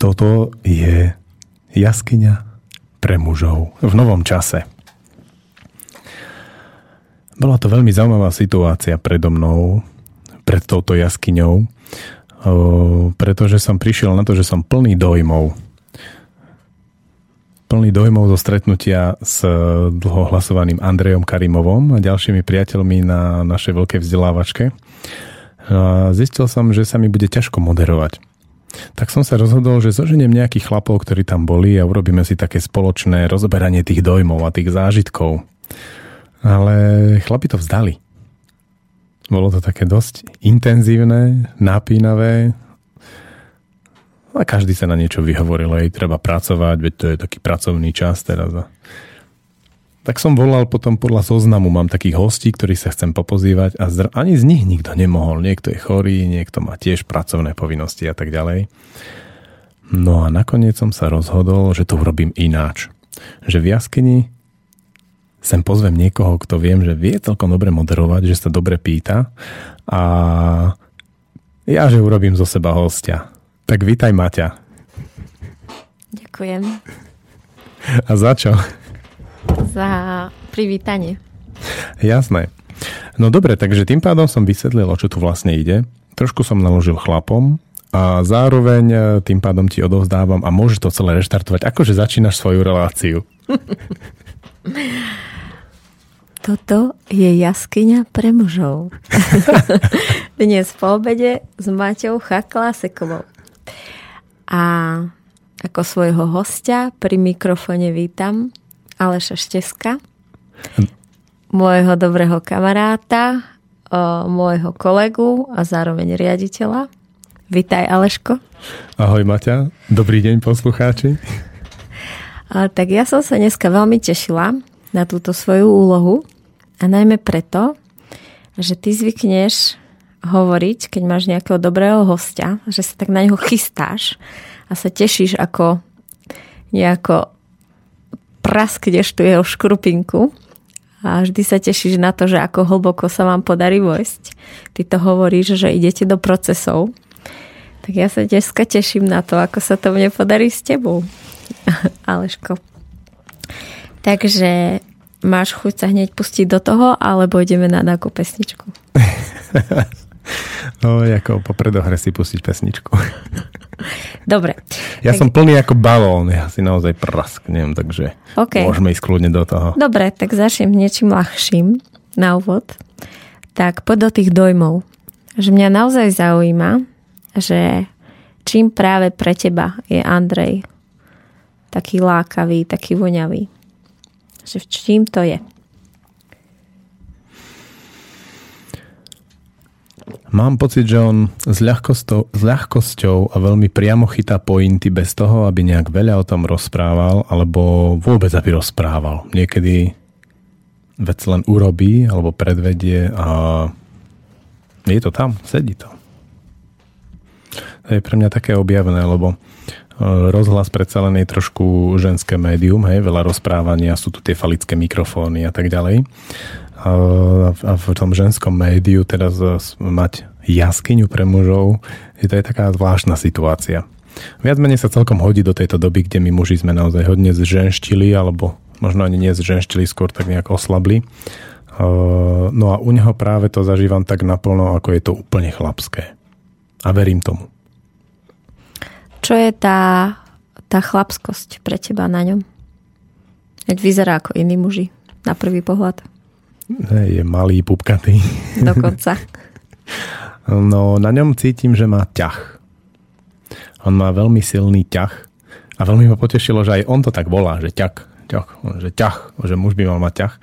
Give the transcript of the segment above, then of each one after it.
Toto je jaskyňa pre mužov v novom čase. Bola to veľmi zaujímavá situácia predo mnou, pred touto jaskyňou, pretože som prišiel na to, že som plný dojmov. Plný dojmov zo stretnutia s dlhohlasovaným Andrejom Karimovom a ďalšími priateľmi na našej veľkej vzdelávačke. Zistil som, že sa mi bude ťažko moderovať. Tak som sa rozhodol, že zoženiem nejakých chlapov, ktorí tam boli a urobíme si také spoločné rozoberanie tých dojmov a tých zážitkov. Ale chlapi to vzdali. Bolo to také dosť intenzívne, napínavé a každý sa na niečo vyhovoril, aj treba pracovať, veď to je taký pracovný čas teraz. Tak som volal potom podľa zoznamu, mám takých hostí, ktorých sa chcem popozývať a zdr- ani z nich nikto nemohol. Niekto je chorý, niekto má tiež pracovné povinnosti a tak ďalej. No a nakoniec som sa rozhodol, že to urobím ináč. Že v jaskyni sem pozvem niekoho, kto viem, že vie celkom dobre moderovať, že sa dobre pýta a ja, že urobím zo seba hostia. Tak vítaj Maťa. Ďakujem. A za čo? Za privítanie. Jasné. No dobre, takže tým pádom som vysvetlil, o čo tu vlastne ide. Trošku som naložil chlapom a zároveň e, tým pádom ti odovzdávam a môžeš to celé reštartovať, akože začínaš svoju reláciu. Toto je jaskyňa pre mužov. Dnes po obede s Maťou Chaklásekovou. A ako svojho hostia pri mikrofone vítam Aleša Šteska, môjho dobrého kamaráta, môjho kolegu a zároveň riaditeľa. Vítaj Aleško. Ahoj Maťa, dobrý deň poslucháči. A, tak ja som sa dneska veľmi tešila, na túto svoju úlohu a najmä preto, že ty zvykneš hovoriť, keď máš nejakého dobrého hostia, že sa tak na neho chystáš a sa tešíš, ako nejako praskneš tu jeho škrupinku a vždy sa tešíš na to, že ako hlboko sa vám podarí vojsť. Ty to hovoríš, že idete do procesov. Tak ja sa dneska teším na to, ako sa to mne podarí s tebou. Aleško. Takže máš chuť sa hneď pustiť do toho, alebo ideme na nejakú pesničku? no, ako po predohre si pustiť pesničku. Dobre. Ja tak... som plný ako balón, ja si naozaj prasknem, takže okay. môžeme ísť kľudne do toho. Dobre, tak začnem niečím ľahším na úvod. Tak poď do tých dojmov. Že mňa naozaj zaujíma, že čím práve pre teba je Andrej taký lákavý, taký voňavý že v čím to je? Mám pocit, že on s ľahkosťou, s ľahkosťou a veľmi priamo chytá pointy bez toho, aby nejak veľa o tom rozprával, alebo vôbec aby rozprával. Niekedy vec len urobí, alebo predvedie a je to tam, sedí to. To je pre mňa také objavné, lebo rozhlas predsa len je trošku ženské médium, hej, veľa rozprávania, sú tu tie falické mikrofóny a tak ďalej. V tom ženskom médiu teraz mať jaskyňu pre mužov, je to je taká zvláštna situácia. Viac menej sa celkom hodí do tejto doby, kde my muži sme naozaj hodne zženštili, alebo možno ani nie zženštili, skôr tak nejak oslabli. No a u neho práve to zažívam tak naplno, ako je to úplne chlapské. A verím tomu. Čo je tá, tá chlapskosť pre teba na ňom? Veď vyzerá ako iní muži na prvý pohľad. Je malý, pupkatý. Dokonca. No, na ňom cítim, že má ťah. On má veľmi silný ťah a veľmi ma potešilo, že aj on to tak volá, že ťah, ťah, že ťah, že muž by mal mať ťah.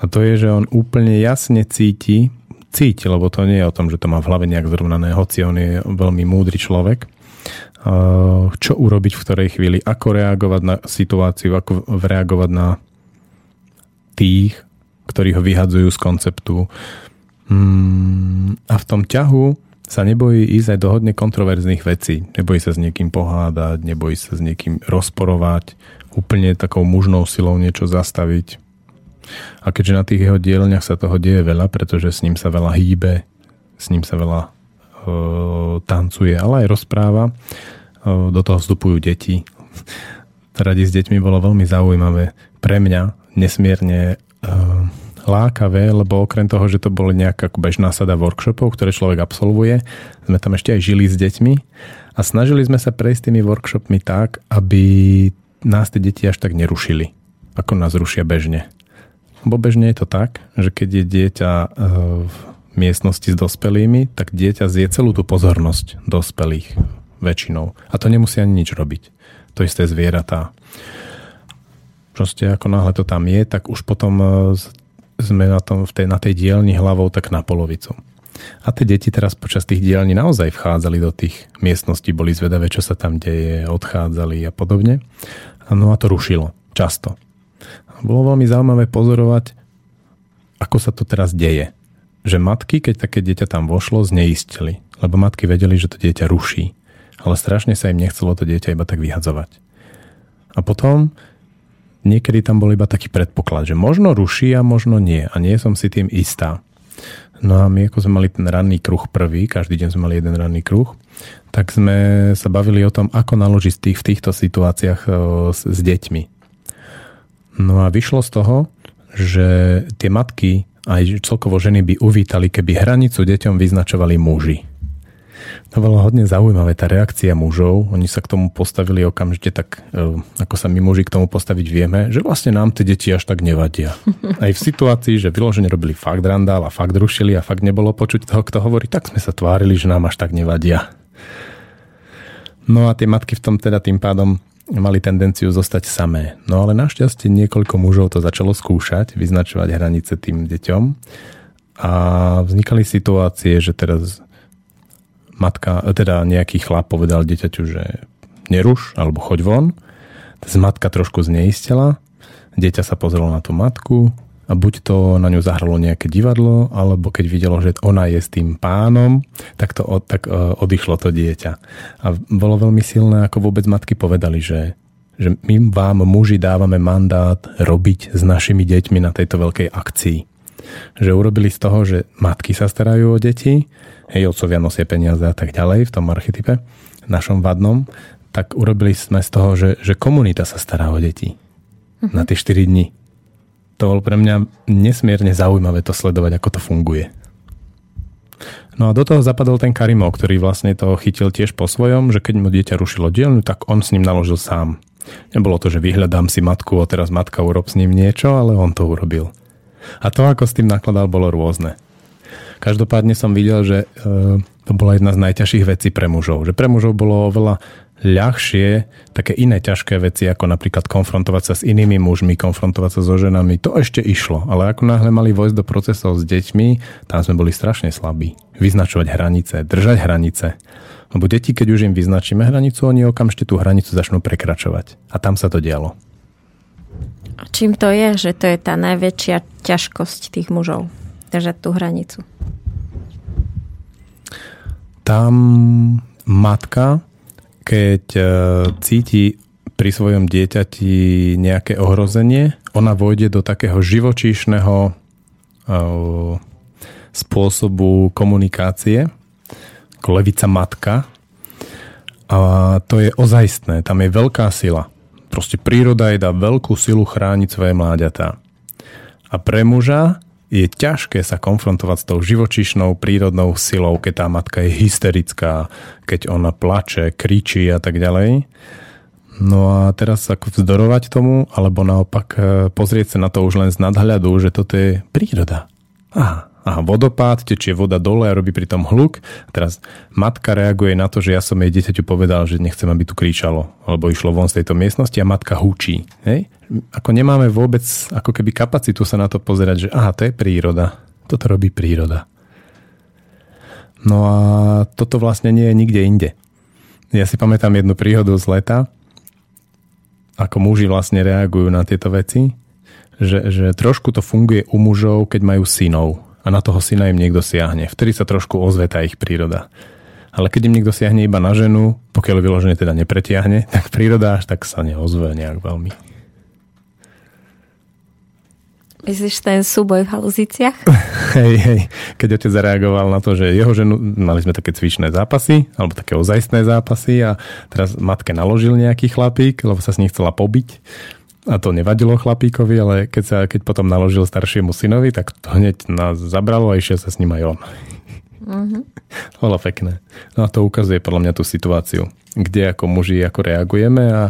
A to je, že on úplne jasne cíti, cíti, lebo to nie je o tom, že to má v hlave nejak zrovnané, hoci on je veľmi múdry človek, čo urobiť v ktorej chvíli, ako reagovať na situáciu, ako reagovať na tých, ktorí ho vyhadzujú z konceptu. Mm, a v tom ťahu sa nebojí ísť aj do hodne kontroverzných vecí. Nebojí sa s niekým pohádať, nebojí sa s niekým rozporovať, úplne takou mužnou silou niečo zastaviť. A keďže na tých jeho dielňach sa toho deje veľa, pretože s ním sa veľa hýbe, s ním sa veľa tancuje, ale aj rozpráva, do toho vstupujú deti. Radi s deťmi bolo veľmi zaujímavé. Pre mňa nesmierne lákavé, lebo okrem toho, že to boli nejaká bežná sada workshopov, ktoré človek absolvuje, sme tam ešte aj žili s deťmi a snažili sme sa prejsť tými workshopmi tak, aby nás tie deti až tak nerušili, ako nás rušia bežne. Bo bežne je to tak, že keď je dieťa e, v miestnosti s dospelými, tak dieťa zje celú tú pozornosť dospelých väčšinou. A to nemusí ani nič robiť. To isté zvieratá. Proste ako náhle to tam je, tak už potom e, sme na, tom, v tej, na tej dielni hlavou tak na polovicu. A tie deti teraz počas tých dielní naozaj vchádzali do tých miestností, boli zvedavé, čo sa tam deje, odchádzali a podobne. No a to rušilo. Často. Bolo veľmi zaujímavé pozorovať, ako sa to teraz deje. Že matky, keď také dieťa tam vošlo, zneistili. Lebo matky vedeli, že to dieťa ruší. Ale strašne sa im nechcelo to dieťa iba tak vyhadzovať. A potom niekedy tam bol iba taký predpoklad, že možno ruší a možno nie. A nie som si tým istá. No a my ako sme mali ten ranný kruh prvý, každý deň sme mali jeden ranný kruh, tak sme sa bavili o tom, ako naložiť tých, v týchto situáciách s, s deťmi. No a vyšlo z toho, že tie matky aj celkovo ženy by uvítali, keby hranicu deťom vyznačovali muži. To bolo hodne zaujímavé, tá reakcia mužov. Oni sa k tomu postavili okamžite tak, e, ako sa my muži k tomu postaviť vieme, že vlastne nám tie deti až tak nevadia. Aj v situácii, že vyložene robili fakt randál a fakt rušili a fakt nebolo počuť toho, kto hovorí, tak sme sa tvárili, že nám až tak nevadia. No a tie matky v tom teda tým pádom mali tendenciu zostať samé. No ale našťastie niekoľko mužov to začalo skúšať, vyznačovať hranice tým deťom a vznikali situácie, že teraz matka, teda nejaký chlap povedal dieťaťu, že neruš alebo choď von. Z matka trošku zneistila, dieťa sa pozrelo na tú matku, a buď to na ňu zahralo nejaké divadlo, alebo keď videlo, že ona je s tým pánom, tak, to tak uh, odišlo to dieťa. A bolo veľmi silné, ako vôbec matky povedali, že, že my vám muži dávame mandát robiť s našimi deťmi na tejto veľkej akcii. Že urobili z toho, že matky sa starajú o deti, hej, otcovia nosia peniaze a tak ďalej v tom archetype, našom vadnom, tak urobili sme z toho, že, že komunita sa stará o deti. Uh-huh. Na tie 4 dní to bolo pre mňa nesmierne zaujímavé to sledovať, ako to funguje. No a do toho zapadol ten Karimov, ktorý vlastne to chytil tiež po svojom, že keď mu dieťa rušilo dielňu, tak on s ním naložil sám. Nebolo to, že vyhľadám si matku a teraz matka urob s ním niečo, ale on to urobil. A to, ako s tým nakladal, bolo rôzne. Každopádne som videl, že e, to bola jedna z najťažších vecí pre mužov. Že pre mužov bolo oveľa ľahšie také iné ťažké veci, ako napríklad konfrontovať sa s inými mužmi, konfrontovať sa so ženami. To ešte išlo, ale ako náhle mali vojsť do procesov s deťmi, tam sme boli strašne slabí. Vyznačovať hranice, držať hranice. Lebo deti, keď už im vyznačíme hranicu, oni okamžite tú hranicu začnú prekračovať. A tam sa to dialo. Čím to je, že to je tá najväčšia ťažkosť tých mužov? Držať tú hranicu. Tam matka keď e, cíti pri svojom dieťati nejaké ohrozenie, ona vojde do takého živočíšneho e, spôsobu komunikácie, ako levica matka. A to je ozajstné, tam je veľká sila. Proste príroda jej dá veľkú silu chrániť svoje mláďatá. A pre muža je ťažké sa konfrontovať s tou živočišnou prírodnou silou, keď tá matka je hysterická, keď ona plače, kričí a tak ďalej. No a teraz ako vzdorovať tomu, alebo naopak e, pozrieť sa na to už len z nadhľadu, že toto je príroda. Aha, aha vodopád, tečie voda dole a robí pri tom hluk. A teraz matka reaguje na to, že ja som jej dieťaťu povedal, že nechcem, aby tu kričalo, alebo išlo von z tejto miestnosti a matka hučí. Hej? ako nemáme vôbec ako keby kapacitu sa na to pozerať, že aha, to je príroda. Toto robí príroda. No a toto vlastne nie je nikde inde. Ja si pamätám jednu príhodu z leta, ako muži vlastne reagujú na tieto veci, že, že trošku to funguje u mužov, keď majú synov a na toho syna im niekto siahne. Vtedy sa trošku ozvetá ich príroda. Ale keď im niekto siahne iba na ženu, pokiaľ vyložené teda nepretiahne, tak príroda až tak sa neozve nejak veľmi. Myslíš ten súboj v haluzíciach? hej, hej. Keď otec zareagoval na to, že jeho ženu, mali sme také cvičné zápasy, alebo také ozajstné zápasy a teraz matke naložil nejaký chlapík, lebo sa s ním chcela pobiť. A to nevadilo chlapíkovi, ale keď, sa, keď potom naložil staršiemu synovi, tak to hneď nás zabralo a išiel sa s ním aj on. Mm-hmm. Bolo pekné. No a to ukazuje podľa mňa tú situáciu, kde ako muži ako reagujeme a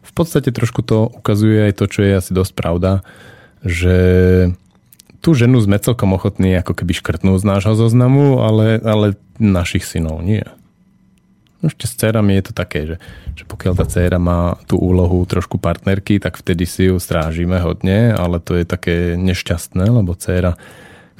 v podstate trošku to ukazuje aj to, čo je asi dosť pravda, že tú ženu sme celkom ochotní ako keby škrtnúť z nášho zoznamu, ale, ale našich synov nie. Ešte s dcerami je to také, že, že pokiaľ tá dcera má tú úlohu trošku partnerky, tak vtedy si ju strážime hodne, ale to je také nešťastné, lebo dcera,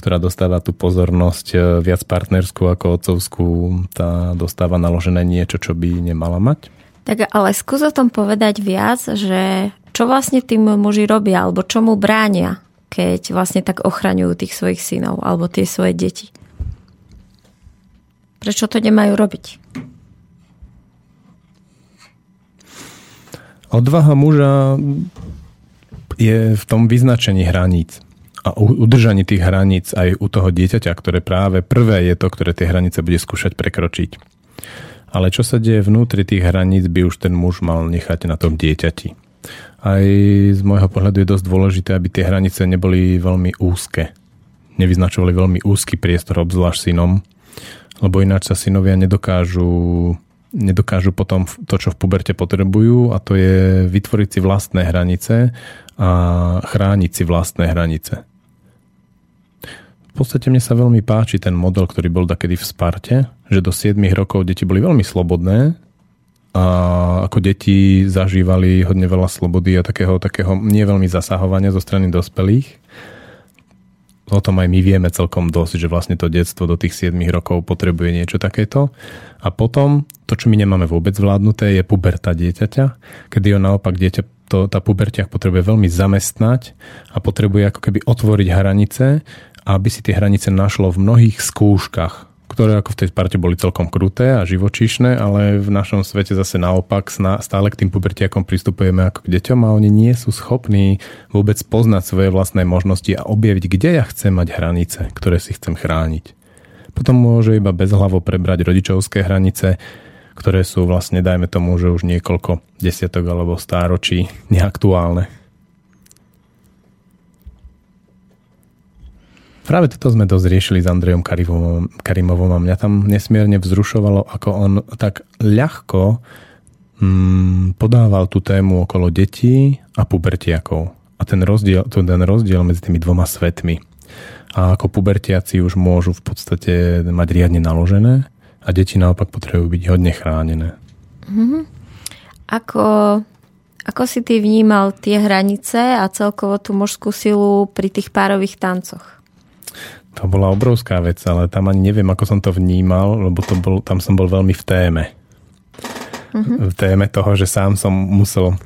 ktorá dostáva tú pozornosť e, viac partnerskú ako otcovskú, tá dostáva naložené niečo, čo by nemala mať. Tak ale skús o tom povedať viac, že čo vlastne tým muži robia, alebo čomu bránia, keď vlastne tak ochraňujú tých svojich synov, alebo tie svoje deti? Prečo to nemajú robiť? Odvaha muža je v tom vyznačení hraníc a udržaní tých hraníc aj u toho dieťaťa, ktoré práve prvé je to, ktoré tie hranice bude skúšať prekročiť. Ale čo sa deje vnútri tých hraníc, by už ten muž mal nechať na tom dieťati. Aj z môjho pohľadu je dosť dôležité, aby tie hranice neboli veľmi úzke. Nevyznačovali veľmi úzky priestor, obzvlášť synom, lebo ináč sa synovia nedokážu nedokážu potom to, čo v puberte potrebujú a to je vytvoriť si vlastné hranice a chrániť si vlastné hranice. V podstate mne sa veľmi páči ten model, ktorý bol takedy v Sparte, že do 7 rokov deti boli veľmi slobodné a ako deti zažívali hodne veľa slobody a takého, takého nie veľmi zasahovania zo strany dospelých. O tom aj my vieme celkom dosť, že vlastne to detstvo do tých 7 rokov potrebuje niečo takéto. A potom to, čo my nemáme vôbec vládnuté, je puberta dieťaťa, kedy ho naopak dieťa to, tá pubertiach potrebuje veľmi zamestnať a potrebuje ako keby otvoriť hranice, aby si tie hranice našlo v mnohých skúškach, ktoré ako v tej parte boli celkom kruté a živočíšne, ale v našom svete zase naopak stále k tým pubertiakom pristupujeme ako k deťom a oni nie sú schopní vôbec poznať svoje vlastné možnosti a objaviť, kde ja chcem mať hranice, ktoré si chcem chrániť. Potom môže iba bezhlavo prebrať rodičovské hranice, ktoré sú vlastne, dajme tomu, že už niekoľko desiatok alebo stáročí neaktuálne. Práve toto sme dosť riešili s Andrejom Karimovom, Karimovom a mňa tam nesmierne vzrušovalo, ako on tak ľahko mm, podával tú tému okolo detí a pubertiakov. A ten rozdiel, ten rozdiel medzi tými dvoma svetmi. A ako pubertiaci už môžu v podstate mať riadne naložené a deti naopak potrebujú byť hodne chránené. Mm-hmm. Ako, ako si ty vnímal tie hranice a celkovo tú mužskú silu pri tých párových tancoch? To bola obrovská vec, ale tam ani neviem, ako som to vnímal, lebo to bol, tam som bol veľmi v téme. Uh-huh. V téme toho, že sám som musel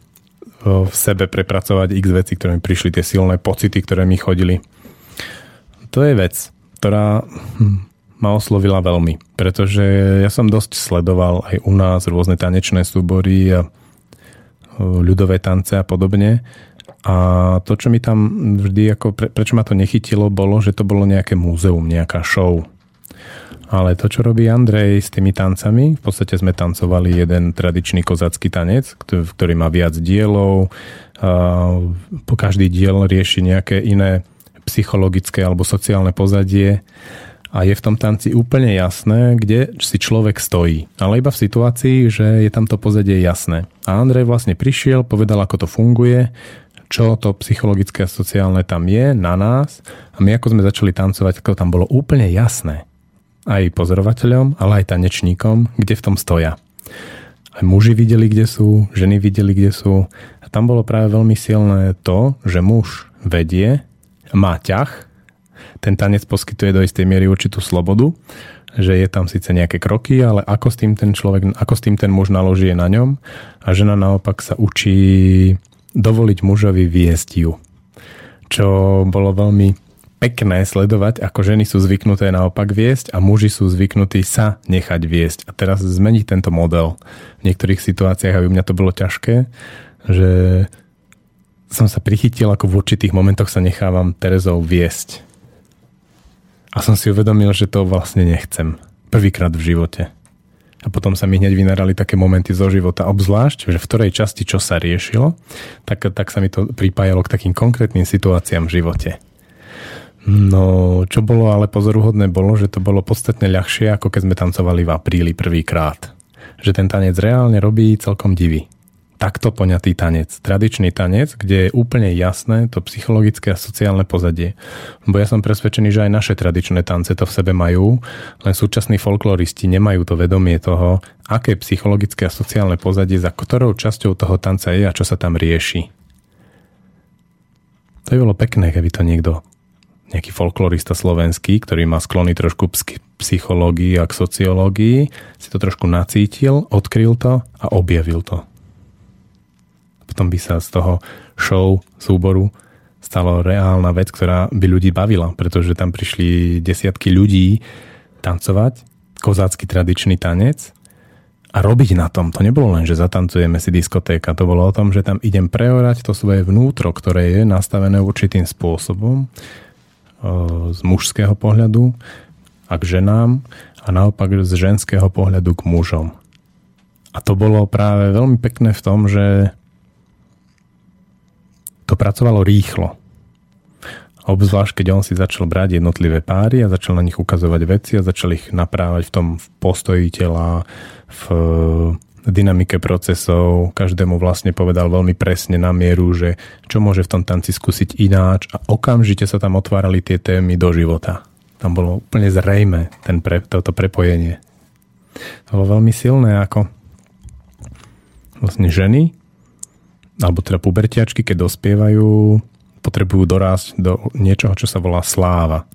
v sebe prepracovať x veci, ktoré mi prišli, tie silné pocity, ktoré mi chodili. To je vec, ktorá hm, ma oslovila veľmi, pretože ja som dosť sledoval aj u nás rôzne tanečné súbory a ľudové tance a podobne a to, čo mi tam vždy, ako pre, prečo ma to nechytilo, bolo, že to bolo nejaké múzeum, nejaká show. Ale to, čo robí Andrej s tými tancami, v podstate sme tancovali jeden tradičný kozacký tanec, ktorý má viac dielov. Po každý diel rieši nejaké iné psychologické alebo sociálne pozadie a je v tom tanci úplne jasné, kde si človek stojí. Ale iba v situácii, že je tam to pozadie jasné. A Andrej vlastne prišiel, povedal, ako to funguje, čo to psychologické a sociálne tam je na nás a my ako sme začali tancovať, ako tam bolo úplne jasné aj pozorovateľom, ale aj tanečníkom, kde v tom stoja. Aj muži videli, kde sú, ženy videli, kde sú. A tam bolo práve veľmi silné to, že muž vedie, má ťah, ten tanec poskytuje do istej miery určitú slobodu, že je tam síce nejaké kroky, ale ako s tým ten človek, ako s tým ten muž naloží na ňom a žena naopak sa učí dovoliť mužovi viesť ju. Čo bolo veľmi pekné sledovať, ako ženy sú zvyknuté naopak viesť a muži sú zvyknutí sa nechať viesť. A teraz zmeniť tento model v niektorých situáciách, aby mňa to bolo ťažké, že som sa prichytil, ako v určitých momentoch sa nechávam Terezou viesť. A som si uvedomil, že to vlastne nechcem. Prvýkrát v živote. A potom sa mi hneď vynárali také momenty zo života, obzvlášť, že v ktorej časti čo sa riešilo, tak, tak sa mi to pripájalo k takým konkrétnym situáciám v živote. No, čo bolo ale pozoruhodné bolo, že to bolo podstatne ľahšie, ako keď sme tancovali v apríli prvýkrát. Že ten tanec reálne robí celkom divy takto poňatý tanec, tradičný tanec, kde je úplne jasné to psychologické a sociálne pozadie. Bo ja som presvedčený, že aj naše tradičné tance to v sebe majú, len súčasní folkloristi nemajú to vedomie toho, aké psychologické a sociálne pozadie za ktorou časťou toho tanca je a čo sa tam rieši. To by bolo pekné, keby to niekto nejaký folklorista slovenský, ktorý má sklony trošku psychológii a k sociológii, si to trošku nacítil, odkryl to a objavil to potom by sa z toho show, súboru stalo reálna vec, ktorá by ľudí bavila, pretože tam prišli desiatky ľudí tancovať, kozácky tradičný tanec a robiť na tom. To nebolo len, že zatancujeme si diskotéka, to bolo o tom, že tam idem preorať to svoje vnútro, ktoré je nastavené určitým spôsobom z mužského pohľadu a k ženám a naopak z ženského pohľadu k mužom. A to bolo práve veľmi pekné v tom, že to pracovalo rýchlo. Obzvlášť, keď on si začal brať jednotlivé páry a začal na nich ukazovať veci a začal ich naprávať v tom postoji tela, v dynamike procesov. Každému vlastne povedal veľmi presne na mieru, že čo môže v tom tanci skúsiť ináč a okamžite sa tam otvárali tie témy do života. Tam bolo úplne zrejme ten pre, toto prepojenie. To bolo veľmi silné, ako vlastne ženy alebo teda pubertiačky, keď dospievajú, potrebujú dorásť do niečoho, čo sa volá sláva.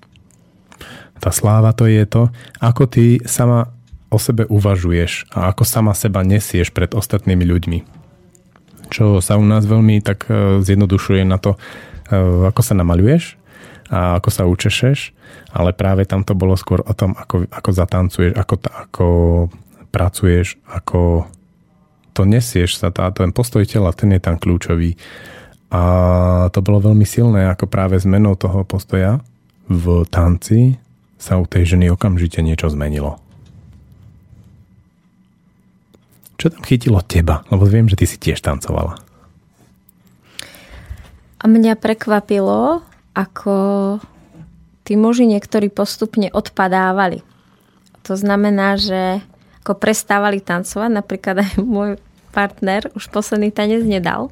Tá sláva to je to, ako ty sama o sebe uvažuješ a ako sama seba nesieš pred ostatnými ľuďmi. Čo sa u nás veľmi tak e, zjednodušuje na to, e, ako sa namaľuješ a ako sa učešeš, ale práve tam to bolo skôr o tom, ako, ako zatancuješ, ako, ako pracuješ, ako to nesieš sa, tá, ten postoj tela, ten je tam kľúčový. A to bolo veľmi silné, ako práve zmenou toho postoja v tanci sa u tej ženy okamžite niečo zmenilo. Čo tam chytilo teba? Lebo viem, že ty si tiež tancovala. A mňa prekvapilo, ako tí muži niektorí postupne odpadávali. To znamená, že ako prestávali tancovať. Napríklad aj môj partner už posledný tanec nedal.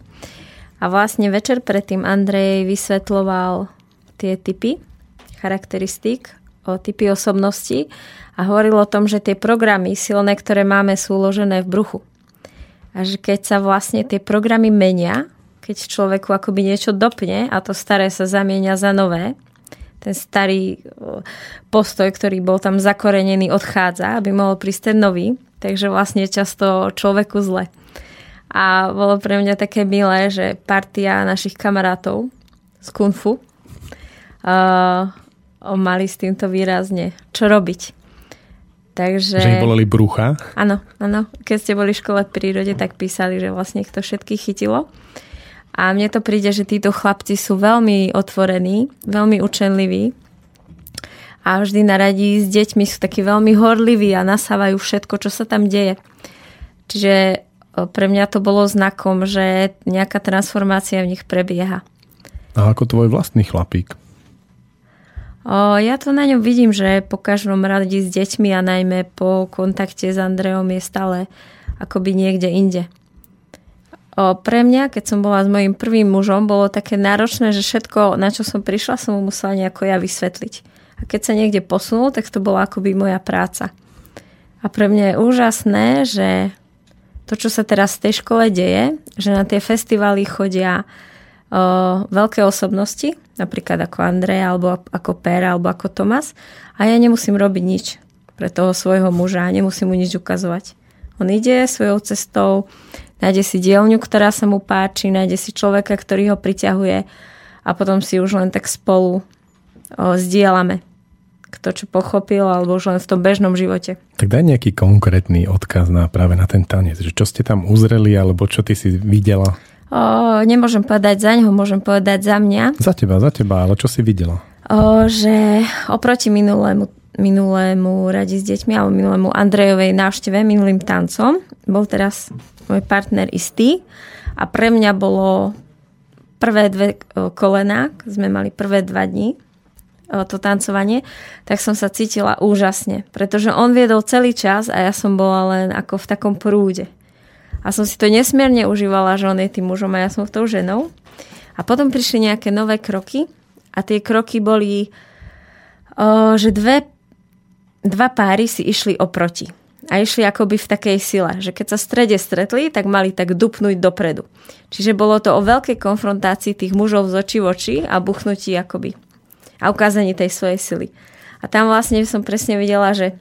A vlastne večer predtým Andrej vysvetloval tie typy charakteristík, o typy osobnosti a hovoril o tom, že tie programy silné, ktoré máme, sú uložené v bruchu. A že keď sa vlastne tie programy menia, keď človeku akoby niečo dopne a to staré sa zamienia za nové, ten starý postoj, ktorý bol tam zakorenený, odchádza, aby mohol prísť ten nový. Takže vlastne často človeku zle. A bolo pre mňa také milé, že partia našich kamarátov z Kung Fu uh, mali s týmto výrazne čo robiť. Takže... Že ich boleli brucha? Áno, áno. Keď ste boli v škole prírode, tak písali, že vlastne ich to všetkých chytilo. A mne to príde, že títo chlapci sú veľmi otvorení, veľmi učenliví a vždy na radí s deťmi sú takí veľmi horliví a nasávajú všetko, čo sa tam deje. Čiže pre mňa to bolo znakom, že nejaká transformácia v nich prebieha. A ako tvoj vlastný chlapík? O, ja to na ňom vidím, že po každom radí s deťmi a najmä po kontakte s Andreom je stále akoby niekde inde. Pre mňa, keď som bola s mojim prvým mužom, bolo také náročné, že všetko, na čo som prišla, som mu musela nejako ja vysvetliť. A keď sa niekde posunul, tak to bola akoby moja práca. A pre mňa je úžasné, že to, čo sa teraz v tej škole deje, že na tie festivály chodia o, veľké osobnosti, napríklad ako Andrej, alebo ako Per, alebo ako Tomas, a ja nemusím robiť nič pre toho svojho muža, nemusím mu nič ukazovať. On ide svojou cestou, nájde si dielňu, ktorá sa mu páči, nájde si človeka, ktorý ho priťahuje a potom si už len tak spolu o, zdieľame kto čo pochopil, alebo už len v tom bežnom živote. Tak daj nejaký konkrétny odkaz na práve na ten tanec, že čo ste tam uzreli, alebo čo ty si videla? O, nemôžem povedať za neho, môžem povedať za mňa. Za teba, za teba, ale čo si videla? O, že oproti minulému minulému radi s deťmi alebo minulému Andrejovej návšteve, minulým tancom. Bol teraz môj partner istý a pre mňa bolo prvé dve kolená, sme mali prvé dva dní to tancovanie, tak som sa cítila úžasne, pretože on viedol celý čas a ja som bola len ako v takom prúde. A som si to nesmierne užívala, že on je tým mužom a ja som tou ženou. A potom prišli nejaké nové kroky a tie kroky boli, že dve, dva páry si išli oproti a išli akoby v takej sile, že keď sa v strede stretli, tak mali tak dupnúť dopredu. Čiže bolo to o veľkej konfrontácii tých mužov z očí v oči a buchnutí akoby a ukázaní tej svojej sily. A tam vlastne som presne videla, že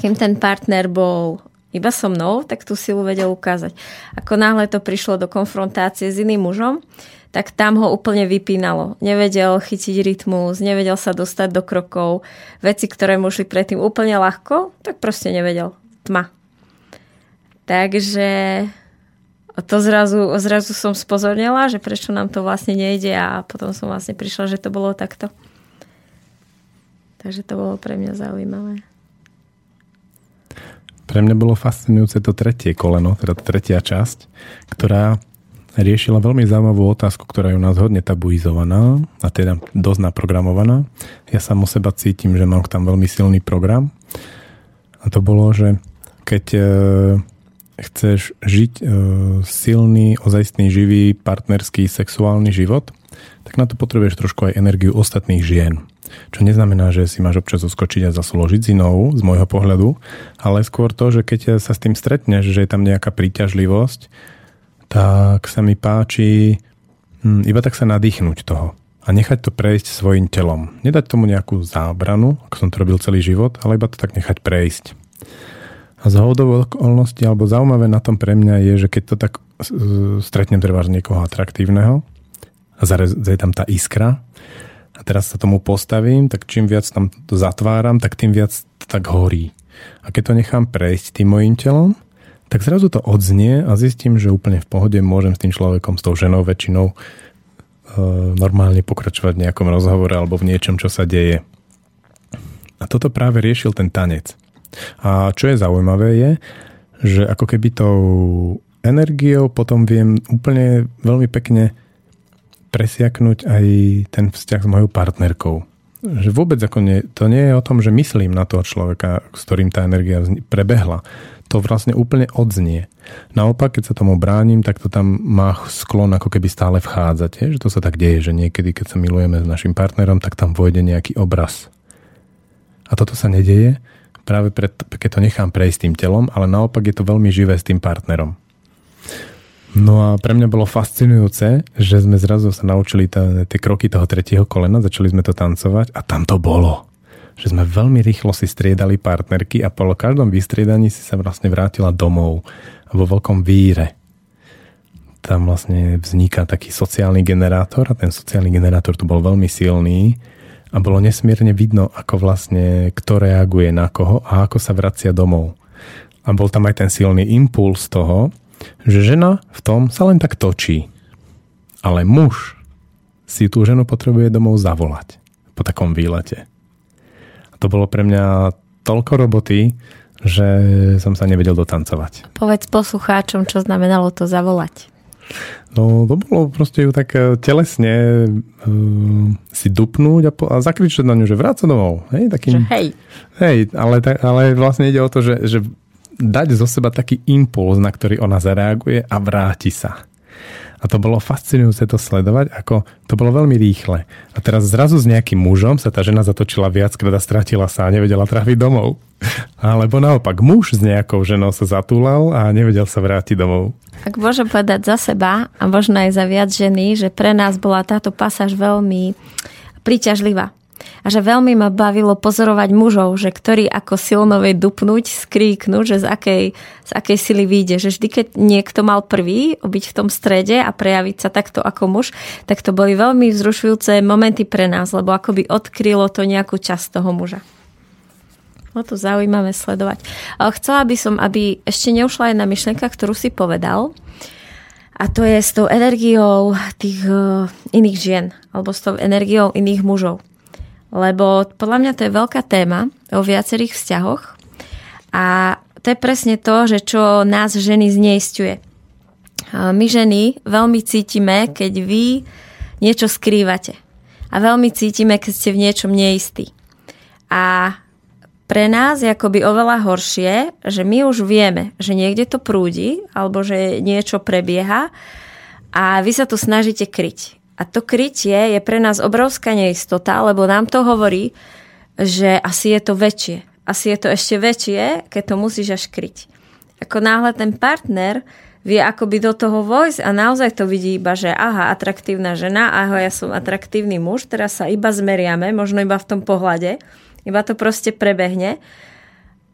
kým ten partner bol iba so mnou, tak tú silu vedel ukázať. Ako náhle to prišlo do konfrontácie s iným mužom, tak tam ho úplne vypínalo. Nevedel chytiť rytmus, nevedel sa dostať do krokov. Veci, ktoré mu šli predtým úplne ľahko, tak proste nevedel tma. Takže to zrazu, zrazu som spozornila, že prečo nám to vlastne nejde a potom som vlastne prišla, že to bolo takto. Takže to bolo pre mňa zaujímavé. Pre mňa bolo fascinujúce to tretie koleno, teda tretia časť, ktorá riešila veľmi zaujímavú otázku, ktorá je u nás hodne tabuizovaná a teda dosť naprogramovaná. Ja sam o seba cítim, že mám tam veľmi silný program. A to bolo, že keď e, chceš žiť e, silný, ozajstný, živý, partnerský, sexuálny život, tak na to potrebuješ trošku aj energiu ostatných žien. Čo neznamená, že si máš občas oskočiť a zasložiť s z môjho pohľadu, ale skôr to, že keď sa s tým stretneš, že je tam nejaká príťažlivosť, tak sa mi páči hm, iba tak sa nadýchnuť toho a nechať to prejsť svojim telom. Nedať tomu nejakú zábranu, ako som to robil celý život, ale iba to tak nechať prejsť. A z okolností, alebo zaujímavé na tom pre mňa je, že keď to tak stretnem trváš niekoho atraktívneho a je tam tá iskra a teraz sa tomu postavím, tak čím viac tam to zatváram, tak tým viac to tak horí. A keď to nechám prejsť tým mojim telom, tak zrazu to odznie a zistím, že úplne v pohode môžem s tým človekom, s tou ženou väčšinou e, normálne pokračovať v nejakom rozhovore alebo v niečom, čo sa deje. A toto práve riešil ten tanec. A čo je zaujímavé je, že ako keby tou energiou potom viem úplne veľmi pekne presiaknúť aj ten vzťah s mojou partnerkou. Že vôbec ako nie, to nie je o tom, že myslím na toho človeka, s ktorým tá energia prebehla. To vlastne úplne odznie. Naopak, keď sa tomu bránim, tak to tam má sklon ako keby stále vchádzať. Je? Že to sa tak deje, že niekedy, keď sa milujeme s našim partnerom, tak tam vojde nejaký obraz. A toto sa nedeje, práve preto, keď to nechám prejsť tým telom, ale naopak je to veľmi živé s tým partnerom. No a pre mňa bolo fascinujúce, že sme zrazu sa naučili tie kroky toho tretieho kolena, začali sme to tancovať a tam to bolo. Že sme veľmi rýchlo si striedali partnerky a po každom vystriedaní si sa vlastne vrátila domov vo veľkom víre. Tam vlastne vzniká taký sociálny generátor a ten sociálny generátor tu bol veľmi silný a bolo nesmierne vidno, ako vlastne kto reaguje na koho a ako sa vracia domov. A bol tam aj ten silný impuls toho, že žena v tom sa len tak točí. Ale muž si tú ženu potrebuje domov zavolať po takom výlete. To bolo pre mňa toľko roboty, že som sa nevedel dotancovať. Povedz poslucháčom, čo znamenalo to zavolať. No to bolo proste ju tak e, telesne uh, si dupnúť a, po, a zakričať na ňu, že vráca domov. Hej, takým, že hej. Hej, ale, ale vlastne ide o to, že, že dať zo seba taký impuls, na ktorý ona zareaguje a vráti sa. A to bolo fascinujúce to sledovať, ako to bolo veľmi rýchle. A teraz zrazu s nejakým mužom sa tá žena zatočila viackrát a stratila sa a nevedela trafiť domov. Alebo naopak, muž s nejakou ženou sa zatúlal a nevedel sa vrátiť domov. Ak môžem povedať za seba a možno aj za viac ženy, že pre nás bola táto pasáž veľmi príťažlivá a že veľmi ma bavilo pozorovať mužov, že ktorí ako silno vie dupnúť, skríknúť, že z akej, z akej sily vyjde. Že vždy, keď niekto mal prvý byť v tom strede a prejaviť sa takto ako muž, tak to boli veľmi vzrušujúce momenty pre nás, lebo akoby odkrylo to nejakú časť toho muža. No to zaujímavé sledovať. Chcela by som, aby ešte neušla jedna myšlienka, ktorú si povedal, A to je s tou energiou tých uh, iných žien, alebo s tou energiou iných mužov. Lebo podľa mňa to je veľká téma o viacerých vzťahoch. A to je presne to, že čo nás ženy zneistuje. My ženy veľmi cítime, keď vy niečo skrývate. A veľmi cítime, keď ste v niečom neistí. A pre nás je akoby oveľa horšie, že my už vieme, že niekde to prúdi alebo že niečo prebieha a vy sa tu snažíte kryť. A to krytie je pre nás obrovská neistota, lebo nám to hovorí, že asi je to väčšie. Asi je to ešte väčšie, keď to musíš až kryť. Ako náhle ten partner vie akoby do toho vojsť a naozaj to vidí iba, že aha, atraktívna žena, aha, ja som atraktívny muž, teraz sa iba zmeriame, možno iba v tom pohľade iba to proste prebehne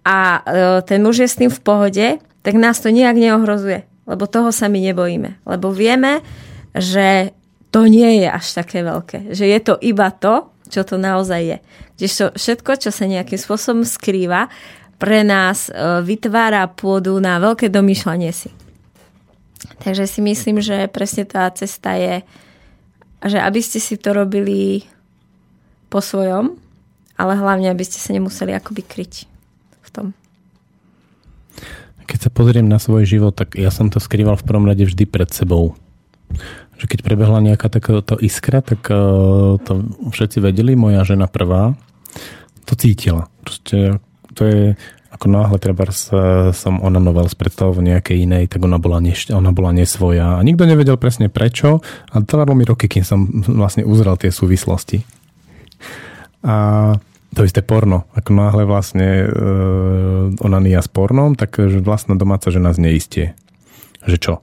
a e, ten muž je s tým v pohode, tak nás to nijak neohrozuje, lebo toho sa my nebojíme. Lebo vieme, že to nie je až také veľké. Že je to iba to, čo to naozaj je. Že všetko, čo sa nejakým spôsobom skrýva, pre nás e, vytvára pôdu na veľké domýšľanie si. Takže si myslím, že presne tá cesta je, že aby ste si to robili po svojom, ale hlavne, aby ste sa nemuseli akoby kryť v tom. Keď sa pozriem na svoj život, tak ja som to skrýval v prvom rade vždy pred sebou. Že keď prebehla nejaká takáto iskra, tak uh, to všetci vedeli, moja žena prvá to cítila. Proste to je ako náhle treba som onanoval s predstavou nejakej inej, tak ona bola, neš- ona bola nesvoja. A nikto nevedel presne prečo a trvalo mi roky, kým som vlastne uzrel tie súvislosti. A to isté porno. Ako náhle vlastne e, onania s pornom, tak vlastná domáca žena zneistie. Že čo?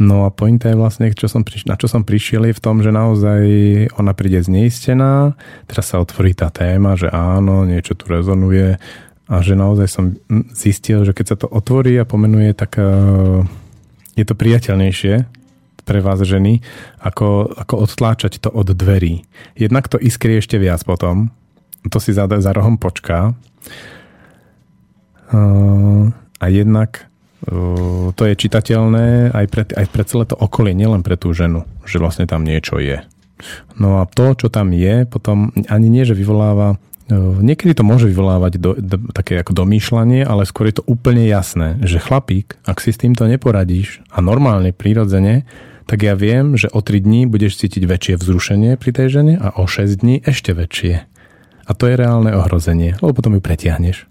No a pointa je vlastne, čo som priš- na čo som prišiel je v tom, že naozaj ona príde zneistená, teraz sa otvorí tá téma, že áno, niečo tu rezonuje a že naozaj som zistil, že keď sa to otvorí a pomenuje, tak e, je to priateľnejšie pre vás ženy, ako, ako odtláčať to od dverí. Jednak to iskrie ešte viac potom, to si za, za rohom počká. Uh, a jednak to je čitateľné aj pre, aj pre celé to okolie, nielen pre tú ženu, že vlastne tam niečo je. No a to, čo tam je, potom ani nie, že vyvoláva Niekedy to môže vyvolávať do, do, také ako domýšľanie, ale skôr je to úplne jasné, že chlapík, ak si s týmto neporadíš a normálne, prírodzene, tak ja viem, že o 3 dní budeš cítiť väčšie vzrušenie pri tej žene a o 6 dní ešte väčšie. A to je reálne ohrozenie, lebo potom ju pretiahneš.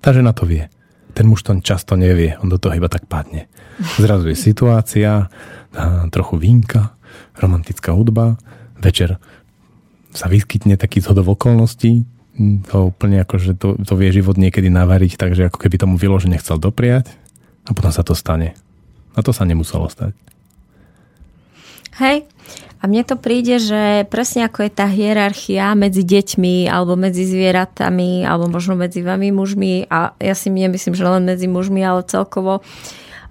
Tá žena to vie. Ten muž to často nevie, on do toho iba tak padne. Zrazu je situácia, trochu vínka, romantická hudba, večer sa vyskytne taký zhodov okolností, to úplne ako, že to, to vie život niekedy navariť, takže ako keby tomu vyložene chcel dopriať a potom sa to stane. A to sa nemuselo stať. Hej, a mne to príde, že presne ako je tá hierarchia medzi deťmi alebo medzi zvieratami alebo možno medzi vami mužmi a ja si nemyslím, že len medzi mužmi, ale celkovo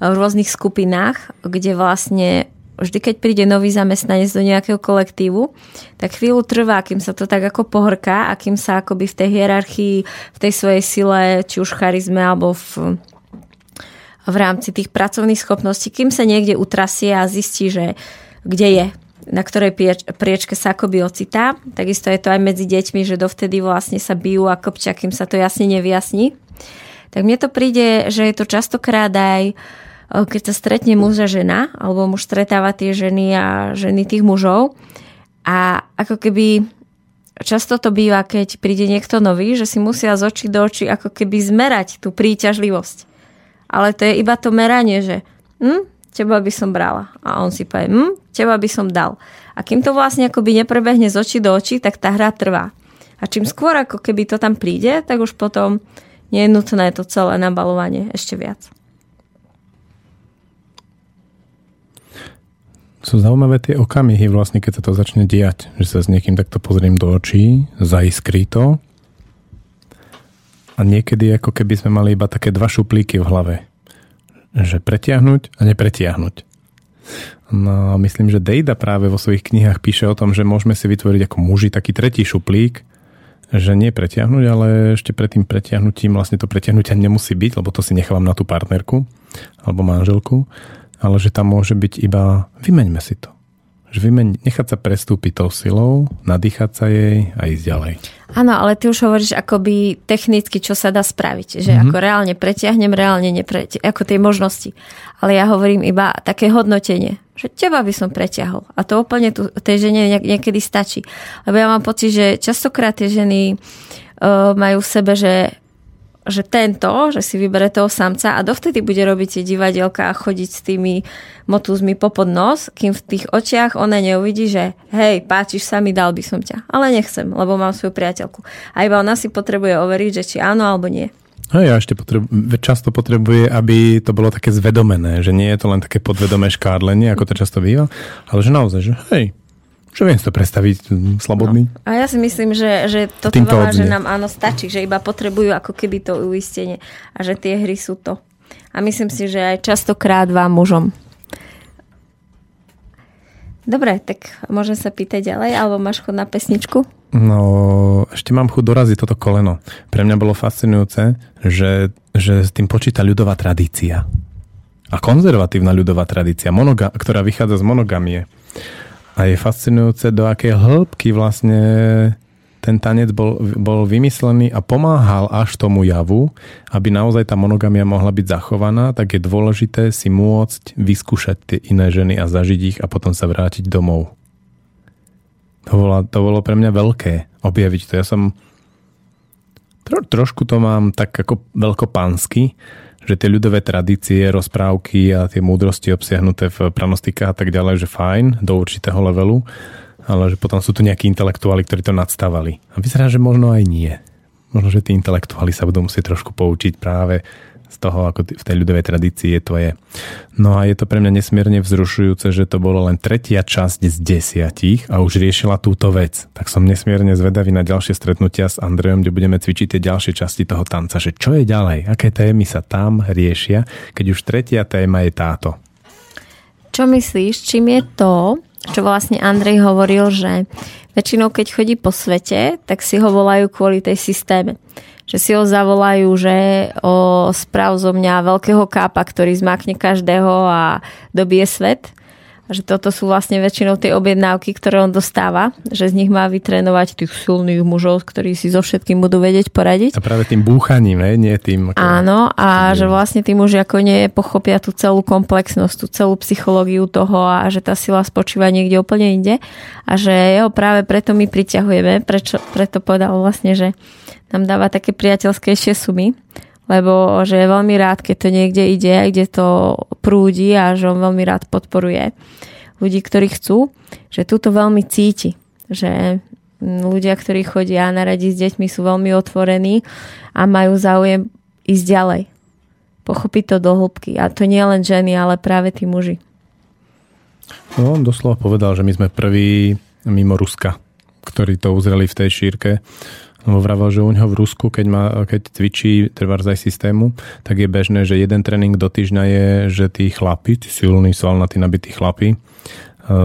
v rôznych skupinách, kde vlastne vždy, keď príde nový zamestnanec do nejakého kolektívu, tak chvíľu trvá, kým sa to tak ako pohorká a kým sa akoby v tej hierarchii, v tej svojej sile, či už charizme alebo v, v rámci tých pracovných schopností, kým sa niekde utrasie a zistí, že kde je, na ktorej priečke sa akoby ocitá. Takisto je to aj medzi deťmi, že dovtedy vlastne sa bijú a kopčia, kým sa to jasne nevyjasní. Tak mne to príde, že je to častokrát aj keď sa stretne muž a žena, alebo muž stretáva tie ženy a ženy tých mužov. A ako keby často to býva, keď príde niekto nový, že si musia z očí do očí ako keby zmerať tú príťažlivosť. Ale to je iba to meranie, že hm, teba by som brala. A on si povie, hm, teba by som dal. A kým to vlastne akoby neprebehne z očí do očí, tak tá hra trvá. A čím skôr ako keby to tam príde, tak už potom nie je nutné to celé nabalovanie ešte viac. Sú zaujímavé tie okamihy vlastne, keď sa to začne diať. Že sa s niekým takto pozriem do očí, zaiskrí to. A niekedy ako keby sme mali iba také dva šuplíky v hlave že pretiahnuť a nepretiahnuť. No, myslím, že Dejda práve vo svojich knihách píše o tom, že môžeme si vytvoriť ako muži taký tretí šuplík, že nie pretiahnuť, ale ešte pred tým pretiahnutím vlastne to pretiahnutia nemusí byť, lebo to si nechávam na tú partnerku alebo manželku, ale že tam môže byť iba vymeňme si to. Že vymeň, nechať sa prestúpiť tou silou, nadýchať sa jej a ísť ďalej. Áno, ale ty už hovoríš akoby technicky, čo sa dá spraviť. Že mm-hmm. ako reálne pretiahnem, reálne nepretiahnem, ako tej možnosti. Ale ja hovorím iba také hodnotenie, že teba by som preťahol. A to úplne tu, tej žene niekedy stačí. Lebo ja mám pocit, že častokrát tie ženy uh, majú v sebe, že že tento, že si vybere toho samca a dovtedy bude robiť tie divadielka a chodiť s tými motúzmi popod nos, kým v tých očiach ona neuvidí, že hej, páčiš sa mi, dal by som ťa. Ale nechcem, lebo mám svoju priateľku. A iba ona si potrebuje overiť, že či áno alebo nie. No ja ešte potrebu- často potrebuje, aby to bolo také zvedomené, že nie je to len také podvedomé škádlenie, ako to často býva, ale že naozaj, že hej, čo viem si to predstaviť, slobodný. No. A ja si myslím, že, že toto veľa, že nám áno stačí, že iba potrebujú ako keby to uistenie a že tie hry sú to. A myslím si, že aj častokrát vám mužom. Dobre, tak môžem sa pýtať ďalej, alebo máš chod na pesničku? No, ešte mám chuť doraziť toto koleno. Pre mňa bolo fascinujúce, že, že s tým počíta ľudová tradícia. A konzervatívna ľudová tradícia, monoga- ktorá vychádza z monogamie. A je fascinujúce, do akej hĺbky vlastne ten tanec bol, bol vymyslený a pomáhal až tomu javu, aby naozaj tá monogamia mohla byť zachovaná, tak je dôležité si môcť vyskúšať tie iné ženy a zažiť ich a potom sa vrátiť domov. To bolo, to bolo pre mňa veľké objaviť to. Ja som tro, trošku to mám tak ako veľkopánsky, že tie ľudové tradície, rozprávky a tie múdrosti obsiahnuté v pranostikách a tak ďalej, že fajn do určitého levelu, ale že potom sú tu nejakí intelektuáli, ktorí to nadstávali. A vyzerá, že možno aj nie. Možno, že tí intelektuáli sa budú musieť trošku poučiť práve z toho, ako v tej ľudovej tradícii je to je. No a je to pre mňa nesmierne vzrušujúce, že to bolo len tretia časť z desiatich a už riešila túto vec. Tak som nesmierne zvedavý na ďalšie stretnutia s Andrejom, kde budeme cvičiť tie ďalšie časti toho tanca, že čo je ďalej, aké témy sa tam riešia, keď už tretia téma je táto. Čo myslíš, čím je to, čo vlastne Andrej hovoril, že väčšinou keď chodí po svete, tak si ho volajú kvôli tej systéme že si ho zavolajú, že o správ zo mňa veľkého kápa, ktorý zmakne každého a dobije svet. A že toto sú vlastne väčšinou tie objednávky, ktoré on dostáva, že z nich má vytrénovať tých silných mužov, ktorí si so všetkým budú vedieť poradiť. A práve tým búchaním, ne? nie tým... Ako... Áno, a že vlastne tí muži ako nepochopia tú celú komplexnosť, tú celú psychológiu toho a že tá sila spočíva niekde úplne inde. A že jeho práve preto my priťahujeme, prečo, preto povedal vlastne, že nám dáva také priateľskejšie sumy, lebo že je veľmi rád, keď to niekde ide, kde to prúdi a že on veľmi rád podporuje ľudí, ktorí chcú, že túto veľmi cíti, že ľudia, ktorí chodia na radi s deťmi sú veľmi otvorení a majú záujem ísť ďalej. Pochopiť to do hĺbky. A to nie len ženy, ale práve tí muži. No, on doslova povedal, že my sme prví mimo Ruska, ktorí to uzreli v tej šírke lebo vravel, že u neho v Rusku, keď, má, keď cvičí trvár aj systému, tak je bežné, že jeden tréning do týždňa je, že tí chlapi, tí silní, svalnatí, nabití chlapi, e,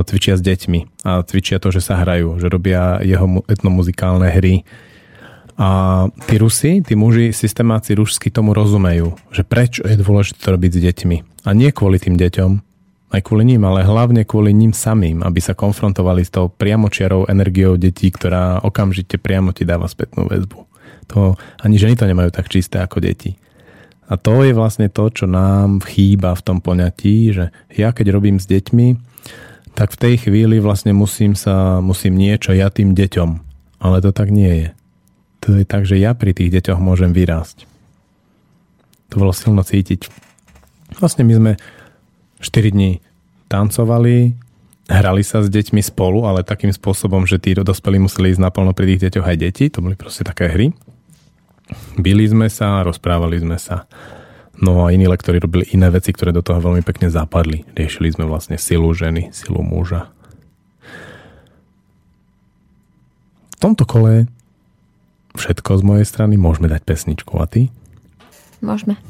cvičia s deťmi a cvičia to, že sa hrajú, že robia jeho etnomuzikálne hry. A tí Rusi, tí muži, systemáci rušsky tomu rozumejú, že prečo je dôležité to robiť s deťmi. A nie kvôli tým deťom, aj kvôli ním, ale hlavne kvôli ním samým, aby sa konfrontovali s tou priamočiarou energiou detí, ktorá okamžite priamo ti dáva spätnú väzbu. To, ani ženy to nemajú tak čisté ako deti. A to je vlastne to, čo nám chýba v tom poňatí, že ja keď robím s deťmi, tak v tej chvíli vlastne musím sa, musím niečo ja tým deťom. Ale to tak nie je. To je tak, že ja pri tých deťoch môžem vyrásť. To bolo silno cítiť. Vlastne my sme 4 dní tancovali, hrali sa s deťmi spolu, ale takým spôsobom, že tí dospelí museli ísť naplno pri tých deťoch aj deti. To boli proste také hry. Bili sme sa, rozprávali sme sa. No a iní lektori robili iné veci, ktoré do toho veľmi pekne zapadli. Riešili sme vlastne silu ženy, silu muža. V tomto kole všetko z mojej strany. Môžeme dať pesničku. A ty? Môžeme.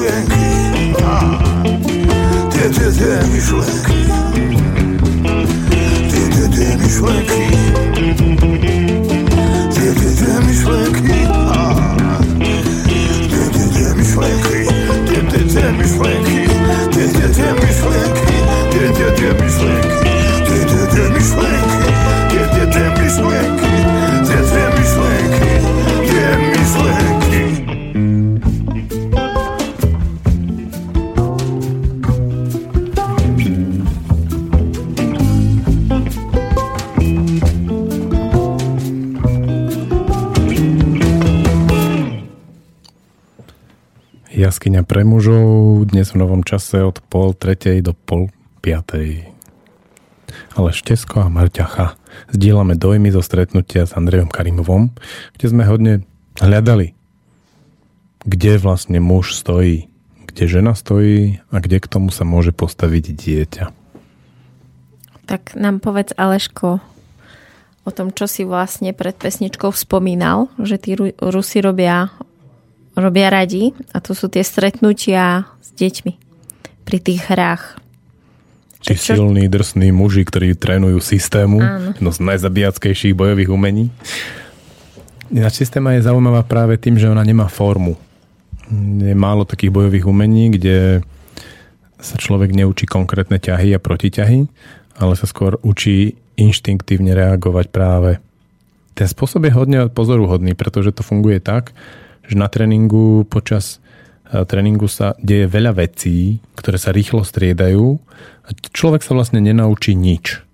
Thank you. Jaskyňa pre mužov dnes v novom čase od pol tretej do pol piatej. Ale Štesko a Marťacha zdieľame dojmy zo stretnutia s Andrejom Karimovom, kde sme hodne hľadali, kde vlastne muž stojí, kde žena stojí a kde k tomu sa môže postaviť dieťa. Tak nám povedz Aleško o tom, čo si vlastne pred pesničkou spomínal, že tí Rusi robia robia radi a to sú tie stretnutia s deťmi pri tých hrách. Tí čo... silní, drsní muži, ktorí trénujú systému, Áno. jedno z najzabíjackejších bojových umení. Ináč systéma je zaujímavá práve tým, že ona nemá formu. Je málo takých bojových umení, kde sa človek neučí konkrétne ťahy a protiťahy, ale sa skôr učí inštinktívne reagovať práve. Ten spôsob je hodne pozoruhodný, pretože to funguje tak, že na tréningu počas e, tréningu sa deje veľa vecí, ktoré sa rýchlo striedajú a človek sa vlastne nenaučí nič.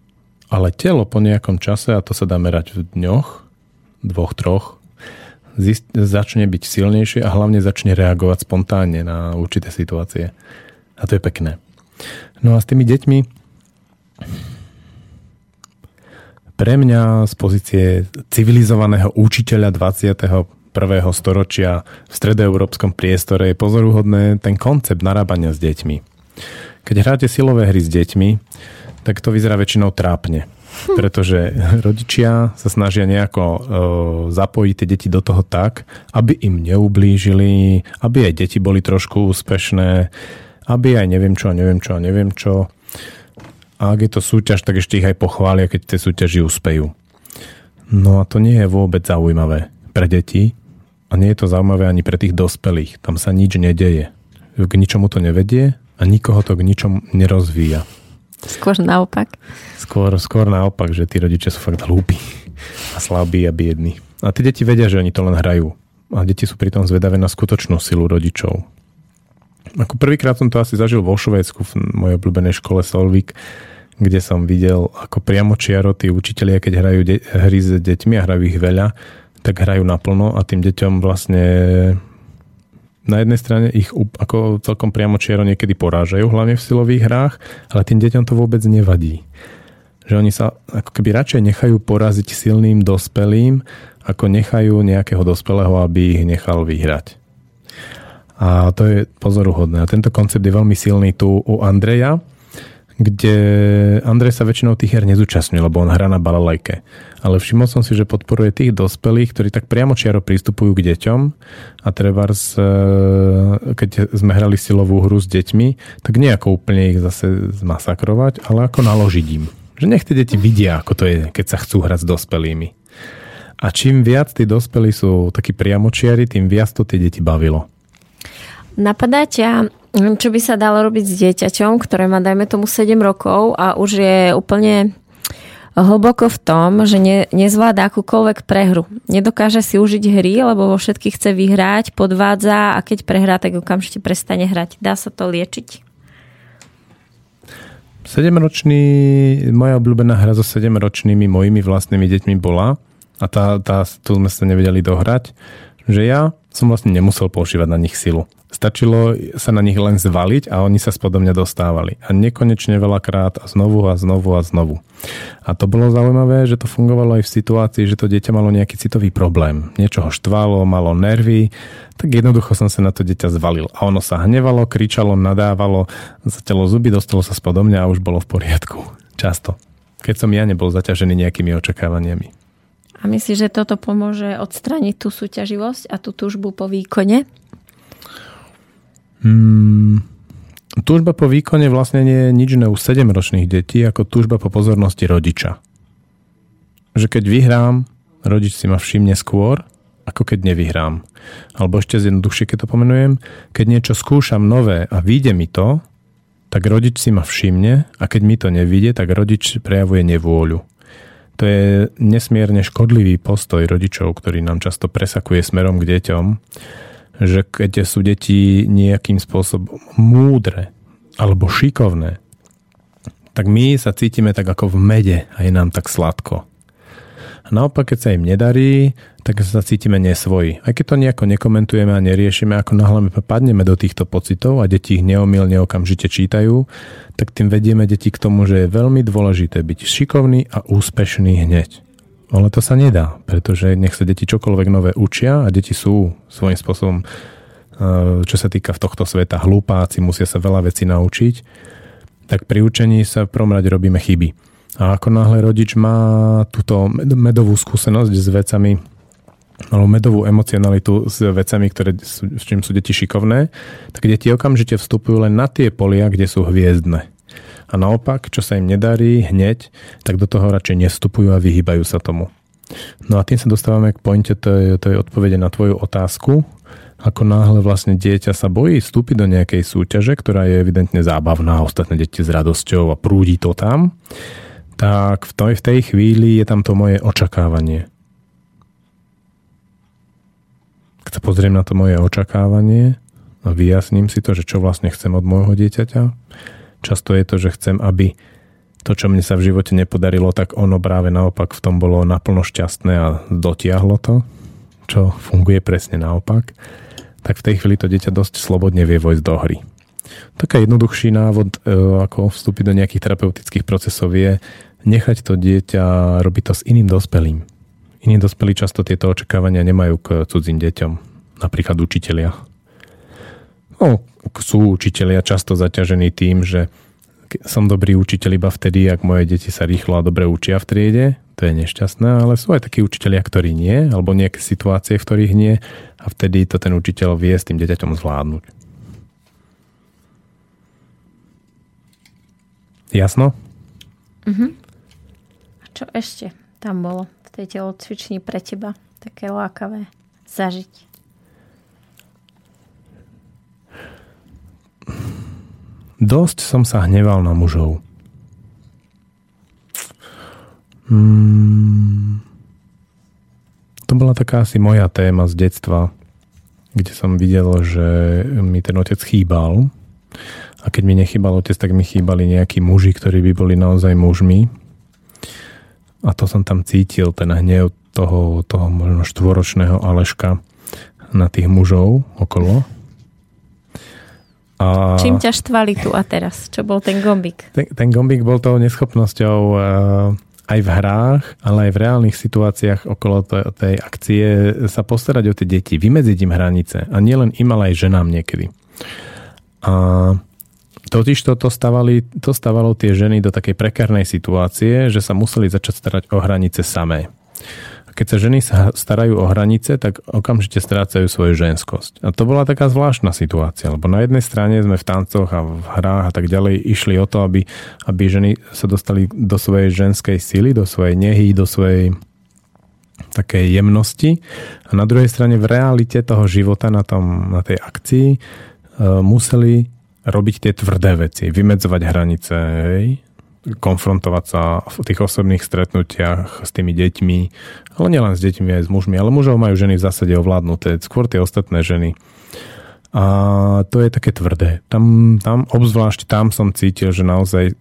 Ale telo po nejakom čase, a to sa dá merať v dňoch, dvoch, troch, zist, začne byť silnejšie a hlavne začne reagovať spontánne na určité situácie. A to je pekné. No a s tými deťmi pre mňa z pozície civilizovaného učiteľa 20 prvého storočia v stredoeurópskom priestore je pozoruhodné ten koncept narábania s deťmi. Keď hráte silové hry s deťmi, tak to vyzerá väčšinou trápne. Pretože rodičia sa snažia nejako e, zapojiť tie deti do toho tak, aby im neublížili, aby aj deti boli trošku úspešné, aby aj neviem čo, neviem čo, neviem čo. A ak je to súťaž, tak ešte ich aj pochvália, keď tie súťaži úspejú. No a to nie je vôbec zaujímavé pre deti, a nie je to zaujímavé ani pre tých dospelých. Tam sa nič nedeje. K ničomu to nevedie a nikoho to k ničom nerozvíja. Skôr naopak. Skôr, skôr naopak, že tí rodičia sú fakt hlúpi a slabí a biední. A tí deti vedia, že oni to len hrajú. A deti sú pritom zvedavé na skutočnú silu rodičov. Ako prvýkrát som to asi zažil vo Švédsku v mojej obľúbenej škole Solvik, kde som videl, ako priamo čiaro tí učitelia, keď hrajú de- hry s deťmi a hrajú ich veľa, tak hrajú naplno a tým deťom vlastne na jednej strane ich ako celkom priamo čiaro niekedy porážajú, hlavne v silových hrách, ale tým deťom to vôbec nevadí. Že oni sa ako keby radšej nechajú poraziť silným dospelým, ako nechajú nejakého dospelého, aby ich nechal vyhrať. A to je pozoruhodné. A tento koncept je veľmi silný tu u Andreja, kde Andrej sa väčšinou tých her nezúčastňuje, lebo on hrá na balalajke. Ale všimol som si, že podporuje tých dospelých, ktorí tak priamo čiaro prístupujú k deťom a trebárs, e, keď sme hrali silovú hru s deťmi, tak nie úplne ich zase zmasakrovať, ale ako naložiť im. Že nech tie deti vidia, ako to je, keď sa chcú hrať s dospelými. A čím viac tí dospelí sú takí priamočiari, tým viac to tie deti bavilo. Napadá ťa čo by sa dalo robiť s dieťaťom, ktoré má, dajme tomu, 7 rokov a už je úplne hlboko v tom, že ne, nezvláda akúkoľvek prehru. Nedokáže si užiť hry, lebo vo všetkých chce vyhrať, podvádza a keď prehrá, tak okamžite prestane hrať. Dá sa to liečiť? 7-ročný, moja obľúbená hra so 7-ročnými mojimi vlastnými deťmi bola a tá, tá, tu sme sa nevedeli dohrať, že ja som vlastne nemusel používať na nich silu. Stačilo sa na nich len zvaliť a oni sa spodom mňa dostávali. A nekonečne veľakrát a znovu a znovu a znovu. A to bolo zaujímavé, že to fungovalo aj v situácii, že to dieťa malo nejaký citový problém. Niečo ho štvalo, malo nervy, tak jednoducho som sa na to dieťa zvalil. A ono sa hnevalo, kričalo, nadávalo, zatelo zuby, dostalo sa spodom mňa a už bolo v poriadku. Často. Keď som ja nebol zaťažený nejakými očakávaniami. A myslíš, že toto pomôže odstraniť tú súťaživosť a tú túžbu po výkone? Hmm, túžba po výkone vlastne nie je nič iné u 7-ročných detí ako túžba po pozornosti rodiča. Že keď vyhrám, rodič si ma všimne skôr, ako keď nevyhrám. Alebo ešte zjednoduchšie, keď to pomenujem, keď niečo skúšam nové a vyjde mi to, tak rodič si ma všimne a keď mi to nevidie, tak rodič prejavuje nevôľu. To je nesmierne škodlivý postoj rodičov, ktorý nám často presakuje smerom k deťom že keď sú deti nejakým spôsobom múdre alebo šikovné, tak my sa cítime tak ako v mede a je nám tak sladko. A naopak, keď sa im nedarí, tak sa cítime nesvoji. Aj keď to nejako nekomentujeme a neriešime, ako náhle padneme do týchto pocitov a deti ich neomilne okamžite čítajú, tak tým vedieme deti k tomu, že je veľmi dôležité byť šikovný a úspešný hneď. Ale to sa nedá, pretože nech sa deti čokoľvek nové učia a deti sú svojím spôsobom, eh, čo sa týka v tohto sveta, hlupáci, musia sa veľa vecí naučiť, tak pri učení sa v prvom rade robíme chyby. A ako náhle rodič má túto medovú skúsenosť s vecami, alebo medovú emocionalitu s vecami, ktoré, s čím sú deti šikovné, tak deti okamžite vstupujú len na tie polia, kde sú hviezdne. A naopak, čo sa im nedarí hneď, tak do toho radšej nestupujú a vyhýbajú sa tomu. No a tým sa dostávame k pointe tej, tej odpovede na tvoju otázku. Ako náhle vlastne dieťa sa bojí vstúpiť do nejakej súťaže, ktorá je evidentne zábavná, ostatné deti s radosťou a prúdi to tam, tak v tej, v tej chvíli je tam to moje očakávanie. Keď sa pozriem na to moje očakávanie a vyjasním si to, že čo vlastne chcem od môjho dieťaťa, Často je to, že chcem, aby to, čo mne sa v živote nepodarilo, tak ono práve naopak v tom bolo naplno šťastné a dotiahlo to, čo funguje presne naopak, tak v tej chvíli to dieťa dosť slobodne vie vojsť do hry. Taká jednoduchší návod, e, ako vstúpiť do nejakých terapeutických procesov je nechať to dieťa robiť to s iným dospelým. Iní dospelí často tieto očakávania nemajú k cudzím deťom, napríklad učitelia. No, sú učitelia často zaťažení tým, že som dobrý učiteľ iba vtedy, ak moje deti sa rýchlo a dobre učia v triede, to je nešťastné, ale sú aj takí učiteľia, ktorí nie, alebo nejaké situácie, v ktorých nie a vtedy to ten učiteľ vie s tým dieťaťom zvládnuť. Jasno? Uh-huh. A čo ešte tam bolo v tej telocvični pre teba také lákavé zažiť? Dosť som sa hneval na mužov. Hmm. To bola taká asi moja téma z detstva. kde som videl, že mi ten otec chýbal. A keď mi nechýbal otec, tak mi chýbali nejakí muži, ktorí by boli naozaj mužmi. A to som tam cítil, ten hnev toho, toho možno štvoročného Aleška na tých mužov okolo. A... Čím ťa štvali tu a teraz? Čo bol ten gombik? Ten, ten gombik bol tou neschopnosťou uh, aj v hrách, ale aj v reálnych situáciách okolo tej akcie sa postarať o tie deti, vymedziť im hranice. A nielen im, ale aj ženám niekedy. A totiž to, to, stavali, to stavalo tie ženy do takej prekárnej situácie, že sa museli začať starať o hranice samé keď sa ženy starajú o hranice, tak okamžite strácajú svoju ženskosť. A to bola taká zvláštna situácia, lebo na jednej strane sme v tancoch a v hrách a tak ďalej išli o to, aby, aby ženy sa dostali do svojej ženskej sily, do svojej nehy, do svojej takej jemnosti. A na druhej strane v realite toho života na, tom, na tej akcii e, museli robiť tie tvrdé veci, vymedzovať hranice, hej, konfrontovať sa v tých osobných stretnutiach s tými deťmi, ale nielen s deťmi, aj s mužmi, ale mužov majú ženy v zásade ovládnuté, skôr tie ostatné ženy. A to je také tvrdé. Tam, tam obzvlášť tam som cítil, že naozaj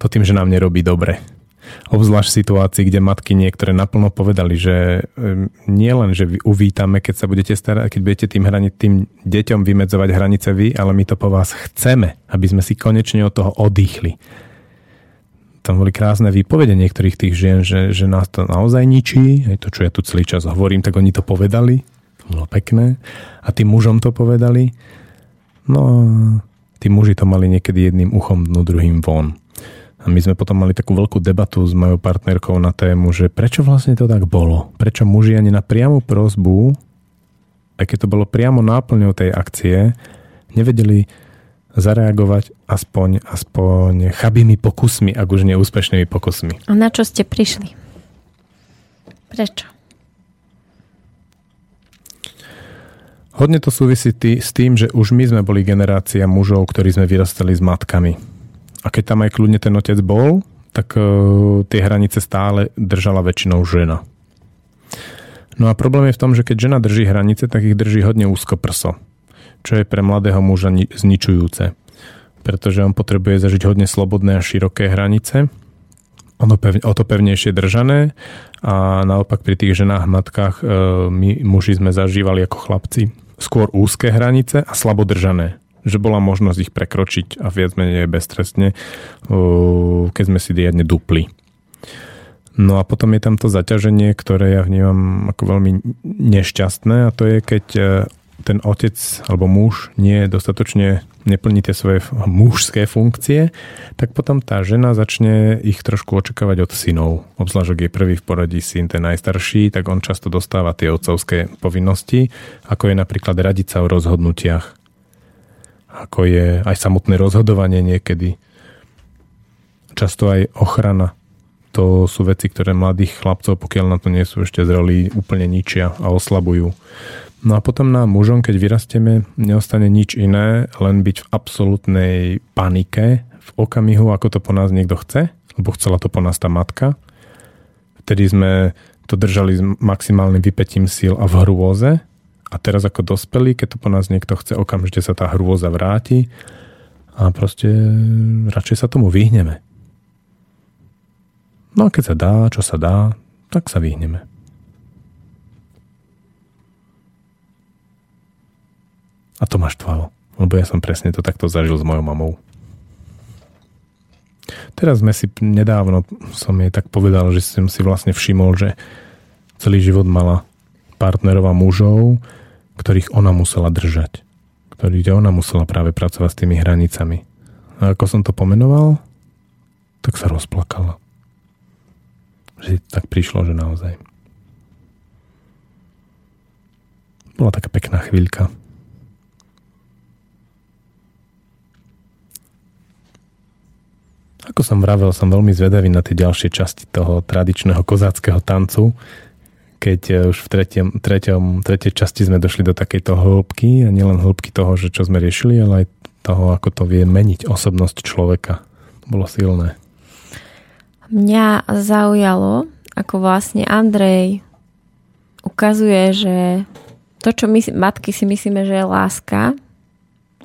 to tým, že nám nerobí dobre obzvlášť v situácii, kde matky niektoré naplno povedali, že nie len, že uvítame, keď sa budete starať, keď budete tým, hrani, tým deťom vymedzovať hranice vy, ale my to po vás chceme, aby sme si konečne od toho oddychli. Tam boli krásne výpovede niektorých tých žien, že, že nás to naozaj ničí, aj to, čo ja tu celý čas hovorím, tak oni to povedali, to bolo pekné, a tým mužom to povedali. No tí muži to mali niekedy jedným uchom dnu, druhým von. A my sme potom mali takú veľkú debatu s mojou partnerkou na tému, že prečo vlastne to tak bolo? Prečo muži ani na priamu prozbu, aj keď to bolo priamo náplňou tej akcie, nevedeli zareagovať aspoň, aspoň chabými pokusmi, ak už neúspešnými pokusmi. A na čo ste prišli? Prečo? Hodne to súvisí tý, s tým, že už my sme boli generácia mužov, ktorí sme vyrastali s matkami a keď tam aj kľudne ten otec bol, tak uh, tie hranice stále držala väčšinou žena. No a problém je v tom, že keď žena drží hranice, tak ich drží hodne úzko prso, čo je pre mladého muža ni- zničujúce. Pretože on potrebuje zažiť hodne slobodné a široké hranice, ono pevne, o to pevnejšie držané a naopak pri tých ženách, matkách uh, my muži sme zažívali ako chlapci skôr úzke hranice a slabo držané že bola možnosť ich prekročiť a viac menej beztrestne, keď sme si riadne dupli. No a potom je tam to zaťaženie, ktoré ja vnímam ako veľmi nešťastné a to je, keď e, ten otec alebo muž nie dostatočne neplní tie svoje mužské funkcie, tak potom tá žena začne ich trošku očakávať od synov. Obzvlášť, ak je prvý v poradí syn, ten najstarší, tak on často dostáva tie otcovské povinnosti, ako je napríklad radiť sa o rozhodnutiach ako je aj samotné rozhodovanie niekedy. Často aj ochrana. To sú veci, ktoré mladých chlapcov, pokiaľ na to nie sú ešte zrelí, úplne ničia a oslabujú. No a potom nám mužom, keď vyrastieme, neostane nič iné, len byť v absolútnej panike v okamihu, ako to po nás niekto chce, lebo chcela to po nás tá matka. Vtedy sme to držali s maximálnym vypetím síl a v hrôze a teraz ako dospelí, keď to po nás niekto chce, okamžite sa tá hrôza vráti a proste radšej sa tomu vyhneme. No a keď sa dá, čo sa dá, tak sa vyhneme. A to ma štvalo, lebo ja som presne to takto zažil s mojou mamou. Teraz sme si nedávno, som jej tak povedal, že som si vlastne všimol, že celý život mala partnerov a mužov, ktorých ona musela držať. Ktorých ona musela práve pracovať s tými hranicami. A ako som to pomenoval, tak sa rozplakala. Že tak prišlo, že naozaj. Bola taká pekná chvíľka. Ako som vravel, som veľmi zvedavý na tie ďalšie časti toho tradičného kozáckého tancu, keď eh, už v tretiom, tretiom, tretej časti sme došli do takejto hĺbky a nielen hĺbky toho, že čo sme riešili, ale aj toho, ako to vie meniť osobnosť človeka. Bolo silné. Mňa zaujalo, ako vlastne Andrej ukazuje, že to, čo my matky si myslíme, že je láska,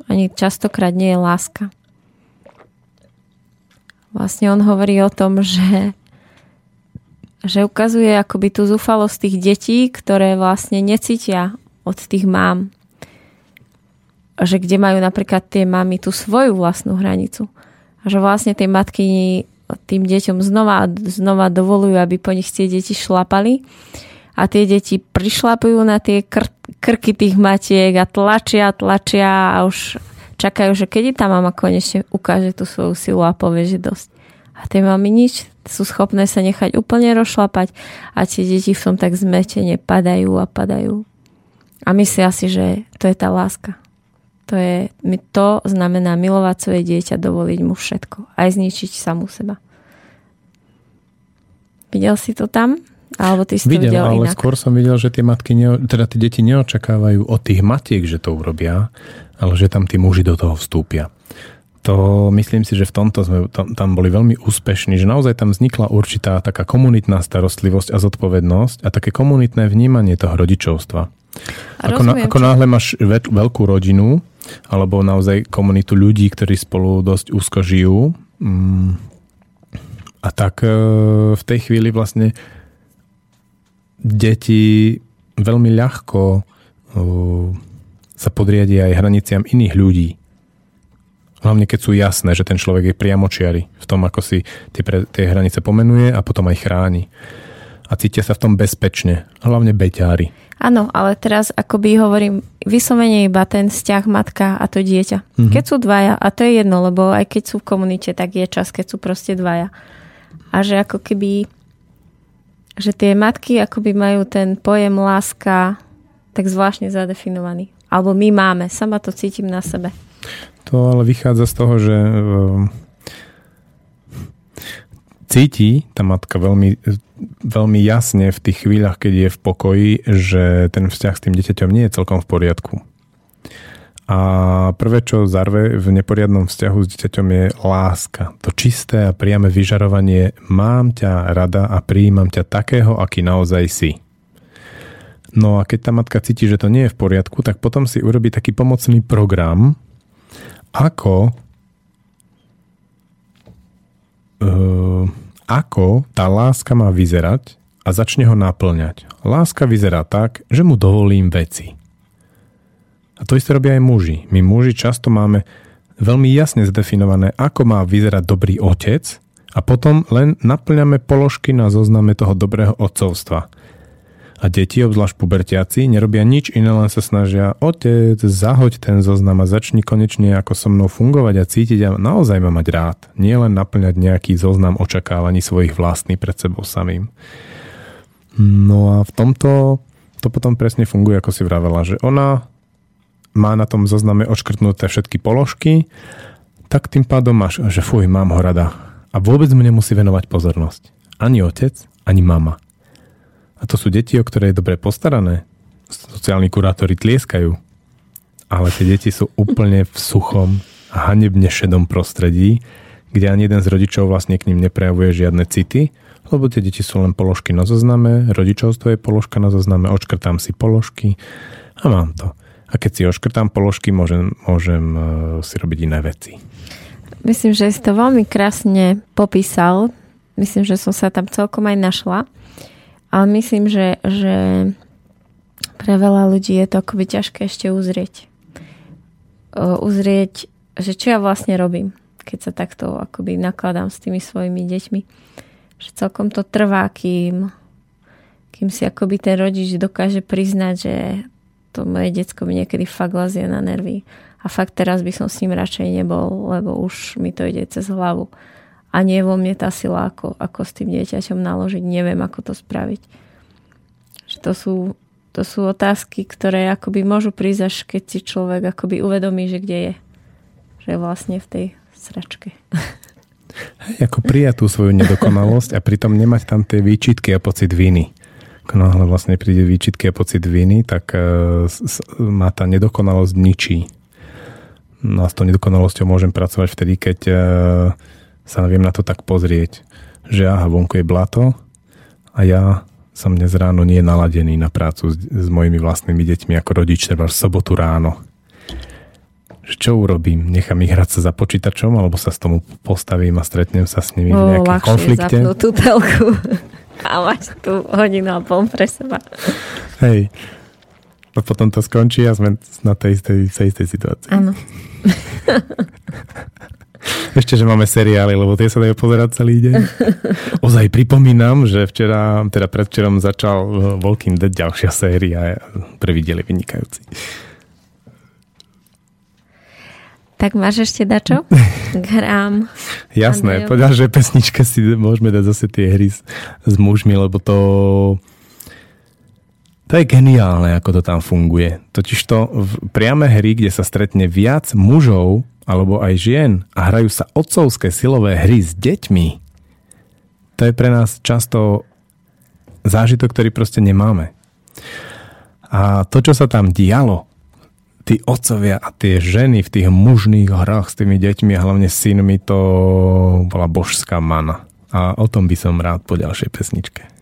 ani častokrát nie je láska. Vlastne on hovorí o tom, že, že ukazuje akoby tú zúfalosť tých detí, ktoré vlastne necítia od tých mám. Že kde majú napríklad tie mamy tú svoju vlastnú hranicu. A že vlastne tie matky tým deťom znova znova dovolujú, aby po nich tie deti šlapali a tie deti prišlapujú na tie kr- krky tých matiek a tlačia, tlačia a už čakajú, že kedy tá mama konečne ukáže tú svoju silu a povie, že dosť. A tie mami nič, sú schopné sa nechať úplne rozšlapať a tie deti v tom tak zmetene padajú a padajú. A myslia si, že to je tá láska. To, je, to znamená milovať svoje dieťa, dovoliť mu všetko. Aj zničiť samú seba. Videl si to tam? Alebo ty si videl, to videl ale inak? skôr som videl, že tie matky, ne, teda tie deti neočakávajú od tých matiek, že to urobia, ale že tam tí muži do toho vstúpia. To myslím si, že v tomto sme tam, tam boli veľmi úspešní, že naozaj tam vznikla určitá taká komunitná starostlivosť a zodpovednosť a také komunitné vnímanie toho rodičovstva. Ako, na, ako náhle máš ve, veľkú rodinu alebo naozaj komunitu ľudí, ktorí spolu dosť úzko žijú mm, a tak e, v tej chvíli vlastne deti veľmi ľahko sa podriadia aj hraniciam iných ľudí. Hlavne keď sú jasné, že ten človek je priamočiari v tom, ako si tie, pre, tie hranice pomenuje a potom aj chráni. A cítia sa v tom bezpečne. Hlavne beťári. Áno, ale teraz akoby hovorím vyslovene iba ten vzťah matka a to dieťa. Mm-hmm. Keď sú dvaja, a to je jedno, lebo aj keď sú v komunite, tak je čas, keď sú proste dvaja. A že ako keby že tie matky akoby majú ten pojem láska tak zvláštne zadefinovaný. Alebo my máme, sama to cítim na sebe. To ale vychádza z toho, že ehm, cíti tá matka veľmi, veľmi jasne v tých chvíľach, keď je v pokoji, že ten vzťah s tým dieťaťom nie je celkom v poriadku. A prvé, čo zarve v neporiadnom vzťahu s dieťaťom je láska. To čisté a priame vyžarovanie mám ťa rada a prijímam ťa takého, aký naozaj si. No a keď tá matka cíti, že to nie je v poriadku, tak potom si urobí taký pomocný program, ako uh, ako tá láska má vyzerať a začne ho naplňať. Láska vyzerá tak, že mu dovolím veci. A to isté robia aj muži. My muži často máme veľmi jasne zdefinované, ako má vyzerať dobrý otec a potom len naplňame položky na zozname toho dobrého otcovstva. A deti, obzvlášť pubertiaci, nerobia nič iné, len sa snažia otec, zahoď ten zoznam a začni konečne ako so mnou fungovať a cítiť a naozaj ma mať rád. Nie len naplňať nejaký zoznam očakávaní svojich vlastných pred sebou samým. No a v tomto to potom presne funguje, ako si vravela, že ona má na tom zozname odškrtnuté všetky položky, tak tým pádom máš, že fuj, mám ho rada. A vôbec mu nemusí venovať pozornosť. Ani otec, ani mama. A to sú deti, o ktoré je dobre postarané. Sociálni kurátori tlieskajú. Ale tie deti sú úplne v suchom a hanebne šedom prostredí, kde ani jeden z rodičov vlastne k ním neprejavuje žiadne city, lebo tie deti sú len položky na zozname, rodičovstvo je položka na zozname, odškrtám si položky a mám to. A keď si oškrtám položky, môžem, môžem e, si robiť iné veci. Myslím, že si to veľmi krásne popísal. Myslím, že som sa tam celkom aj našla. Ale myslím, že, že pre veľa ľudí je to akoby ťažké ešte uzrieť. Uzrieť, že čo ja vlastne robím, keď sa takto akoby nakladám s tými svojimi deťmi. Že celkom to trvá, kým, kým si akoby ten rodič dokáže priznať, že to moje decko mi niekedy fakt lazie na nervy. A fakt teraz by som s ním radšej nebol, lebo už mi to ide cez hlavu. A nie vo mne tá sila, ako, ako s tým dieťaťom naložiť. Neviem, ako to spraviť. Že to sú, to sú otázky, ktoré akoby môžu prísť, až keď si človek akoby uvedomí, že kde je. Že je vlastne v tej sračke. Hej, ako prijať tú svoju nedokonalosť a pritom nemať tam tie výčitky a pocit viny ako náhle vlastne príde výčitky a pocit viny, tak uh, má tá nedokonalosť ničí. No a s tou nedokonalosťou môžem pracovať vtedy, keď uh, sa viem na to tak pozrieť, že aha, vonku je blato a ja som dnes ráno nie naladený na prácu s, s mojimi vlastnými deťmi ako rodič, treba v sobotu ráno. Že čo urobím? Nechám ich hrať sa za počítačom, alebo sa s tomu postavím a stretnem sa s nimi v nejakom konflikte? tú telku a máš tú hodinu a pol pre seba. Hej. A potom to skončí a sme na tej istej, tej istej situácii. Áno. Ešte, že máme seriály, lebo tie sa dajú pozerať celý deň. Ozaj pripomínam, že včera, teda predvčerom začal Walking Dead ďalšia séria. Prvý diel je vynikajúci. Tak máš ešte dačo? Hrám. Jasné, povedal, že pesničke si môžeme dať zase tie hry s, s mužmi, lebo to to je geniálne, ako to tam funguje. Totižto v priame hry, kde sa stretne viac mužov alebo aj žien a hrajú sa otcovské silové hry s deťmi, to je pre nás často zážitok, ktorý proste nemáme. A to, čo sa tam dialo, tí otcovia a tie ženy v tých mužných hrách s tými deťmi a hlavne synmi, to bola božská mana. A o tom by som rád po ďalšej pesničke.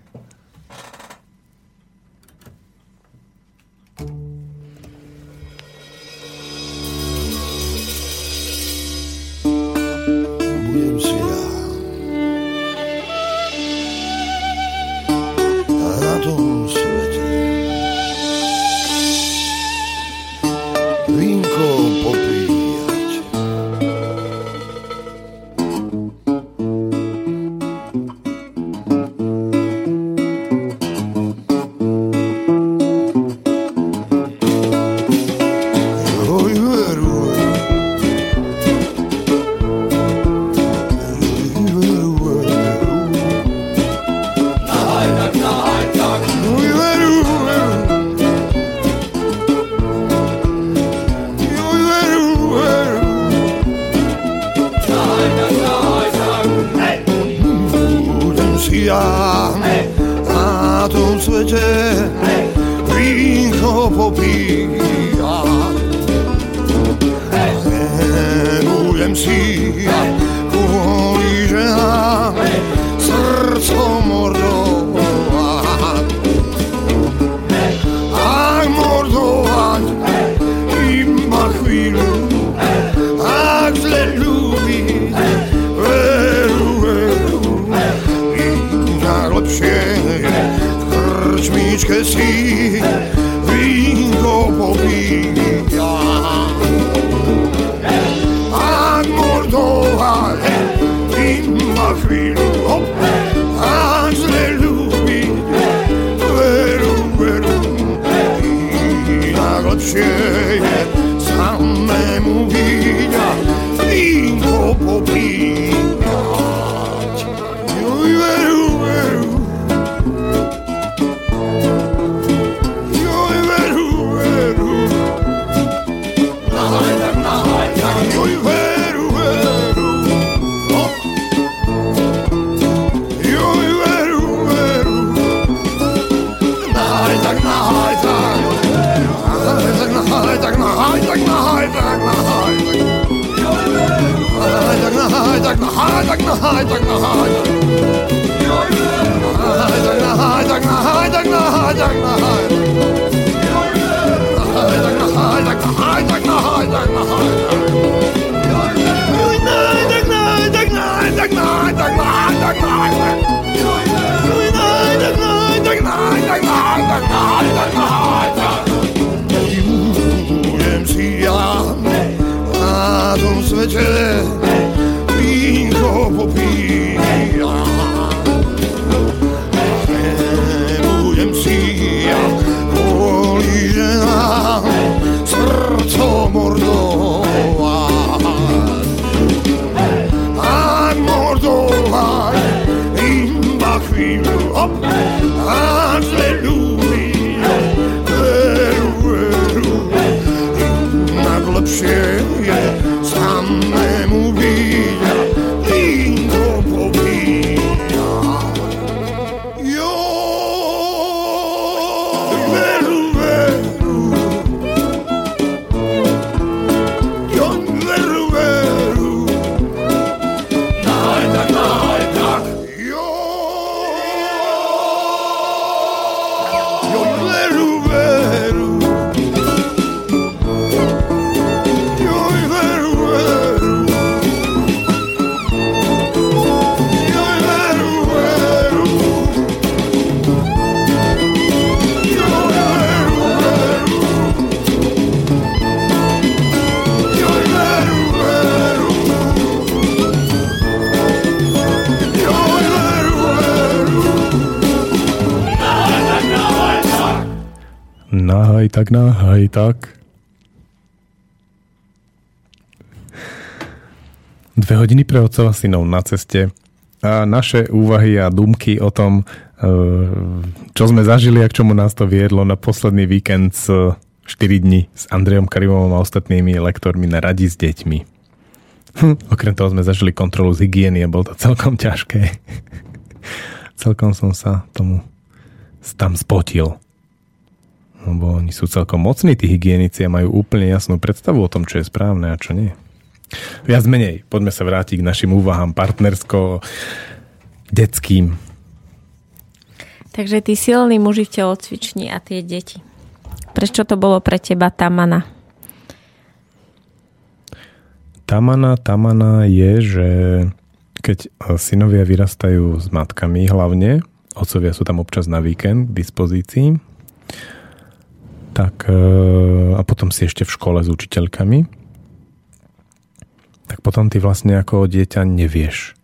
op, Alléluia. Tak, náhaj tak. Dve hodiny pre otcova synov na ceste a naše úvahy a dumky o tom, e, čo sme zažili a k čomu nás to viedlo na posledný víkend z 4 dní s Andrejom Karimovom a ostatnými lektormi na radi s deťmi. Hm, okrem toho sme zažili kontrolu z hygieny a bolo to celkom ťažké. celkom som sa tomu tam spotil. Lebo oni sú celkom mocní, tí hygienici a majú úplne jasnú predstavu o tom, čo je správne a čo nie. Viac menej, poďme sa vrátiť k našim úvahám partnersko-detským. Takže tí silní muži v telocvični a tie deti. Prečo to bolo pre teba Tamana? Tamana, Tamana je, že keď synovia vyrastajú s matkami hlavne, otcovia sú tam občas na víkend k dispozícii, tak e, a potom si ešte v škole s učiteľkami, tak potom ty vlastne ako dieťa nevieš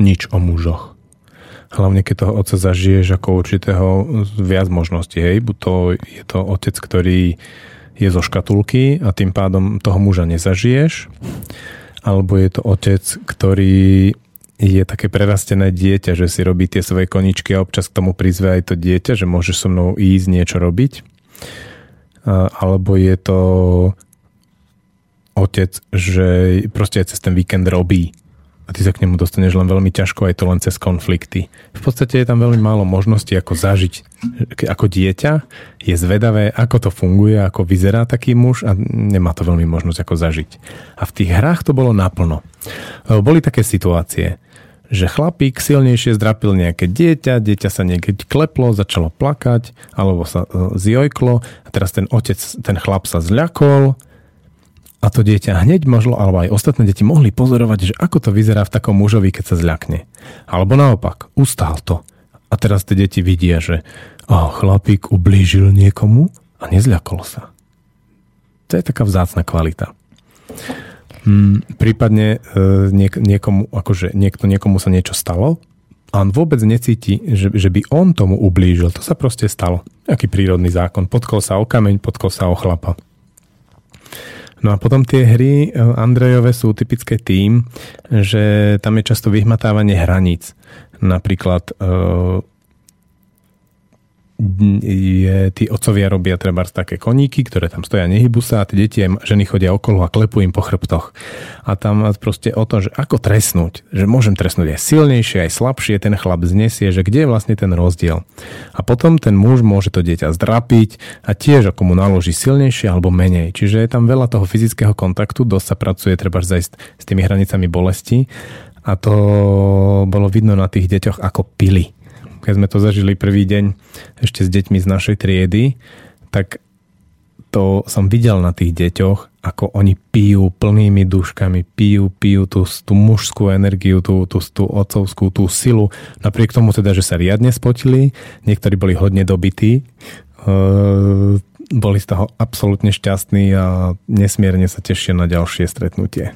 nič o mužoch. Hlavne keď toho otca zažiješ ako určitého viac možností. Hej, buď to je to otec, ktorý je zo škatulky a tým pádom toho muža nezažiješ, alebo je to otec, ktorý je také prerastené dieťa, že si robí tie svoje koničky a občas k tomu prizve aj to dieťa, že môže so mnou ísť niečo robiť. Alebo je to otec, že proste aj cez ten víkend robí a ty sa k nemu dostaneš len veľmi ťažko, aj to len cez konflikty. V podstate je tam veľmi málo možností, ako zažiť. Ako dieťa je zvedavé, ako to funguje, ako vyzerá taký muž a nemá to veľmi možnosť, ako zažiť. A v tých hrách to bolo naplno. Boli také situácie, že chlapík silnejšie zdrapil nejaké dieťa, dieťa sa niekedy kleplo, začalo plakať, alebo sa e, zjojklo a teraz ten otec, ten chlap sa zľakol, a to dieťa hneď možno, alebo aj ostatné deti mohli pozorovať, že ako to vyzerá v takom mužovi, keď sa zľakne. Alebo naopak, ustál to. A teraz tie deti vidia, že oh, chlapík ublížil niekomu a nezľakol sa. To je taká vzácna kvalita. Hmm, prípadne e, niek- niekomu, akože niekto, niekomu sa niečo stalo a on vôbec necíti, že, že by on tomu ublížil. To sa proste stalo. Aký prírodný zákon. Potkol sa o kameň, potkol sa o chlapa. No a potom tie hry e, Andrejové sú typické tým, že tam je často vyhmatávanie hraníc. Napríklad e, je, tí otcovia robia treba také koníky, ktoré tam stoja, nehybu sa a tie deti ženy chodia okolo a klepú im po chrbtoch. A tam proste o to, že ako trestnúť, že môžem trestnúť aj silnejšie, aj slabšie, ten chlap znesie, že kde je vlastne ten rozdiel. A potom ten muž môže to dieťa zdrapiť a tiež ako mu naloží silnejšie alebo menej. Čiže je tam veľa toho fyzického kontaktu, dosť sa pracuje treba zajsť s tými hranicami bolesti a to bolo vidno na tých deťoch ako pili keď sme to zažili prvý deň ešte s deťmi z našej triedy, tak to som videl na tých deťoch, ako oni pijú plnými duškami, pijú, pijú tú, tú mužskú energiu, tú, tú, tú otcovskú, tú silu. Napriek tomu teda, že sa riadne spotili, niektorí boli hodne dobití, uh, boli z toho absolútne šťastní a nesmierne sa tešia na ďalšie stretnutie.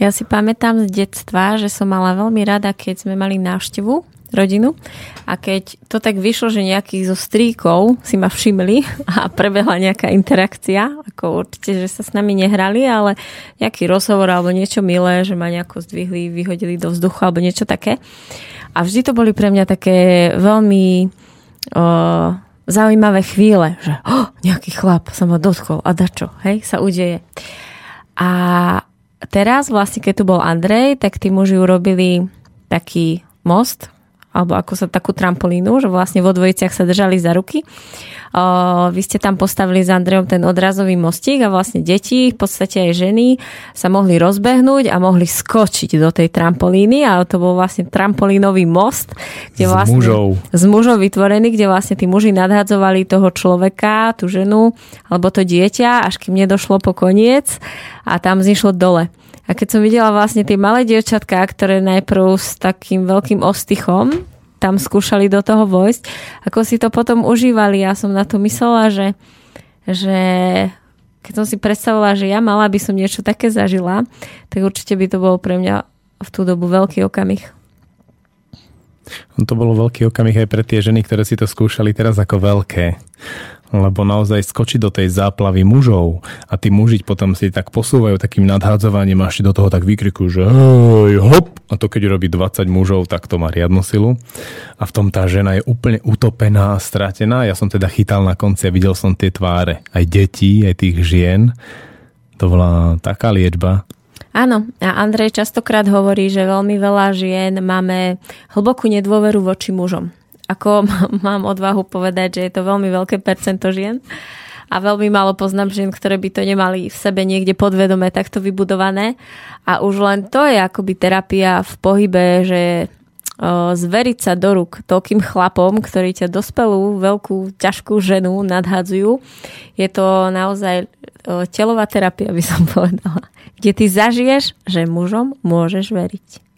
Ja si pamätám z detstva, že som mala veľmi rada, keď sme mali návštevu rodinu. A keď to tak vyšlo, že nejakých zo stríkov si ma všimli a prebehla nejaká interakcia, ako určite, že sa s nami nehrali, ale nejaký rozhovor alebo niečo milé, že ma nejako zdvihli, vyhodili do vzduchu alebo niečo také. A vždy to boli pre mňa také veľmi o, zaujímavé chvíle, že oh, nejaký chlap sa ma dotkol a dačo, hej, sa udeje. A teraz vlastne, keď tu bol Andrej, tak tí muži urobili taký most, alebo ako sa takú trampolínu, že vlastne vo dvojiciach sa držali za ruky. Vy ste tam postavili s Andrejom ten odrazový mostík a vlastne deti, v podstate aj ženy, sa mohli rozbehnúť a mohli skočiť do tej trampolíny a to bol vlastne trampolínový most, kde s vlastne, mužou. z mužov vytvorený, kde vlastne tí muži nadhadzovali toho človeka, tú ženu alebo to dieťa, až kým nedošlo po koniec a tam zišlo dole. A keď som videla vlastne tie malé dievčatká, ktoré najprv s takým veľkým ostychom tam skúšali do toho vojsť, ako si to potom užívali. Ja som na to myslela, že, že keď som si predstavovala, že ja mala by som niečo také zažila, tak určite by to bol pre mňa v tú dobu veľký okamih. To bolo veľký okamih aj pre tie ženy, ktoré si to skúšali teraz ako veľké. Lebo naozaj skočí do tej záplavy mužov a tí muži potom si tak posúvajú takým nadhádzovaním a ešte do toho tak vykrikujú, že hej, hop, a to keď robí 20 mužov, tak to má riadnu silu a v tom tá žena je úplne utopená a stratená. Ja som teda chytal na konci a videl som tie tváre, aj detí, aj tých žien. To bola taká liečba. Áno, a Andrej častokrát hovorí, že veľmi veľa žien máme hlbokú nedôveru voči mužom ako mám odvahu povedať, že je to veľmi veľké percento žien a veľmi málo poznám žien, ktoré by to nemali v sebe niekde podvedome takto vybudované. A už len to je akoby terapia v pohybe, že zveriť sa do rúk toľkým chlapom, ktorí ťa dospelú, veľkú, ťažkú ženu nadhadzujú. Je to naozaj telová terapia, by som povedala. Kde ty zažiješ, že mužom môžeš veriť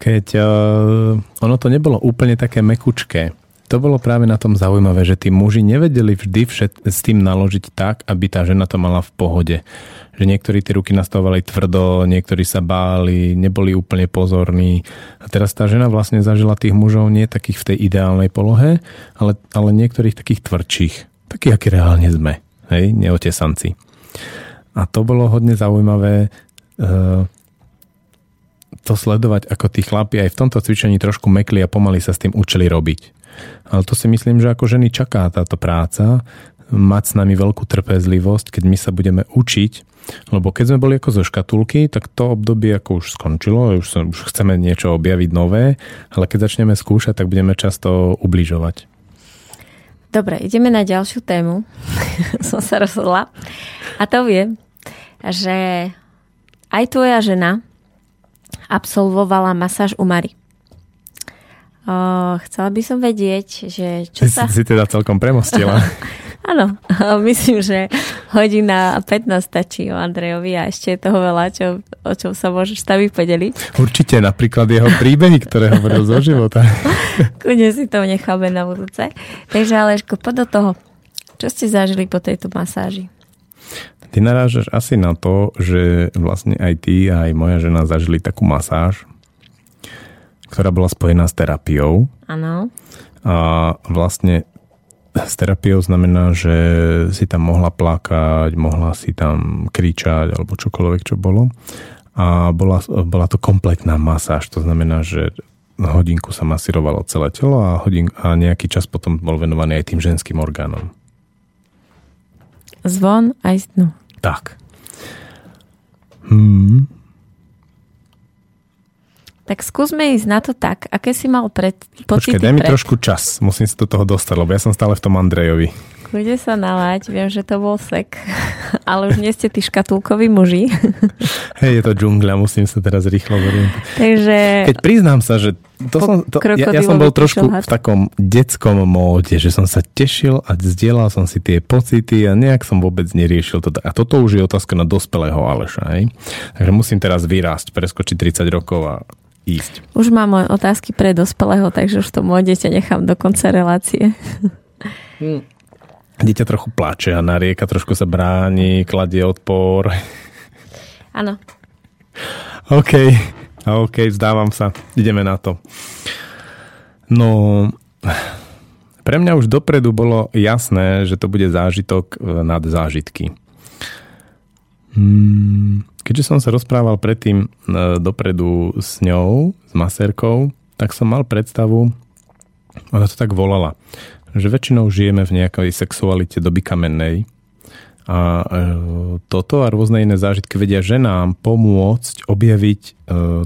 keď uh, ono to nebolo úplne také mekučké. To bolo práve na tom zaujímavé, že tí muži nevedeli vždy všet, s tým naložiť tak, aby tá žena to mala v pohode. Že niektorí tie ruky nastavovali tvrdo, niektorí sa báli, neboli úplne pozorní. A teraz tá žena vlastne zažila tých mužov nie takých v tej ideálnej polohe, ale, ale niektorých takých tvrdších. Takých, akí reálne sme. Hej, neotesanci. A to bolo hodne zaujímavé. Uh, to sledovať, ako tí chlapi aj v tomto cvičení trošku mekli a pomaly sa s tým učili robiť. Ale to si myslím, že ako ženy čaká táto práca, mať s nami veľkú trpezlivosť, keď my sa budeme učiť, lebo keď sme boli ako zo škatulky, tak to obdobie ako už skončilo, už, sa, už chceme niečo objaviť nové, ale keď začneme skúšať, tak budeme často ubližovať. Dobre, ideme na ďalšiu tému. Som sa rozhodla. A to je, že aj tvoja žena absolvovala masáž u Mary. O, chcela by som vedieť, že čo si, sa... Si teda celkom premostila. Áno, myslím, že hodina 15 stačí o Andrejovi a ešte je toho veľa, čo, o čom sa môžeš tam podeliť. Určite, napríklad jeho príbehy, ktoré hovoril zo života. Kudne si to necháme na budúce. Takže Aleško, poď do toho. Čo ste zažili po tejto masáži? Ty narážaš asi na to, že vlastne aj ty a aj moja žena zažili takú masáž, ktorá bola spojená s terapiou. Áno. A vlastne s terapiou znamená, že si tam mohla plakať, mohla si tam kričať alebo čokoľvek, čo bolo. A bola, bola to kompletná masáž, to znamená, že hodinku sa masírovalo celé telo a, hodin, a nejaký čas potom bol venovaný aj tým ženským orgánom. Zvon aj no. Tak. Hmm. Tak skúsme ísť na to tak, aké si mal pred, pocity Počkaj, daj mi pred... trošku čas. Musím sa do toho dostať, lebo ja som stále v tom Andrejovi. Kľude sa nalať, viem, že to bol sek, ale už nie ste tí škatulkoví muži. Hej, je to džungľa, musím sa teraz rýchlo zorientovať. Takže... Keď priznám sa, že to som, to, ja, ja som bol trošku v takom detskom móde, že som sa tešil a zdieľal som si tie pocity a nejak som vôbec neriešil to. A toto už je otázka na dospelého Aleša. Hej? Takže musím teraz vyrásť, preskočiť 30 rokov a ísť. Už mám moje otázky pre dospelého, takže už to môj dieťa nechám do konca relácie. Hmm dieťa trochu plače a narieka, trošku sa bráni, kladie odpor. Áno. OK, OK, vzdávam sa. Ideme na to. No, pre mňa už dopredu bolo jasné, že to bude zážitok e, nad zážitky. Hmm, keďže som sa rozprával predtým e, dopredu s ňou, s masérkou, tak som mal predstavu, ona to tak volala, že väčšinou žijeme v nejakej sexualite doby kamennej a e, toto a rôzne iné zážitky vedia ženám pomôcť objaviť e,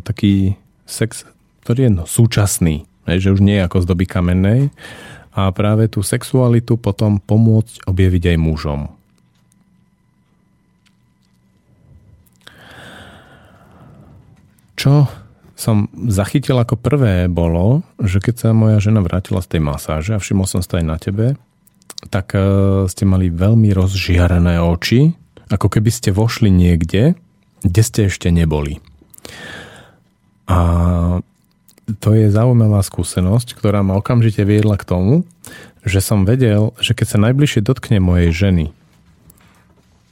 taký sex, ktorý je no, súčasný, že už nie je ako z doby kamennej a práve tú sexualitu potom pomôcť objaviť aj mužom. Čo som zachytil ako prvé bolo, že keď sa moja žena vrátila z tej masáže a všimol som sa aj na tebe, tak e, ste mali veľmi rozžiarené oči, ako keby ste vošli niekde, kde ste ešte neboli. A to je zaujímavá skúsenosť, ktorá ma okamžite viedla k tomu, že som vedel, že keď sa najbližšie dotkne mojej ženy,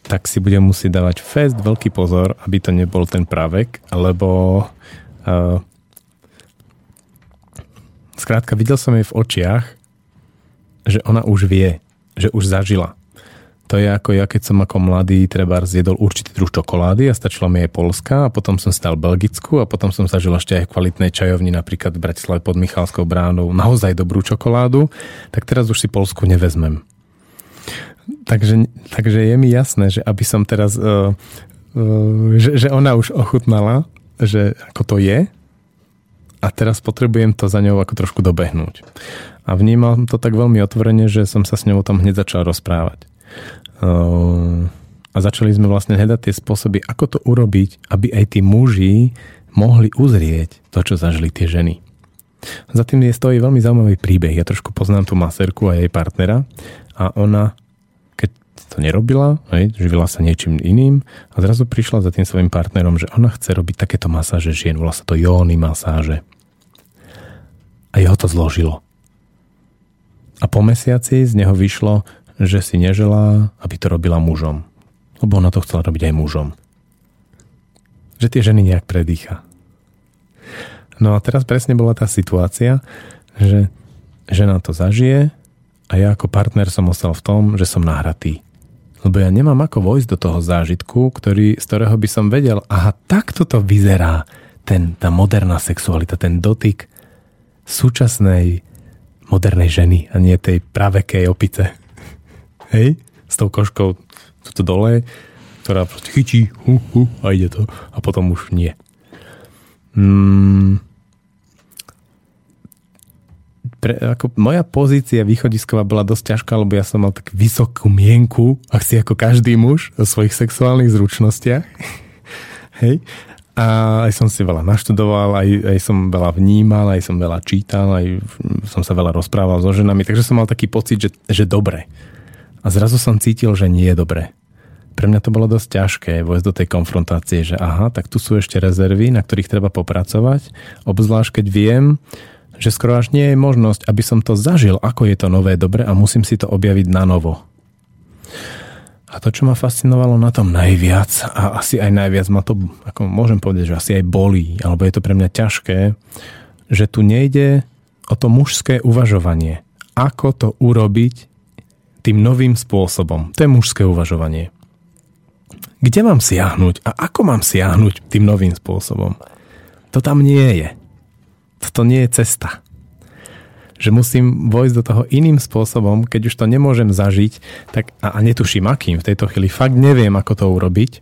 tak si budem musieť dávať fest veľký pozor, aby to nebol ten právek, lebo Skrátka, videl som jej v očiach, že ona už vie, že už zažila. To je ako ja, keď som ako mladý treba zjedol určitý druh čokolády a stačila mi aj Polska a potom som stal Belgicku a potom som zažil ešte aj v kvalitnej čajovni napríklad v Bratislave pod Michalskou bránou naozaj dobrú čokoládu, tak teraz už si Polsku nevezmem. Takže, takže je mi jasné, že aby som teraz, uh, uh, že, že ona už ochutnala, že ako to je a teraz potrebujem to za ňou ako trošku dobehnúť. A vnímal to tak veľmi otvorene, že som sa s ňou o tom hneď začal rozprávať. Uh, a začali sme vlastne hľadať tie spôsoby, ako to urobiť, aby aj tí muži mohli uzrieť to, čo zažili tie ženy. Za tým je stojí veľmi zaujímavý príbeh. Ja trošku poznám tú maserku a jej partnera a ona to nerobila, hej, živila sa niečím iným a zrazu prišla za tým svojim partnerom, že ona chce robiť takéto masáže žien, volá sa to jóny masáže. A jeho to zložilo. A po mesiaci z neho vyšlo, že si neželá, aby to robila mužom. Lebo ona to chcela robiť aj mužom. Že tie ženy nejak predýcha. No a teraz presne bola tá situácia, že žena to zažije a ja ako partner som ostal v tom, že som nahratý. Lebo ja nemám ako vojsť do toho zážitku, ktorý, z ktorého by som vedel, aha, takto to vyzerá ten, tá moderná sexualita, ten dotyk súčasnej modernej ženy a nie tej pravekej opice. Hej? S tou koškou tuto dole, ktorá proste chytí hu, hu, a ide to. A potom už nie. Mm, pre, ako moja pozícia východisková bola dosť ťažká, lebo ja som mal tak vysokú mienku, asi ako každý muž, o svojich sexuálnych zručnostiach. Hej. A aj som si veľa naštudoval, aj, aj som veľa vnímal, aj som veľa čítal, aj som sa veľa rozprával so ženami, takže som mal taký pocit, že, že dobre. A zrazu som cítil, že nie je dobre. Pre mňa to bolo dosť ťažké vojsť do tej konfrontácie, že aha, tak tu sú ešte rezervy, na ktorých treba popracovať, obzvlášť keď viem, že skoro až nie je možnosť, aby som to zažil, ako je to nové dobre a musím si to objaviť na novo. A to, čo ma fascinovalo na tom najviac, a asi aj najviac ma to, ako môžem povedať, že asi aj bolí, alebo je to pre mňa ťažké, že tu nejde o to mužské uvažovanie. Ako to urobiť tým novým spôsobom. To je mužské uvažovanie. Kde mám siahnuť a ako mám siahnuť tým novým spôsobom? To tam nie je toto nie je cesta. Že musím vojsť do toho iným spôsobom, keď už to nemôžem zažiť, tak, a, a netuším akým v tejto chvíli, fakt neviem, ako to urobiť,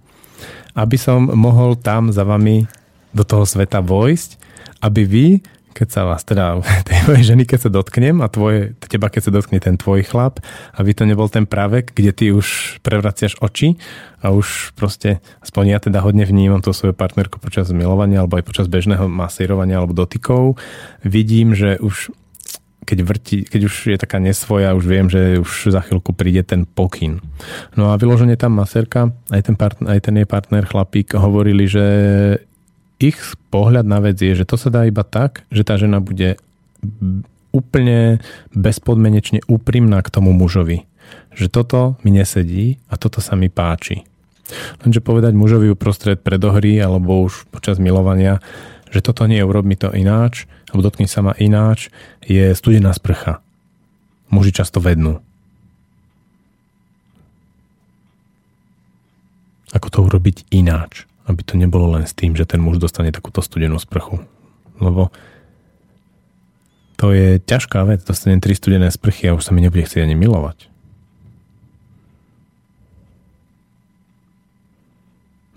aby som mohol tam za vami do toho sveta vojsť, aby vy keď sa vás teda, tej mojej ženy, keď sa dotknem a tvoje, teba, keď sa dotkne ten tvoj chlap, aby to nebol ten právek, kde ty už prevraciaš oči a už proste, aspoň ja teda hodne vnímam tú svoju partnerku počas milovania alebo aj počas bežného masírovania alebo dotykov, vidím, že už keď, vrti, keď už je taká nesvoja, už viem, že už za chvíľku príde ten pokyn. No a vyloženie tam maserka, aj ten, partner, aj ten jej partner chlapík hovorili, že ich pohľad na vec je, že to sa dá iba tak, že tá žena bude úplne bezpodmenečne úprimná k tomu mužovi. Že toto mi nesedí a toto sa mi páči. Lenže povedať mužovi uprostred predohry alebo už počas milovania, že toto nie, urob mi to ináč, alebo dotkni sa ma ináč, je studená sprcha. Muži často vednú. Ako to urobiť ináč? Aby to nebolo len s tým, že ten muž dostane takúto studenú sprchu. Lebo to je ťažká vec, dostane tri studené sprchy a už sa mi nebude chcieť ani milovať.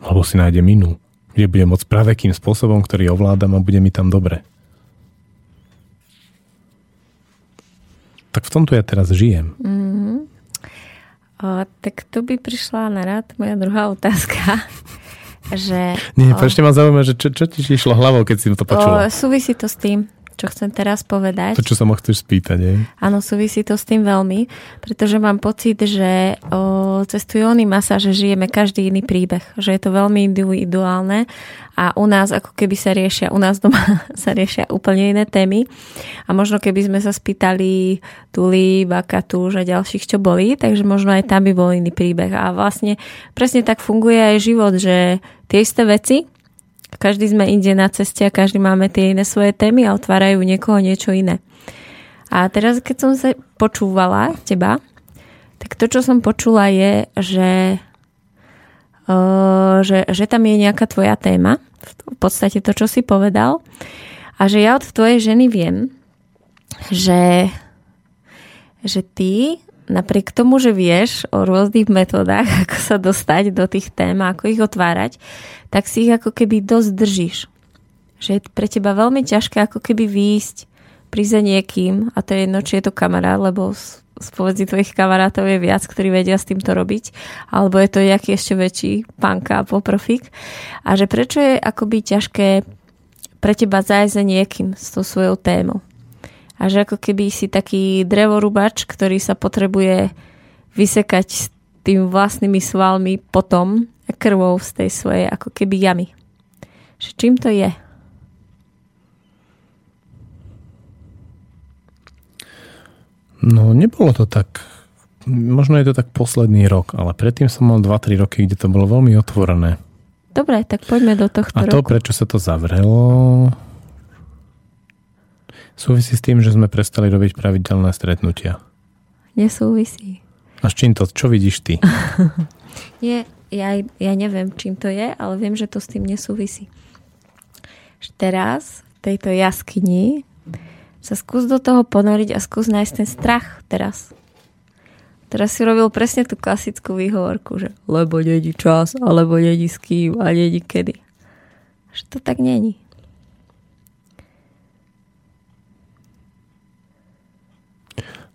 Alebo si nájde inú, kde budem môcť pravekým spôsobom, ktorý ovládam a bude mi tam dobre. Tak v tomto ja teraz žijem. Mm-hmm. O, tak tu by prišla na rad moja druhá otázka že... Nie, prečo ma zaujíma, že čo, čo ti išlo hlavou, keď si to počula? O, súvisí to s tým, čo chcem teraz povedať. To, čo sa ma chceš spýtať, nie? Áno, súvisí to s tým veľmi, pretože mám pocit, že o, cez tu jóny masáže žijeme každý iný príbeh, že je to veľmi individuálne a u nás ako keby sa riešia, u nás doma sa riešia úplne iné témy a možno keby sme sa spýtali Tuli, Bakatu, a ďalších, čo boli, takže možno aj tam by bol iný príbeh a vlastne presne tak funguje aj život, že tie isté veci, každý sme inde na ceste a každý máme tie iné svoje témy a otvárajú niekoho niečo iné. A teraz, keď som sa počúvala teba, tak to, čo som počula je, že, uh, že, že tam je nejaká tvoja téma, v podstate to, čo si povedal, a že ja od tvojej ženy viem, že, že ty napriek tomu, že vieš o rôznych metodách, ako sa dostať do tých tém a ako ich otvárať, tak si ich ako keby dosť držíš. Že je pre teba veľmi ťažké ako keby výjsť prísť niekým a to je jedno, či je to kamarát, lebo spomedzi tvojich kamarátov je viac, ktorí vedia s týmto robiť, alebo je to nejaký ešte väčší panka, poprofik. A že prečo je akoby ťažké pre teba zájsť za niekým s tou svojou témou. A že ako keby si taký drevorubač, ktorý sa potrebuje vysekať s tým vlastnými svalmi potom krvou z tej svojej ako keby jamy. Že čím to je? No, nebolo to tak. Možno je to tak posledný rok, ale predtým som mal 2-3 roky, kde to bolo veľmi otvorené. Dobre, tak poďme do tohto A to, roku. prečo sa to zavrelo, súvisí s tým, že sme prestali robiť pravidelné stretnutia. Nesúvisí. A s čím to? Čo vidíš ty? Nie, ja, ja neviem, čím to je, ale viem, že to s tým nesúvisí. Teraz v tejto jaskyni sa skús do toho ponoriť a skús nájsť ten strach teraz. Teraz si robil presne tú klasickú výhovorku, že lebo není čas, alebo není s kým a není kedy. Že to tak není.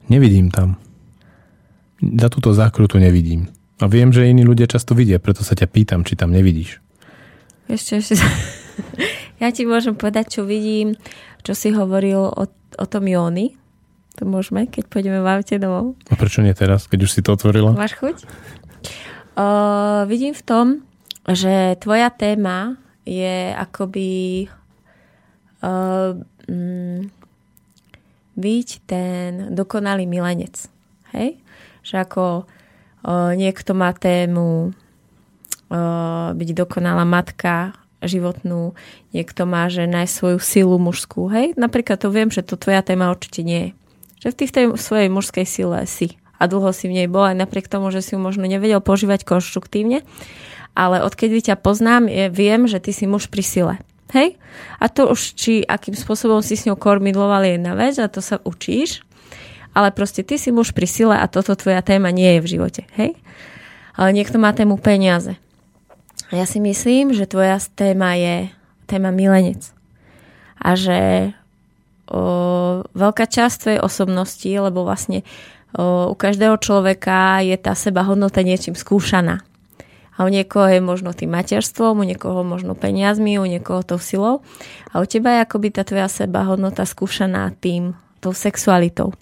Nevidím tam. Za túto zákrutu nevidím. A viem, že iní ľudia často vidia, preto sa ťa pýtam, či tam nevidíš. Ešte, ešte. ja ti môžem povedať, čo vidím, čo si hovoril o, o tom Jóni. To môžeme, keď pôjdeme v aute domov. A prečo nie teraz, keď už si to otvorila? Máš chuť? Uh, vidím v tom, že tvoja téma je akoby uh, mm, byť ten dokonalý milenec. Hej? Že ako uh, niekto má tému uh, byť dokonalá matka životnú, niekto má, že nájsť svoju silu mužskú. Hej? Napríklad to viem, že to tvoja téma určite nie je. Že ty v tej svojej mužskej sile si a dlho si v nej bol, aj napriek tomu, že si ju možno nevedel požívať konštruktívne. Ale odkedy ťa poznám, je, viem, že ty si muž pri sile. Hej? A to už, či akým spôsobom si s ňou kormidloval je jedna vec a to sa učíš. Ale proste ty si muž pri sile a toto tvoja téma nie je v živote. Hej? Ale niekto má tému peniaze. A ja si myslím, že tvoja téma je téma milenec. A že o, veľká časť tvojej osobnosti, lebo vlastne u každého človeka je tá seba hodnota niečím skúšaná. A u niekoho je možno tým materstvom, u niekoho možno peniazmi, u niekoho tou silou. A u teba je akoby tá tvoja seba hodnota skúšaná tým, tou sexualitou.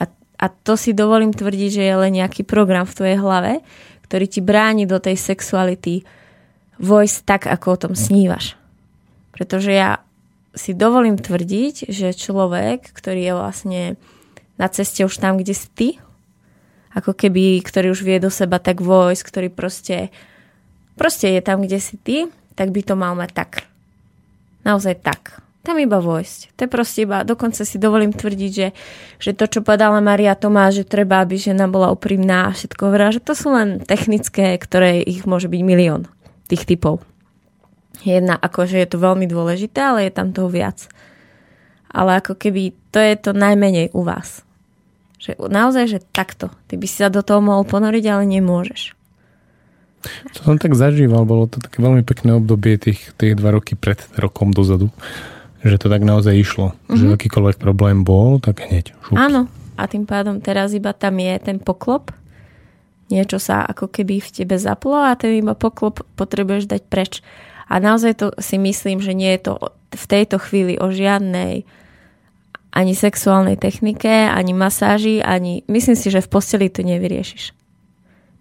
A, a to si dovolím tvrdiť, že je len nejaký program v tvojej hlave, ktorý ti bráni do tej sexuality vojsť tak, ako o tom snívaš. Pretože ja si dovolím tvrdiť, že človek, ktorý je vlastne na ceste už tam, kde si ty, ako keby, ktorý už vie do seba tak vojsť, ktorý proste, proste je tam, kde si ty, tak by to mal mať tak. Naozaj tak. Tam iba vojsť. To je proste iba, dokonca si dovolím tvrdiť, že, že to, čo povedala Maria Tomáš, že treba, aby žena bola úprimná a všetko hovorila, že to sú len technické, ktoré ich môže byť milión tých typov. Jedna, akože je to veľmi dôležité, ale je tam toho viac. Ale ako keby to je to najmenej u vás. Že naozaj, že takto. Ty by si sa do toho mohol ponoriť, ale nemôžeš. To som tak zažíval, bolo to také veľmi pekné obdobie tých, tých dva roky pred rokom dozadu, že to tak naozaj išlo. Mm-hmm. Že akýkoľvek problém bol, tak hneď. Šup. Áno. A tým pádom teraz iba tam je ten poklop. Niečo sa ako keby v tebe zaplo a ten iba poklop potrebuješ dať preč. A naozaj to si myslím, že nie je to v tejto chvíli o žiadnej ani sexuálnej technike, ani masáži, ani... Myslím si, že v posteli to nevyriešiš.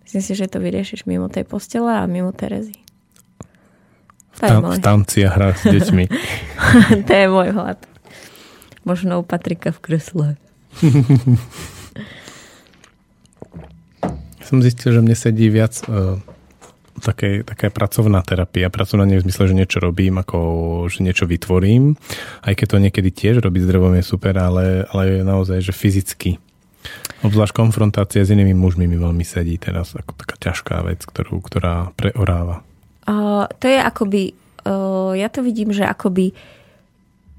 Myslím si, že to vyriešiš mimo tej postele a mimo Terezy. V, tam, v tanci a hrách s deťmi. to je môj hlad. Možno u Patrika v kresle. Som zistil, že mne sedí viac uh, také, taká pracovná terapia. Pracovná nie v zmysle, že niečo robím, ako že niečo vytvorím. Aj keď to niekedy tiež robiť s drevom je super, ale, ale je naozaj, že fyzicky. Obzvlášť konfrontácia s inými mužmi mi veľmi sedí teraz ako taká ťažká vec, ktorú, ktorá preoráva. Uh, to je akoby, uh, ja to vidím, že akoby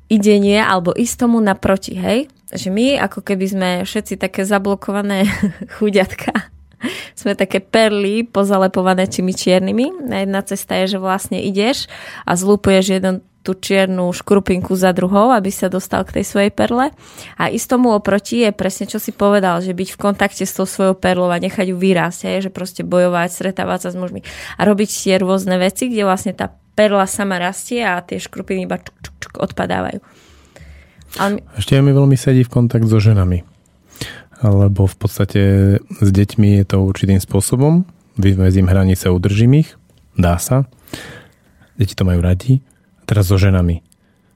idenie alebo ísť tomu naproti, hej? Že my ako keby sme všetci také zablokované chuďatka sme také perly pozalepované čimi čiernymi. Jedna cesta je, že vlastne ideš a zlúpuješ jeden tú čiernu škrupinku za druhou, aby sa dostal k tej svojej perle. A istomu oproti je presne, čo si povedal, že byť v kontakte s tou svojou perlou a nechať ju vyrásť, je, že proste bojovať, stretávať sa s mužmi a robiť tie rôzne veci, kde vlastne tá perla sama rastie a tie škrupiny iba čuk, čuk, čuk odpadávajú. Ale... Ešte mi veľmi sedí v kontakt so ženami lebo v podstate s deťmi je to určitým spôsobom. Vyvezím hranice, udržím ich, dá sa. Deti to majú radi. A teraz so ženami.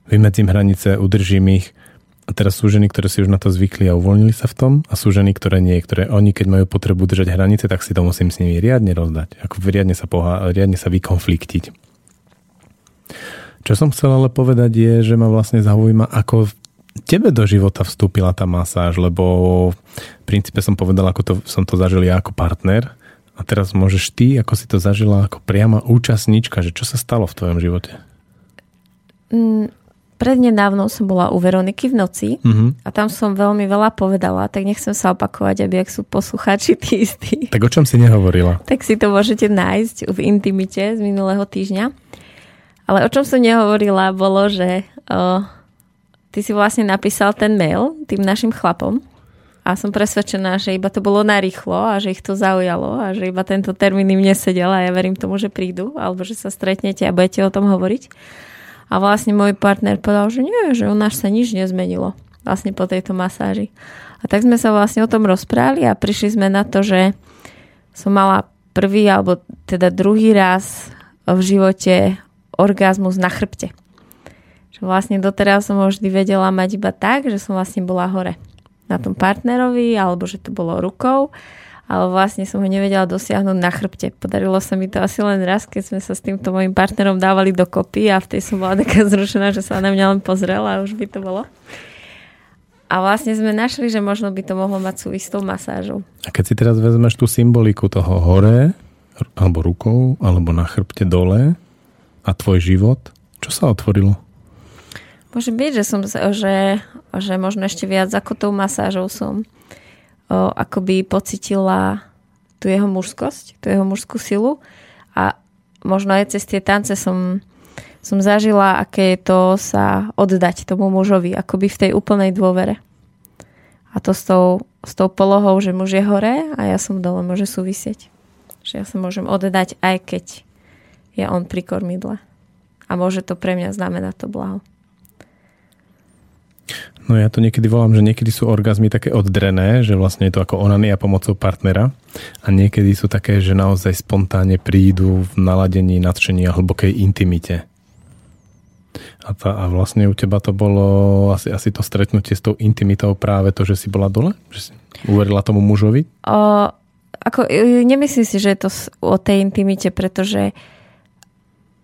Vymedzím hranice, udržím ich. A teraz sú ženy, ktoré si už na to zvykli a uvoľnili sa v tom a sú ženy, ktoré nie, ktoré oni, keď majú potrebu držať hranice, tak si to musím s nimi riadne rozdať. Ako riadne sa, pohá, riadne sa vykonfliktiť. Čo som chcel ale povedať je, že ma vlastne zaujíma, ako tebe do života vstúpila tá masáž, lebo v princípe som povedal, ako to, som to zažil ja ako partner a teraz môžeš ty, ako si to zažila ako priama účastníčka, že čo sa stalo v tvojom živote? Mm, prednedávno som bola u Veroniky v noci mm-hmm. a tam som veľmi veľa povedala, tak nechcem sa opakovať, aby ak sú poslucháči tí istí. Tak o čom si nehovorila? Tak si to môžete nájsť v intimite z minulého týždňa. Ale o čom som nehovorila, bolo, že... Uh, ty si vlastne napísal ten mail tým našim chlapom a som presvedčená, že iba to bolo narýchlo a že ich to zaujalo a že iba tento termín im nesedel a ja verím tomu, že prídu alebo že sa stretnete a budete o tom hovoriť. A vlastne môj partner povedal, že nie, že u nás sa nič nezmenilo vlastne po tejto masáži. A tak sme sa vlastne o tom rozprávali a prišli sme na to, že som mala prvý alebo teda druhý raz v živote orgazmus na chrbte vlastne doteraz som ho vždy vedela mať iba tak, že som vlastne bola hore na tom partnerovi, alebo že to bolo rukou, ale vlastne som ho nevedela dosiahnuť na chrbte. Podarilo sa mi to asi len raz, keď sme sa s týmto mojim partnerom dávali dokopy a v tej som bola taká zrušená, že sa na mňa len pozrela a už by to bolo. A vlastne sme našli, že možno by to mohlo mať súvisť s tou. A keď si teraz vezmeš tú symboliku toho hore, alebo rukou, alebo na chrbte dole a tvoj život, čo sa otvorilo? Môže byť, že som, že, že možno ešte viac ako tou masážou som o, akoby pocitila tú jeho mužskosť, tú jeho mužskú silu a možno aj cez tie tance som, som zažila, aké je to sa oddať tomu mužovi, akoby v tej úplnej dôvere. A to s tou, s tou polohou, že muž je hore a ja som dole, môže súvisieť. Že ja sa môžem oddať, aj keď je on pri kormidle. A môže to pre mňa znamenať to blaho. No ja to niekedy volám, že niekedy sú orgazmy také oddrené, že vlastne je to ako onania pomocou partnera a niekedy sú také, že naozaj spontánne prídu v naladení, nadšení a hlbokej intimite. A, tá, a vlastne u teba to bolo asi, asi to stretnutie s tou intimitou práve to, že si bola dole? Že si uverila tomu mužovi? O, ako, e, nemyslím si, že je to o tej intimite, pretože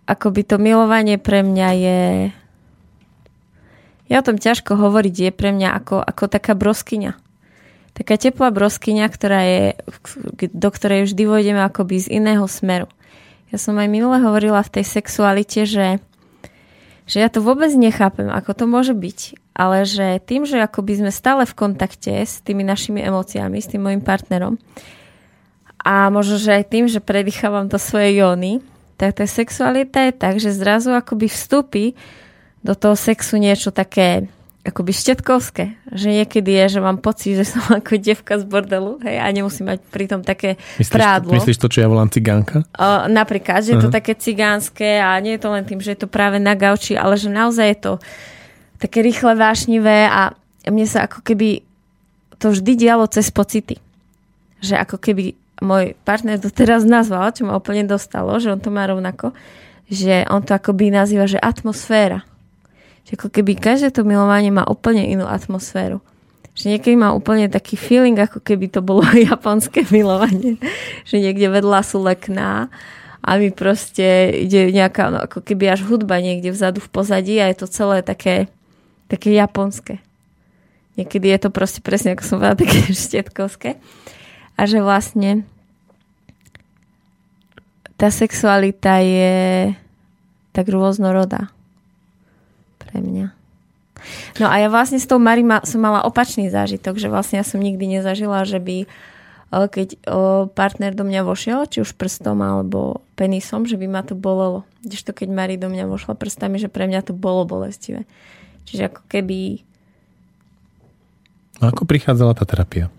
akoby to milovanie pre mňa je ja o tom ťažko hovoriť, je pre mňa ako, ako taká broskyňa. Taká teplá broskyňa, ktorá je, do ktorej vždy vojdeme akoby z iného smeru. Ja som aj minule hovorila v tej sexualite, že, že ja to vôbec nechápem, ako to môže byť. Ale že tým, že akoby sme stále v kontakte s tými našimi emóciami, s tým môjim partnerom a možno, že aj tým, že predýchávam to svoje jóny, tak tá sexualita je tak, že zrazu akoby vstúpi do toho sexu niečo také akoby štetkovské. Že niekedy je, že mám pocit, že som ako devka z bordelu hej, a nemusím mať pritom také myslíš, prádlo. Myslíš to, čo ja volám cigánka? O, napríklad, že uh-huh. je to také cigánske a nie je to len tým, že je to práve na gauči, ale že naozaj je to také rýchle, vášnivé a mne sa ako keby to vždy dialo cez pocity. Že ako keby môj partner to teraz nazval, čo ma úplne dostalo, že on to má rovnako, že on to akoby nazýva, že atmosféra že ako keby každé to milovanie má úplne inú atmosféru. Že niekedy má úplne taký feeling, ako keby to bolo japonské milovanie. Že niekde vedľa sú lekná a mi proste ide nejaká, no, ako keby až hudba niekde vzadu v pozadí a je to celé také, také japonské. Niekedy je to proste presne, ako som povedala, také štetkovské. A že vlastne tá sexualita je tak rôznorodá pre mňa. No a ja vlastne s tou Mari ma, som mala opačný zážitok, že vlastne ja som nikdy nezažila, že by keď partner do mňa vošiel, či už prstom alebo penisom, že by ma to bolelo. to keď Mari do mňa vošla prstami, že pre mňa to bolo bolestivé. Čiže ako keby... A ako prichádzala tá terapia?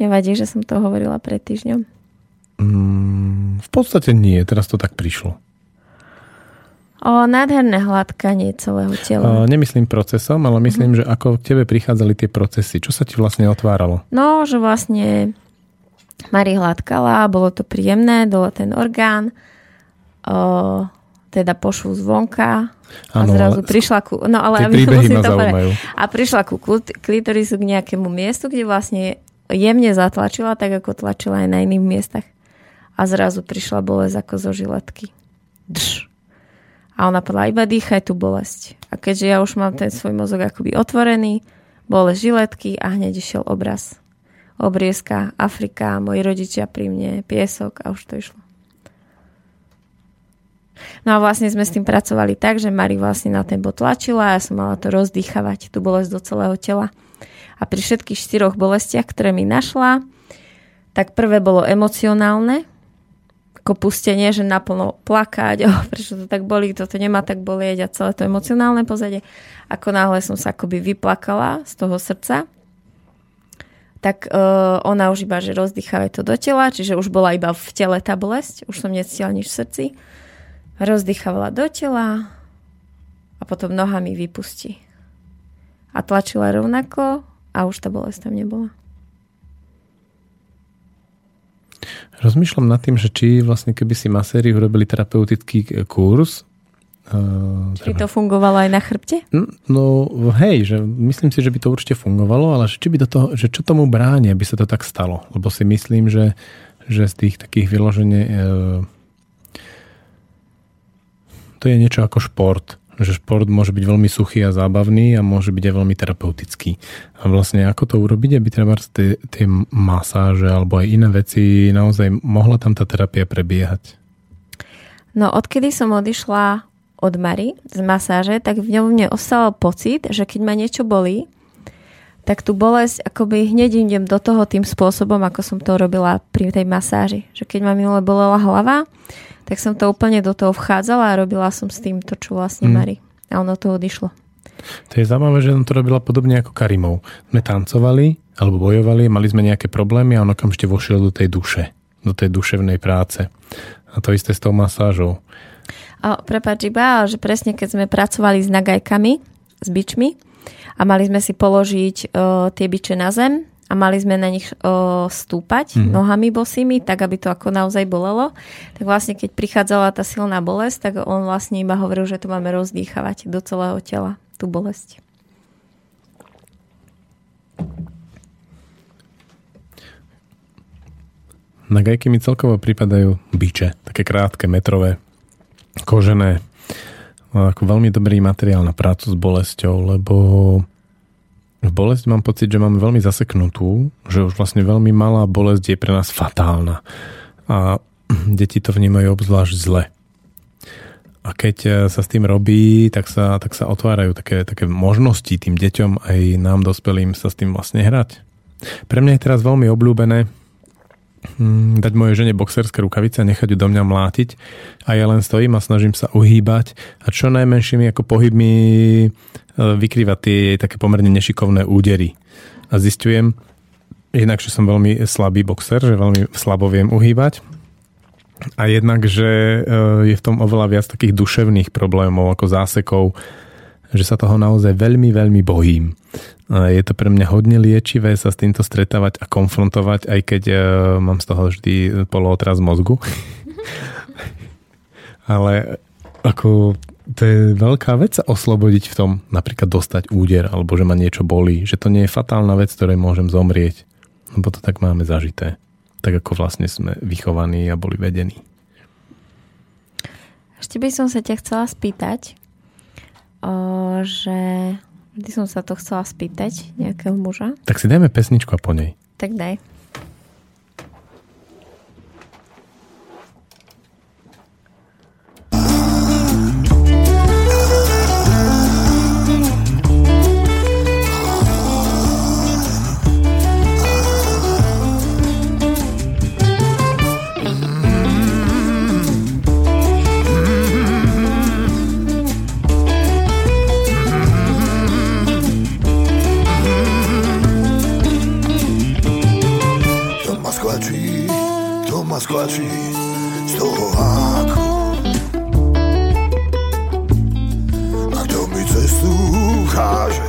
Nevadí, že som to hovorila pred týždňom? Mm, v podstate nie, teraz to tak prišlo. O nádherné hladkanie celého tela. O, nemyslím procesom, ale myslím, mm-hmm. že ako k tebe prichádzali tie procesy. Čo sa ti vlastne otváralo? No, že vlastne Mari hladkala, bolo to príjemné, dole ten orgán, o, teda pošlu zvonka a ano, zrazu prišla ku... No ale musím to povedať. A prišla ku klitorisu k nejakému miestu, kde vlastne jemne zatlačila, tak ako tlačila aj na iných miestach. A zrazu prišla bolesť ako zo žiletky. Drž. A ona povedala, iba dýchaj tú bolesť. A keďže ja už mám ten svoj mozog akoby otvorený, bole žiletky a hneď išiel obraz. Obriezka, Afrika, moji rodičia pri mne, piesok a už to išlo. No a vlastne sme s tým pracovali tak, že Mari vlastne na ten bod tlačila a ja som mala to rozdýchavať, tú bolesť do celého tela. A pri všetkých štyroch bolestiach, ktoré mi našla, tak prvé bolo emocionálne, ako pustenie, že naplno plakať, oh, prečo to tak boli, toto nemá tak bolieť a celé to emocionálne pozadie. Ako náhle som sa akoby vyplakala z toho srdca, tak uh, ona už iba, že rozdýcháva to do tela, čiže už bola iba v tele tá bolesť, už som necítila nič v srdci. Rozdýchávala do tela a potom nohami vypustí. A tlačila rovnako a už tá bolesť tam nebola. Rozmýšľam nad tým, že či vlastne keby si maséri urobili terapeutický kurz, Uh, či to fungovalo aj na chrbte? No hej, že myslím si, že by to určite fungovalo, ale či by do toho, že čo tomu bráni, aby sa to tak stalo? Lebo si myslím, že, že z tých takých vyloženie uh, to je niečo ako šport že šport môže byť veľmi suchý a zábavný a môže byť aj veľmi terapeutický. A vlastne ako to urobiť, aby treba tie, tie masáže alebo aj iné veci, naozaj mohla tam tá terapia prebiehať? No odkedy som odišla od Mary z masáže, tak v ňom mne ostal pocit, že keď ma niečo bolí, tak tú bolesť akoby hneď idem do toho tým spôsobom, ako som to robila pri tej masáži. Že keď ma minule bolela hlava, tak som to úplne do toho vchádzala a robila som s tým to, čo vlastne mm. Mari. A ono to odišlo. To je zaujímavé, že on to robila podobne ako Karimov. Sme tancovali alebo bojovali, mali sme nejaké problémy a on okamžite vošiel do tej duše, do tej duševnej práce. A to isté s tou masážou. A prepáč iba, že presne keď sme pracovali s nagajkami, s bičmi a mali sme si položiť uh, tie biče na zem a mali sme na nich o, stúpať mm-hmm. nohami bosými, tak aby to ako naozaj bolelo. Tak vlastne keď prichádzala tá silná bolesť, tak on vlastne iba hovoril, že to máme rozdýchavať do celého tela, tú bolesť. Na gajky mi celkovo pripadajú biče, také krátke, metrové, kožené. Ako veľmi dobrý materiál na prácu s bolesťou, lebo bolesť mám pocit, že máme veľmi zaseknutú, že už vlastne veľmi malá bolesť je pre nás fatálna. A deti to vnímajú obzvlášť zle. A keď e, sa s tým robí, tak sa, tak sa otvárajú také, také možnosti tým deťom aj nám dospelým sa s tým vlastne hrať. Pre mňa je teraz veľmi obľúbené dať mojej žene boxerské rukavice a nechať ju do mňa mlátiť a ja len stojím a snažím sa uhýbať a čo najmenšími ako pohybmi E, vykrývať tie jej také pomerne nešikovné údery. A zistujem, jednak, že som veľmi slabý boxer, že veľmi slabo viem uhýbať. A jednak, že e, je v tom oveľa viac takých duševných problémov ako zásekov, že sa toho naozaj veľmi, veľmi bojím. Je to pre mňa hodne liečivé sa s týmto stretávať a konfrontovať, aj keď e, mám z toho vždy polootraz mozgu. Ale ako to je veľká vec sa oslobodiť v tom, napríklad dostať úder, alebo že ma niečo bolí, že to nie je fatálna vec, ktorej môžem zomrieť, lebo to tak máme zažité. Tak ako vlastne sme vychovaní a boli vedení. ešte by som sa ťa chcela spýtať, o, že vždy som sa to chcela spýtať nejakého muža. Tak si dajme pesničku a po nej. Tak daj. skočí z toho háku. A to mi cestu ukáže,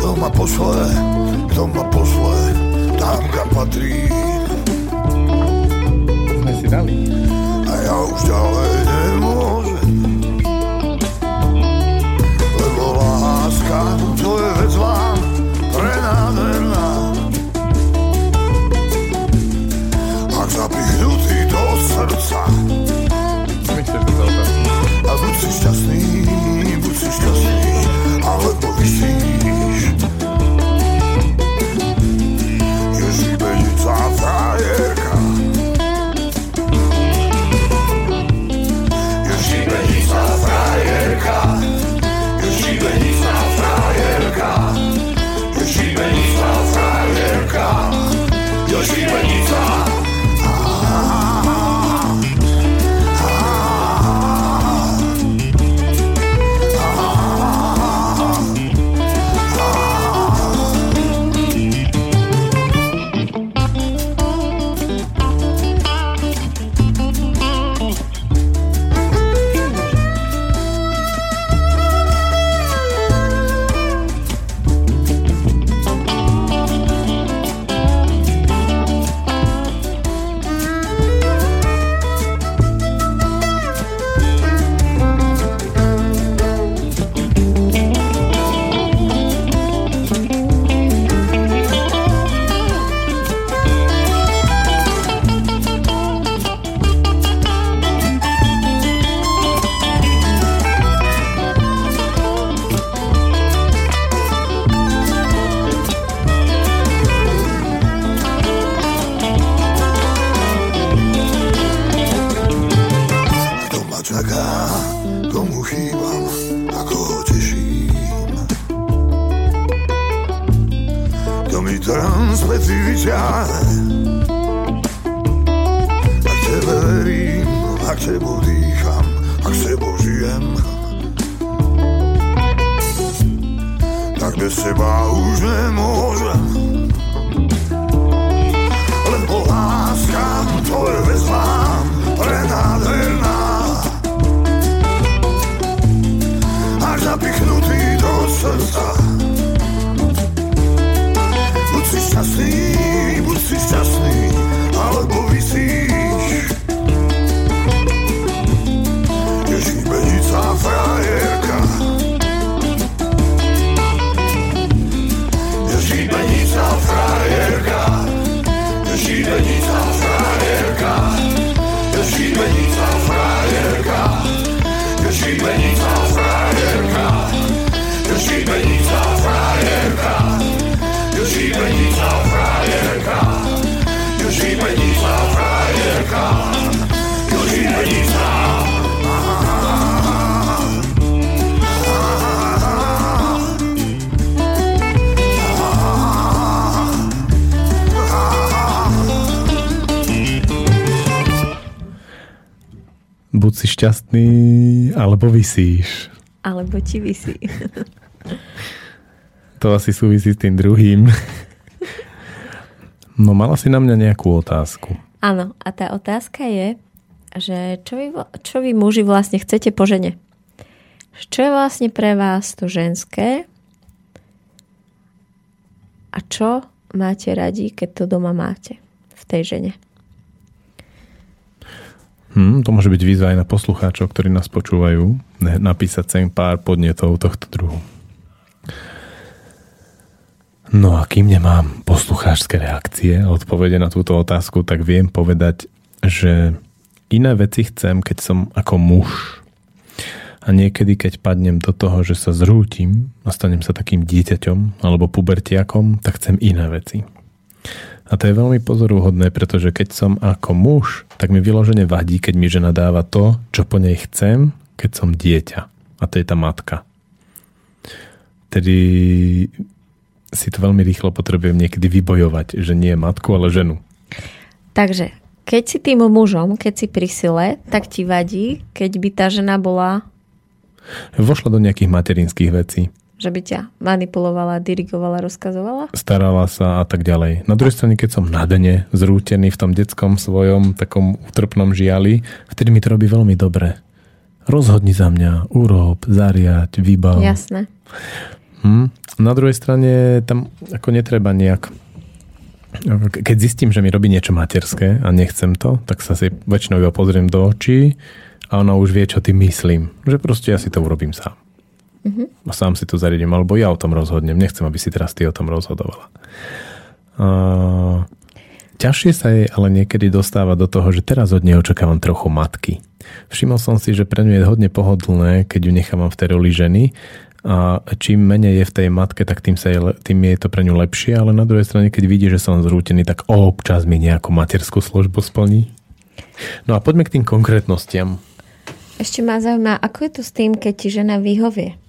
kto ma posle, kto ma posle, tam kam patrí. Sme si dali. A ja už ďalej nemôžem. nothing. Šťastný, alebo vysíš. Alebo ti vysí. to asi súvisí s tým druhým. no mala si na mňa nejakú otázku. Áno, a tá otázka je, že čo vy, čo vy muži vlastne chcete po žene? Čo je vlastne pre vás to ženské? A čo máte radi, keď to doma máte v tej žene? Hmm, to môže byť výzva aj na poslucháčov, ktorí nás počúvajú, napísať sem pár podnetov tohto druhu. No a kým nemám poslucháčské reakcie a odpovede na túto otázku, tak viem povedať, že iné veci chcem, keď som ako muž. A niekedy, keď padnem do toho, že sa zrútim a stanem sa takým dieťaťom alebo pubertiakom, tak chcem iné veci. A to je veľmi pozoruhodné, pretože keď som ako muž, tak mi vyložene vadí, keď mi žena dáva to, čo po nej chcem, keď som dieťa. A to je tá matka. Tedy si to veľmi rýchlo potrebujem niekedy vybojovať, že nie matku, ale ženu. Takže, keď si tým mužom, keď si pri sile, tak ti vadí, keď by tá žena bola Vošla do nejakých materinských vecí. Že by ťa manipulovala, dirigovala, rozkazovala? Starala sa a tak ďalej. Na druhej strane, keď som na dne zrútený v tom detskom svojom takom utrpnom žiali, vtedy mi to robí veľmi dobre. Rozhodni za mňa, urob, zariať, vybav. Jasné. Hm. Na druhej strane tam ako netreba nejak keď zistím, že mi robí niečo materské a nechcem to, tak sa si väčšinou iba pozriem do očí a ona už vie, čo tým myslím. Že proste ja si to urobím sám. Mhm. A sám si to zariadím, alebo ja o tom rozhodnem. Nechcem, aby si teraz ty o tom rozhodovala. A... Ťažšie sa jej ale niekedy dostáva do toho, že teraz od nej očakávam trochu matky. Všimol som si, že pre ňu je hodne pohodlné, keď ju nechávam v tej roli ženy a čím menej je v tej matke, tak tým, sa je, tým je to pre ňu lepšie, ale na druhej strane, keď vidí, že som zrútený, tak občas mi nejakú materskú službu splní. No a poďme k tým konkrétnostiam. Ešte ma zaujíma, ako je to s tým, keď ti žena vyhovie?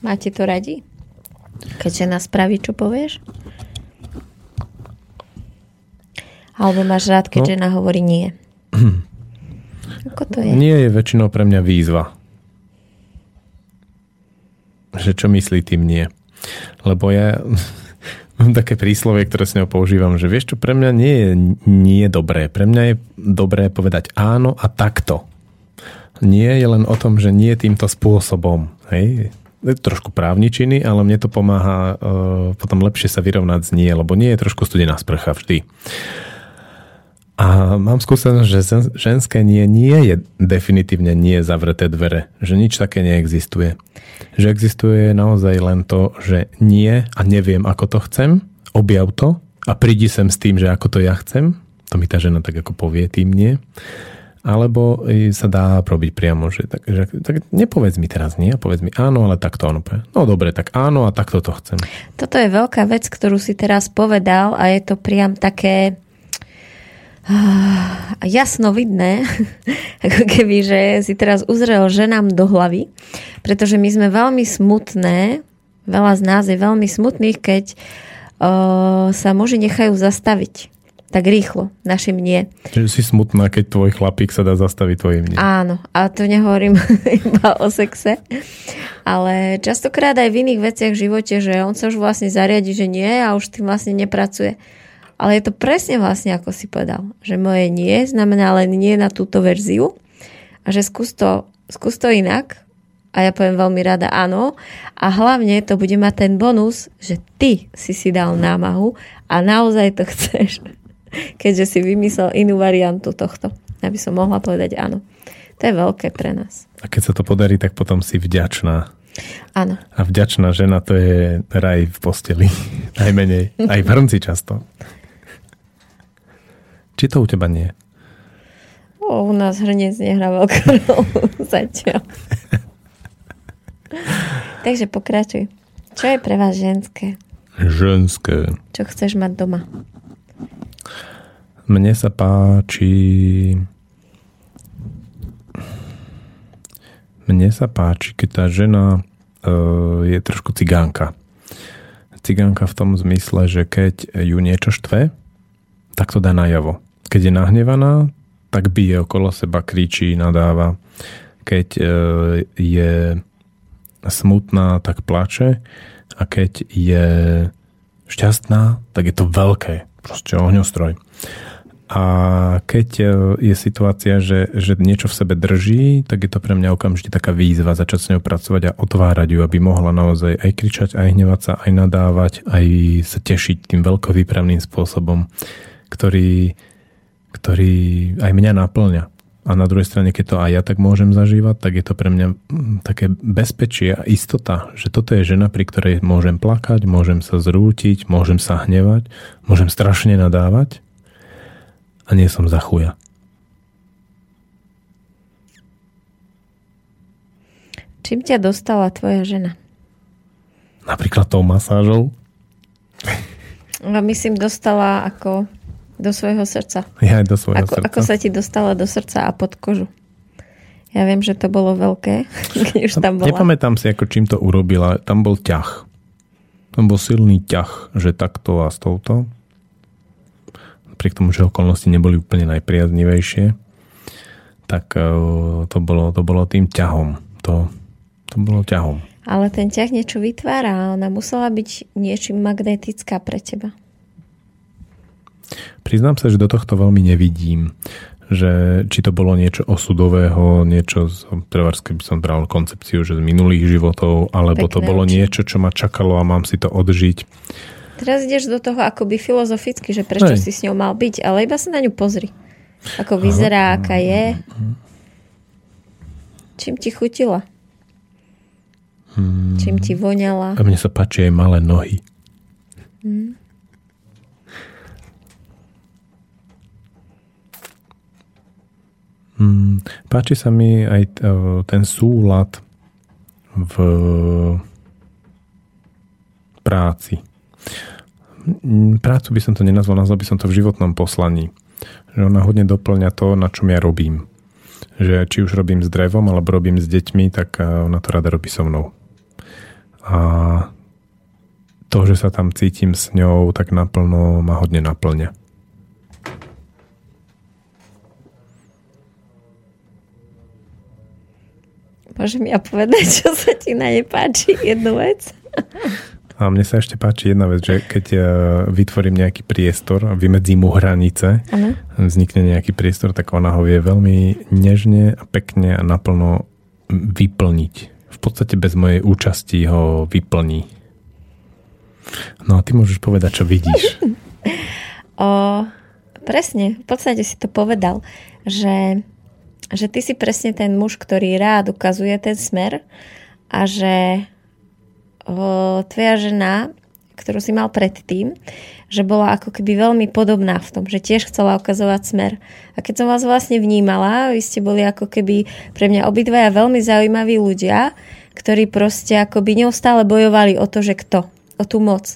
Máte to radi? Keď žena spraví, čo povieš? Alebo máš rád, keď No. žena hovorí nie? Ako to je? Nie je väčšinou pre mňa výzva. Že čo myslí tým nie. Lebo ja mám také príslovie, ktoré s ňou používam, že vieš čo, pre mňa nie je nie dobré. Pre mňa je dobré povedať áno a takto. Nie je len o tom, že nie týmto spôsobom. Hej? Trošku právničiny, ale mne to pomáha uh, potom lepšie sa vyrovnať s nie, lebo nie je trošku studená sprcha vždy. A mám skúsenosť, že ženské nie nie je definitívne nie zavreté dvere. Že nič také neexistuje. Že existuje naozaj len to, že nie a neviem, ako to chcem, objav to a prídi sem s tým, že ako to ja chcem. To mi tá žena tak ako povie tým nie. Alebo sa dá robiť priamo, že tak, že tak nepovedz mi teraz nie, povedz mi áno, ale takto ono. No dobre, tak áno a takto to chcem. Toto je veľká vec, ktorú si teraz povedal a je to priam také ah, jasno vidné, ako keby, že si teraz uzrel ženám do hlavy, pretože my sme veľmi smutné, veľa z nás je veľmi smutných, keď uh, sa muži nechajú zastaviť tak rýchlo našim nie. Že si smutná, keď tvoj chlapík sa dá zastaviť tvojim nie. Áno, a to nehovorím iba o sexe, ale častokrát aj v iných veciach v živote, že on sa už vlastne zariadi, že nie a už tým vlastne nepracuje. Ale je to presne vlastne, ako si povedal, že moje nie znamená len nie na túto verziu a že skús to, skús to inak a ja poviem veľmi rada áno a hlavne to bude mať ten bonus, že ty si si dal námahu a naozaj to chceš keďže si vymyslel inú variantu tohto, aby som mohla povedať áno. To je veľké pre nás. A keď sa to podarí, tak potom si vďačná. Áno. A vďačná žena to je raj v posteli. Najmenej. Aj v hrnci často. Či to u teba nie? O, u nás hrniec nehrá veľkú rolu zatiaľ. Takže pokračuj. Čo je pre vás ženské? Ženské. Čo chceš mať doma? Mne sa páči... Mne sa páči, keď tá žena uh, je trošku cigánka. Cigánka v tom zmysle, že keď ju niečo štve, tak to dá najavo. Keď je nahnevaná, tak bije okolo seba, kričí, nadáva. Keď uh, je smutná, tak plače. A keď je šťastná, tak je to veľké. Proste ohňostroj. A keď e, je situácia, že, že niečo v sebe drží, tak je to pre mňa okamžite taká výzva začať s ňou pracovať a otvárať ju, aby mohla naozaj aj kričať, aj hnevať sa, aj nadávať, aj sa tešiť tým veľkovýpravným spôsobom, ktorý, ktorý aj mňa naplňa. A na druhej strane, keď to aj ja tak môžem zažívať, tak je to pre mňa také bezpečie a istota, že toto je žena, pri ktorej môžem plakať, môžem sa zrútiť, môžem sa hnevať, môžem strašne nadávať a nie som za chuja. Čím ťa dostala tvoja žena? Napríklad tou masážou? A myslím, dostala ako do svojho srdca. Ja aj do svojho ako, srdca. Ako sa ti dostala do srdca a pod kožu? Ja viem, že to bolo veľké, keď už tam bola. Nepamätám si, ako čím to urobila. Tam bol ťah. Tam bol silný ťah, že takto a s touto. Napriek tomu, že okolnosti neboli úplne najpriaznivejšie, tak eh, to bolo, to bolo tým ťahom. To, to bolo ťahom. Ale ten ťah niečo vytvára a ona musela byť niečím magnetická pre teba. Priznám sa, že do tohto veľmi nevidím že či to bolo niečo osudového, niečo z, trebárs, by som bral koncepciu, že z minulých životov, alebo Pekné to bolo oči. niečo, čo ma čakalo a mám si to odžiť. Teraz ideš do toho akoby filozoficky, že prečo Hej. si s ňou mal byť, ale iba sa na ňu pozri. Ako vyzerá, aká je. Čím ti chutila? Hmm. Čím ti voňala? A mne sa páči aj malé nohy. Hmm. Hmm, páči sa mi aj ten súlad v práci. Hmm, prácu by som to nenazval, nazval by som to v životnom poslaní. Že ona hodne doplňa to, na čom ja robím. Že či už robím s drevom, alebo robím s deťmi, tak e, ona to rada robí so mnou. A to, že sa tam cítim s ňou, tak naplno ma hodne naplňa. Môžem ja povedať, čo sa ti na ne páči? Jednu vec? A mne sa ešte páči jedna vec, že keď ja vytvorím nejaký priestor, vymedzím mu hranice, ano. vznikne nejaký priestor, tak ona ho vie veľmi nežne a pekne a naplno vyplniť. V podstate bez mojej účasti ho vyplní. No a ty môžeš povedať, čo vidíš. o, presne, v podstate si to povedal, že že ty si presne ten muž, ktorý rád ukazuje ten smer a že tvoja žena, ktorú si mal predtým, že bola ako keby veľmi podobná v tom, že tiež chcela ukazovať smer. A keď som vás vlastne vnímala, vy ste boli ako keby pre mňa obidvaja veľmi zaujímaví ľudia, ktorí proste akoby neustále bojovali o to, že kto, o tú moc.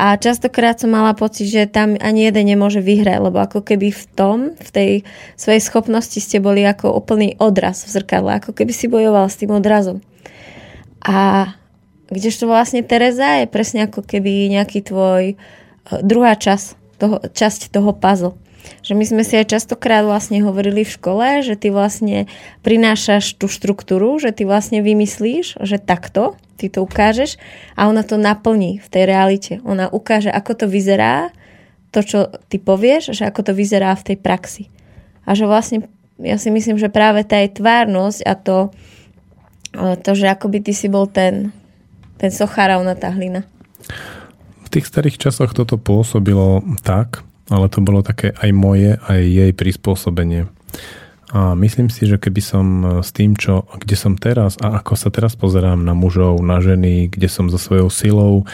A častokrát som mala pocit, že tam ani jeden nemôže vyhrať, lebo ako keby v tom, v tej svojej schopnosti ste boli ako úplný odraz v zrkadle, ako keby si bojoval s tým odrazom. A kdežto vlastne Tereza je presne ako keby nejaký tvoj eh, druhá časť toho, časť toho puzzle. Že my sme si aj častokrát vlastne hovorili v škole, že ty vlastne prinášaš tú štruktúru, že ty vlastne vymyslíš, že takto, ty to ukážeš a ona to naplní v tej realite. Ona ukáže, ako to vyzerá, to, čo ty povieš, že ako to vyzerá v tej praxi. A že vlastne, ja si myslím, že práve tá jej tvárnosť a to, to že akoby ty si bol ten, ten sochár a ona tá hlina. V tých starých časoch toto pôsobilo tak, ale to bolo také aj moje, aj jej prispôsobenie. A myslím si, že keby som s tým, čo, kde som teraz a ako sa teraz pozerám na mužov, na ženy, kde som so svojou silou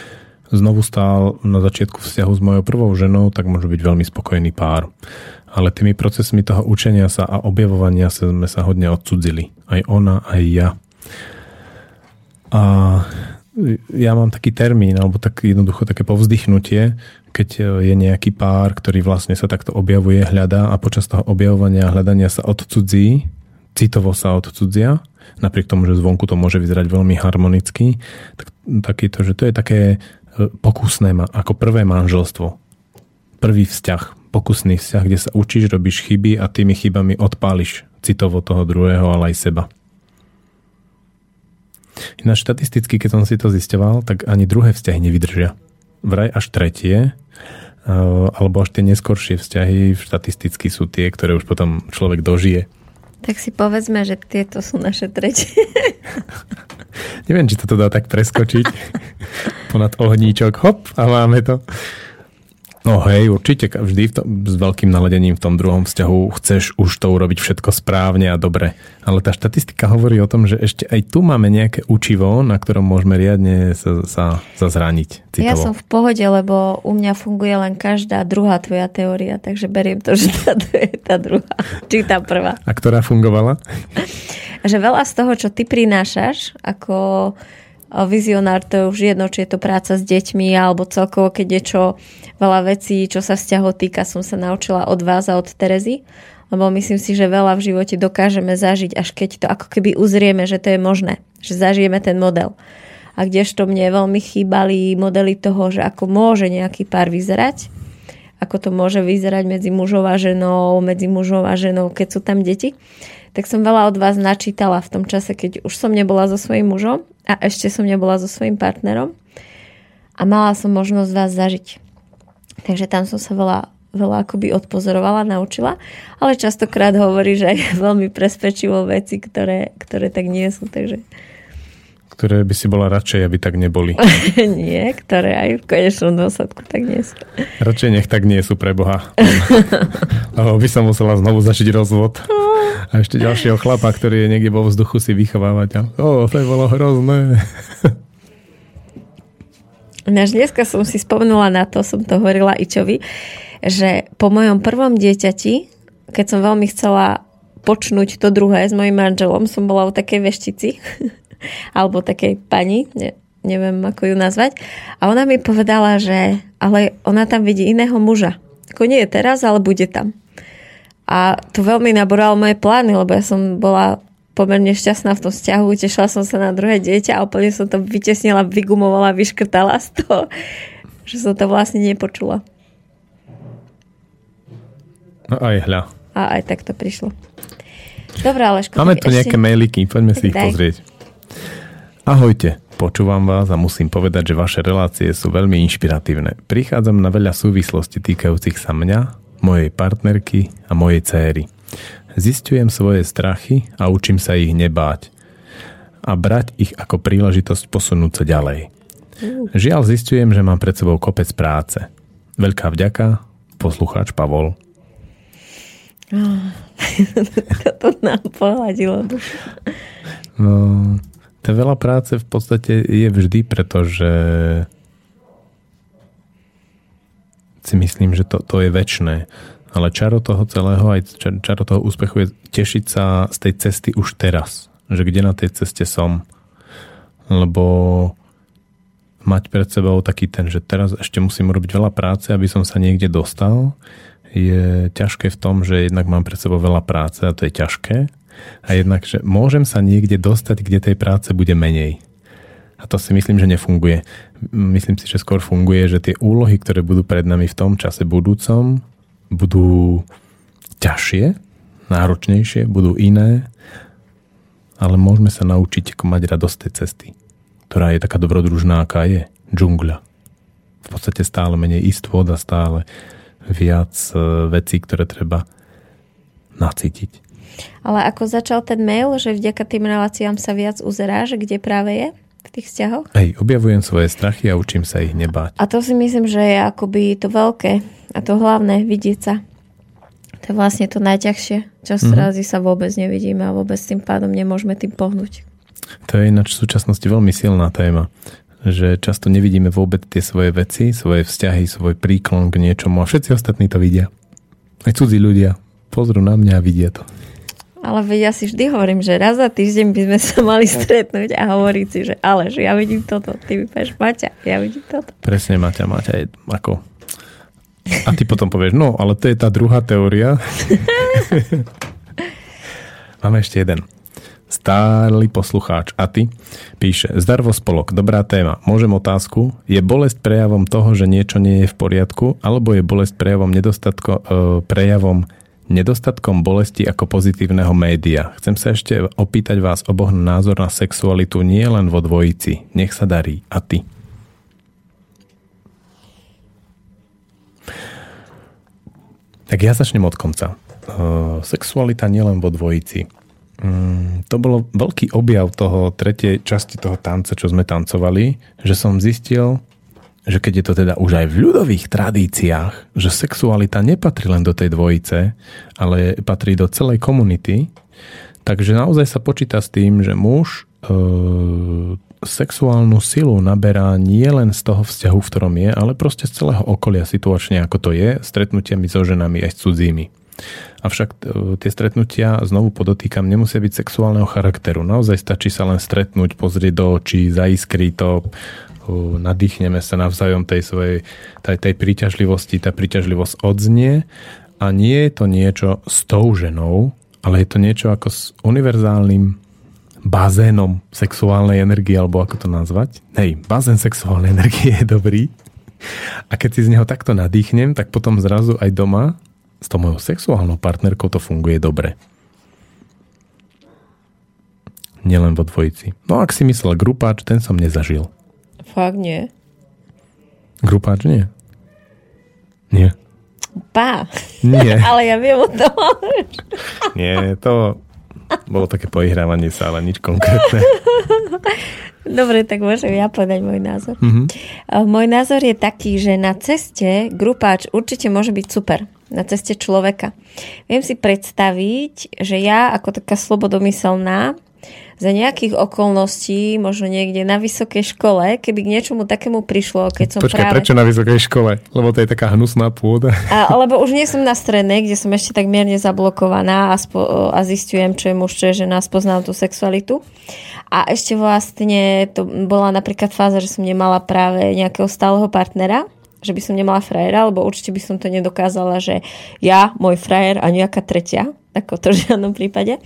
znovu stál na začiatku vzťahu s mojou prvou ženou, tak môže byť veľmi spokojný pár. Ale tými procesmi toho učenia sa a objavovania sa sme sa hodne odcudzili. Aj ona, aj ja. A ja mám taký termín, alebo tak jednoducho také povzdychnutie, keď e, je nejaký pár, ktorý vlastne sa takto objavuje, hľadá a počas toho objavovania a hľadania sa odcudzí, citovo sa odcudzia, napriek tomu, že zvonku to môže vyzerať veľmi harmonicky, tak takýto, že to je také e, pokusné, ako prvé manželstvo. Prvý vzťah, pokusný vzťah, kde sa učíš, robíš chyby a tými chybami odpáliš citovo toho druhého, ale aj seba. Ináč štatisticky, keď som si to zisťoval, tak ani druhé vzťahy nevydržia. Vraj až tretie Eh, alebo až tie neskoršie vzťahy štatisticky sú tie, ktoré už potom človek dožije. Tak si povedzme, že tieto sú naše tretie. Neviem, či to dá tak preskočiť ponad ohníčok, hop, a máme to. No hej, určite vždy v tom, s veľkým naladením v tom druhom vzťahu chceš už to urobiť všetko správne a dobre. Ale tá štatistika hovorí o tom, že ešte aj tu máme nejaké učivo, na ktorom môžeme riadne sa, sa, sa zraniť. Citovo. Ja som v pohode, lebo u mňa funguje len každá druhá tvoja teória, takže beriem to, že tá, je tá druhá, či tá prvá. A ktorá fungovala? že veľa z toho, čo ty prinášaš ako vizionár, to je už jedno, či je to práca s deťmi alebo celkovo, keď je čo veľa vecí, čo sa vzťahov týka, som sa naučila od vás a od Terezy, lebo myslím si, že veľa v živote dokážeme zažiť, až keď to ako keby uzrieme, že to je možné, že zažijeme ten model. A kdežto mne veľmi chýbali modely toho, že ako môže nejaký pár vyzerať, ako to môže vyzerať medzi mužov a ženou, medzi mužov a ženou, keď sú tam deti tak som veľa od vás načítala v tom čase, keď už som nebola so svojím mužom a ešte som nebola so svojím partnerom a mala som možnosť vás zažiť. Takže tam som sa veľa, veľa akoby odpozorovala, naučila, ale častokrát hovorí, že aj veľmi presvedčivo veci, ktoré, ktoré tak nie sú, takže ktoré by si bola radšej, aby tak neboli. nie, ktoré aj v konečnom dôsledku tak nie sú. Radšej nech tak nie sú pre Boha. Lebo by som musela znovu zažiť rozvod. A ešte ďalšieho chlapa, ktorý je niekde vo vzduchu si vychovávať. O, to je bolo hrozné. Náš dneska som si spomenula na to, som to hovorila Ičovi, že po mojom prvom dieťati, keď som veľmi chcela počnúť to druhé s mojim manželom, som bola u takej veštici alebo takej pani, ne, neviem ako ju nazvať. A ona mi povedala, že ale ona tam vidí iného muža. Ako nie je teraz, ale bude tam. A to veľmi naboralo moje plány, lebo ja som bola pomerne šťastná v tom vzťahu, tešila som sa na druhé dieťa a úplne som to vytesnila, vygumovala, vyškrtala z toho, že som to vlastne nepočula. No aj hľa. A aj tak to prišlo. Dobre, Aleško. Máme tu ešte... nejaké mailiky, poďme si ich pozrieť. Ahojte, počúvam vás a musím povedať, že vaše relácie sú veľmi inšpiratívne. Prichádzam na veľa súvislostí týkajúcich sa mňa, mojej partnerky a mojej céry. Zistujem svoje strachy a učím sa ich nebáť a brať ich ako príležitosť posunúť sa ďalej. Žiaľ zistujem, že mám pred sebou kopec práce. Veľká vďaka, poslucháč Pavol. Oh, toto nám pohľadilo No, tá veľa práce v podstate je vždy, pretože si myslím, že to, to je väčšné. Ale čaro toho celého, aj čaro toho úspechu je tešiť sa z tej cesty už teraz. Že kde na tej ceste som. Lebo mať pred sebou taký ten, že teraz ešte musím robiť veľa práce, aby som sa niekde dostal, je ťažké v tom, že jednak mám pred sebou veľa práce a to je ťažké a jednak, že môžem sa niekde dostať, kde tej práce bude menej. A to si myslím, že nefunguje. Myslím si, že skôr funguje, že tie úlohy, ktoré budú pred nami v tom čase budúcom, budú ťažšie, náročnejšie, budú iné, ale môžeme sa naučiť mať radosť tej cesty, ktorá je taká dobrodružná, aká je. Džungľa. V podstate stále menej istôt a stále viac e, vecí, ktoré treba nacítiť. Ale ako začal ten mail, že vďaka tým reláciám sa viac uzerá, že kde práve je v tých vzťahoch? Hej, objavujem svoje strachy a učím sa ich nebáť. A to si myslím, že je akoby to veľké a to hlavné, vidieť sa. To je vlastne to najťažšie. Čas mm-hmm. razy sa vôbec nevidíme a vôbec tým pádom nemôžeme tým pohnúť. To je ináč v súčasnosti veľmi silná téma že často nevidíme vôbec tie svoje veci, svoje vzťahy, svoj príklon k niečomu a všetci ostatní to vidia. Aj cudzí ľudia pozrú na mňa a vidia to. Ale veď ja si vždy hovorím, že raz za týždeň by sme sa mali stretnúť a hovoriť si, že ale, že ja vidím toto, ty vypeš Maťa, ja vidím toto. Presne Maťa, Maťa je ako... A ty potom povieš, no, ale to je tá druhá teória. Máme ešte jeden. Stály poslucháč a ty píše Zdarvo spolok, dobrá téma. Môžem otázku? Je bolesť prejavom toho, že niečo nie je v poriadku, alebo je bolesť prejavom nedostatko, e, prejavom nedostatkom bolesti ako pozitívneho média. Chcem sa ešte opýtať vás oboch názor na sexualitu nie len vo dvojici. Nech sa darí. A ty? Tak ja začnem od konca. Uh, sexualita nielen vo dvojici. Um, to bolo veľký objav toho tretej časti toho tanca, čo sme tancovali, že som zistil, že keď je to teda už aj v ľudových tradíciách, že sexualita nepatrí len do tej dvojice, ale patrí do celej komunity, takže naozaj sa počíta s tým, že muž e, sexuálnu silu naberá nie len z toho vzťahu, v ktorom je, ale proste z celého okolia situačne, ako to je, stretnutiami so ženami aj s cudzími. Avšak e, tie stretnutia, znovu podotýkam, nemusia byť sexuálneho charakteru. Naozaj stačí sa len stretnúť, pozrieť do očí, zaiskrí to, nadýchneme sa navzájom tej svojej tej, tej príťažlivosti, tá príťažlivosť odznie a nie je to niečo s tou ženou, ale je to niečo ako s univerzálnym bazénom sexuálnej energie, alebo ako to nazvať. Hej, bazén sexuálnej energie je dobrý. A keď si z neho takto nadýchnem, tak potom zrazu aj doma s tou mojou sexuálnou partnerkou to funguje dobre. Nielen vo dvojici. No ak si myslel grupáč, ten som nezažil. Fakt nie. Grupáč nie? Nie. Pá. Nie. ale ja viem o tom. Nie, to bolo také poihrávanie sa, ale nič konkrétne. Dobre, tak môžem ja povedať môj názor. Mm-hmm. Môj názor je taký, že na ceste grupáč určite môže byť super na ceste človeka. Viem si predstaviť, že ja ako taká slobodomyselná za nejakých okolností, možno niekde na vysokej škole, keby k niečomu takému prišlo, keď som Počkaj, práve... prečo na vysokej škole? Lebo to je taká hnusná pôda. A, lebo už nie som na strednej, kde som ešte tak mierne zablokovaná a, spo, a zistujem, čo je muž, čo je žena, spoznám tú sexualitu. A ešte vlastne to bola napríklad fáza, že som nemala práve nejakého stáleho partnera, že by som nemala frajera, lebo určite by som to nedokázala, že ja, môj frajer a nejaká tretia, ako to v žiadnom prípade.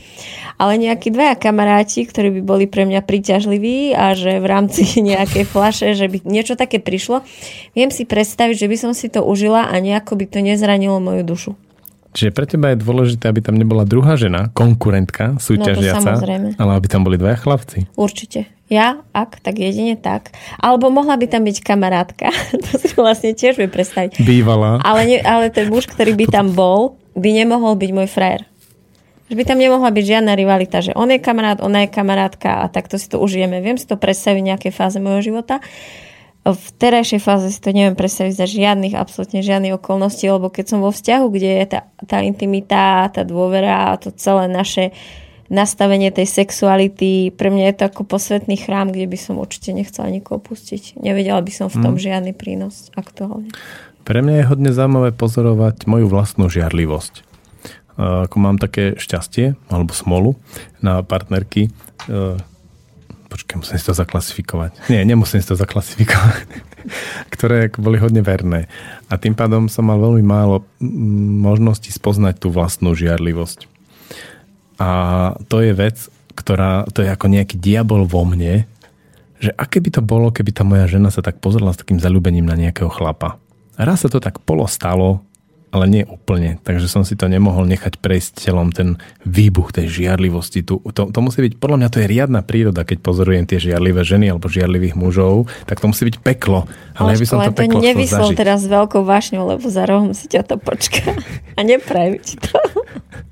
Ale nejakí dvaja kamaráti, ktorí by boli pre mňa príťažliví a že v rámci nejakej flaše, že by niečo také prišlo, viem si predstaviť, že by som si to užila a nejako by to nezranilo moju dušu. Čiže pre teba je dôležité, aby tam nebola druhá žena, konkurentka, súťažiaca, no ale aby tam boli dvaja chlapci. Určite. Ja, ak, tak jedine tak. Alebo mohla by tam byť kamarátka. to si vlastne tiež vie predstaviť. Bývala. Ale, ne, ale ten muž, ktorý by tam bol, by nemohol byť môj frajer. Že by tam nemohla byť žiadna rivalita, že on je kamarát, ona je kamarátka a takto si to užijeme. Viem si to predstaviť v nejakej fáze môjho života v terajšej fáze si to neviem predstaviť za žiadnych, absolútne žiadnych okolností, lebo keď som vo vzťahu, kde je tá, tá intimita, tá dôvera a to celé naše nastavenie tej sexuality, pre mňa je to ako posvetný chrám, kde by som určite nechcela nikoho pustiť. Nevedela by som v tom hmm. žiadny prínos aktuálne. Pre mňa je hodne zaujímavé pozorovať moju vlastnú žiarlivosť. Ako mám také šťastie alebo smolu na partnerky, počkaj, musím si to zaklasifikovať. Nie, nemusím si to zaklasifikovať. ktoré boli hodne verné. A tým pádom som mal veľmi málo možností spoznať tú vlastnú žiarlivosť. A to je vec, ktorá, to je ako nejaký diabol vo mne, že aké by to bolo, keby tá moja žena sa tak pozrela s takým zalúbením na nejakého chlapa. Raz sa to tak polo stalo, ale nie úplne. Takže som si to nemohol nechať prejsť telom ten výbuch tej žiarlivosti. Tu, to, to musí byť, podľa mňa to je riadna príroda, keď pozorujem tie žiarlivé ženy alebo žiarlivých mužov, tak to musí byť peklo. Ale, ale ja by som to peklo to nevyslal teraz s veľkou vášňou, lebo za rohom si ťa to počká. A neprajú ti to.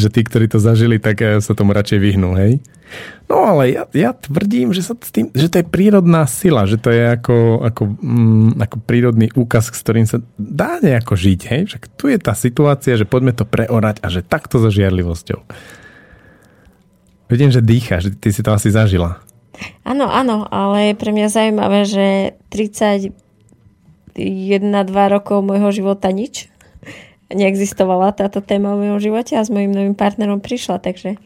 že tí, ktorí to zažili, tak eh, sa tomu radšej vyhnú, hej? No ale ja, ja tvrdím, že, sa tým, že to je prírodná sila, že to je ako, ako, mm, ako prírodný úkaz, s ktorým sa dá nejako žiť. Hej? Však tu je tá situácia, že poďme to preorať a že takto so žiarlivosťou. Vidím, že dýcha, že ty si to asi zažila. Áno, áno, ale je pre mňa zaujímavé, že 31-2 rokov môjho života nič. Neexistovala táto téma v mojom živote a s mojim novým partnerom prišla, takže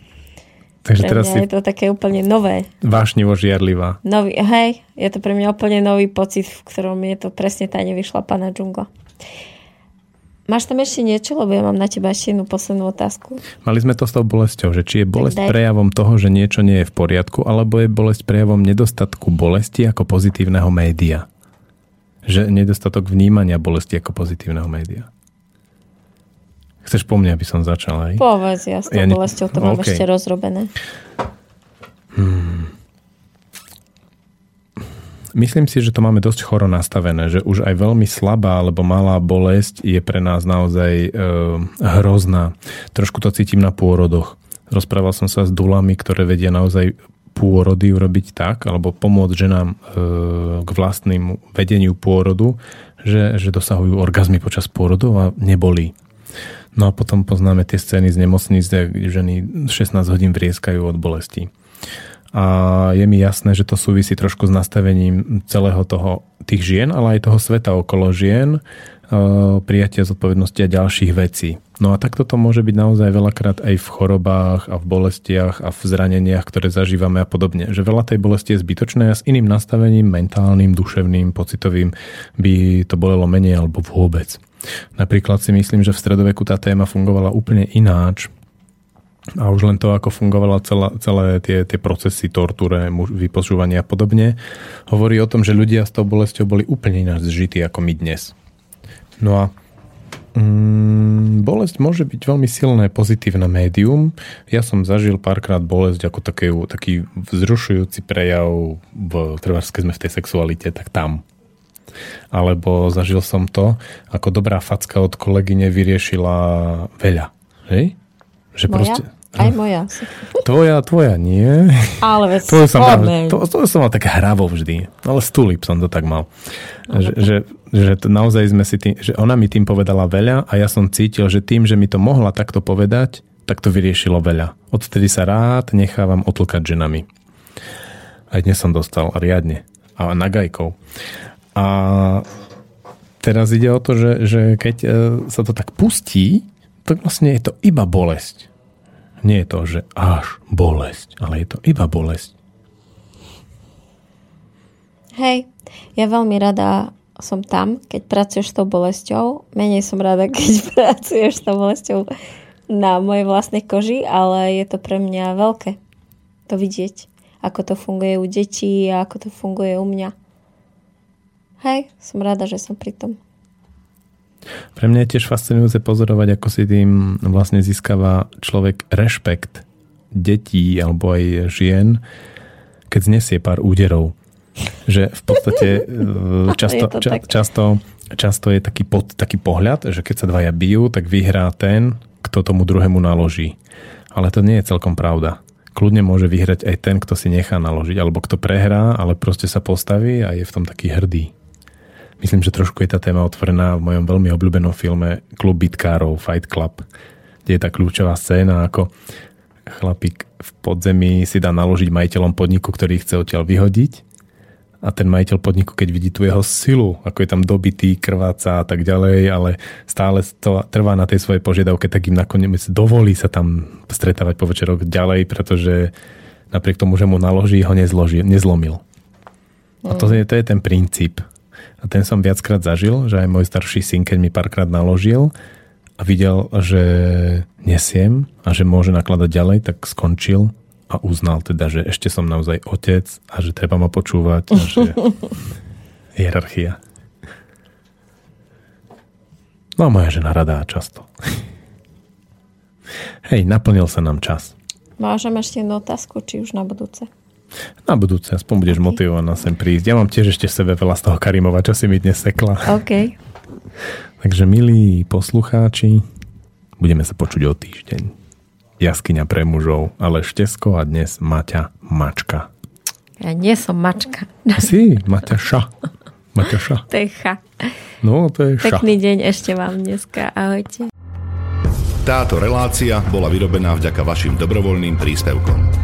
Takže pre teraz mňa si je to také úplne nové. Vášnivo žiarlivá. Nový, hej, je to pre mňa úplne nový pocit, v ktorom je to presne tá nevyšla pána džungla. Máš tam ešte niečo, lebo ja mám na teba ešte jednu poslednú otázku. Mali sme to s tou bolesťou, že či je bolesť prejavom toho, že niečo nie je v poriadku, alebo je bolesť prejavom nedostatku bolesti ako pozitívneho média. Že nedostatok vnímania bolesti ako pozitívneho média. Chceš po mne, aby som začal aj? Povedz, ja s tou ja bolesťou to mám okay. ešte rozrobené. Hmm. Myslím si, že to máme dosť choro nastavené, že už aj veľmi slabá alebo malá bolesť je pre nás naozaj e, hrozná. Trošku to cítim na pôrodoch. Rozprával som sa s dulami, ktoré vedia naozaj pôrody urobiť tak, alebo pomôcť ženám e, k vlastnému vedeniu pôrodu, že, že dosahujú orgazmy počas pôrodu a nebolí. No a potom poznáme tie scény z nemocnice, kde ženy 16 hodín vrieskajú od bolesti. A je mi jasné, že to súvisí trošku s nastavením celého toho, tých žien, ale aj toho sveta okolo žien, prijatia zodpovednosti a ďalších vecí. No a takto to môže byť naozaj veľakrát aj v chorobách a v bolestiach a v zraneniach, ktoré zažívame a podobne. Že veľa tej bolesti je zbytočné a s iným nastavením, mentálnym, duševným, pocitovým by to bolelo menej alebo vôbec. Napríklad si myslím, že v stredoveku tá téma fungovala úplne ináč, a už len to, ako fungovala celá, celé tie, tie procesy tortúre, vypočúvania a podobne, hovorí o tom, že ľudia s tou bolesťou boli úplne ináč zžití ako my dnes. No a Mm, bolesť môže byť veľmi silné pozitívne médium. Ja som zažil párkrát bolesť ako taký, taký vzrušujúci prejav, v, treba, keď sme v tej sexualite, tak tam. Alebo zažil som to, ako dobrá facka od kolegyne vyriešila veľa. Hej? Že Moja? proste, aj moja. Tvoja, tvoja nie. Ale veď to som, mal, to, to som mal tak hravo vždy. Ale stulip som to tak mal. No, že, že, že to naozaj sme si tým, že ona mi tým povedala veľa a ja som cítil, že tým, že mi to mohla takto povedať, tak to vyriešilo veľa. Odtedy sa rád nechávam otlkať ženami. Aj dnes som dostal riadne. A nagajkou. A teraz ide o to, že, že keď e, sa to tak pustí, tak vlastne je to iba bolesť nie je to, že až bolesť, ale je to iba bolesť. Hej, ja veľmi rada som tam, keď pracuješ s tou bolesťou. Menej som rada, keď pracuješ s tou bolesťou na mojej vlastnej koži, ale je to pre mňa veľké to vidieť, ako to funguje u detí a ako to funguje u mňa. Hej, som rada, že som pri tom. Pre mňa je tiež fascinujúce pozorovať, ako si tým vlastne získava človek rešpekt detí alebo aj žien, keď znesie pár úderov. Že v podstate e, často, ča, často, často je taký, pod, taký pohľad, že keď sa dvaja bijú, tak vyhrá ten, kto tomu druhému naloží. Ale to nie je celkom pravda. Kľudne môže vyhrať aj ten, kto si nechá naložiť, alebo kto prehrá, ale proste sa postaví a je v tom taký hrdý. Myslím, že trošku je tá téma otvorená v mojom veľmi obľúbenom filme Klub bitkárov, Fight Club, kde je tá kľúčová scéna, ako chlapík v podzemí si dá naložiť majiteľom podniku, ktorý chce odtiaľ vyhodiť a ten majiteľ podniku, keď vidí tú jeho silu, ako je tam dobitý, krváca a tak ďalej, ale stále to trvá na tej svojej požiadavke, tak im nakoniec dovolí sa tam stretávať po večeroch ďalej, pretože napriek tomu, že mu naloží, ho nezloží, nezlomil. A to je, to je ten princíp. A ten som viackrát zažil, že aj môj starší syn, keď mi párkrát naložil a videl, že nesiem a že môže nakladať ďalej, tak skončil a uznal teda, že ešte som naozaj otec a že treba ma počúvať a že hierarchia. No a moja žena radá často. Hej, naplnil sa nám čas. Môžem ešte jednu otázku, či už na budúce? Na budúce, aspoň budeš okay. motivovaná sem prísť. Ja mám tiež ešte sebe veľa z toho Karimova, čo si mi dnes sekla. OK. Takže milí poslucháči, budeme sa počuť o týždeň. Jaskyňa pre mužov, ale Štesko a dnes Maťa Mačka. Ja nie som Mačka. Si, Maťa Ša. Maťa Ša. To je ša. No, to je ša. Pekný deň ešte vám dneska. Ahojte. Táto relácia bola vyrobená vďaka vašim dobrovoľným príspevkom.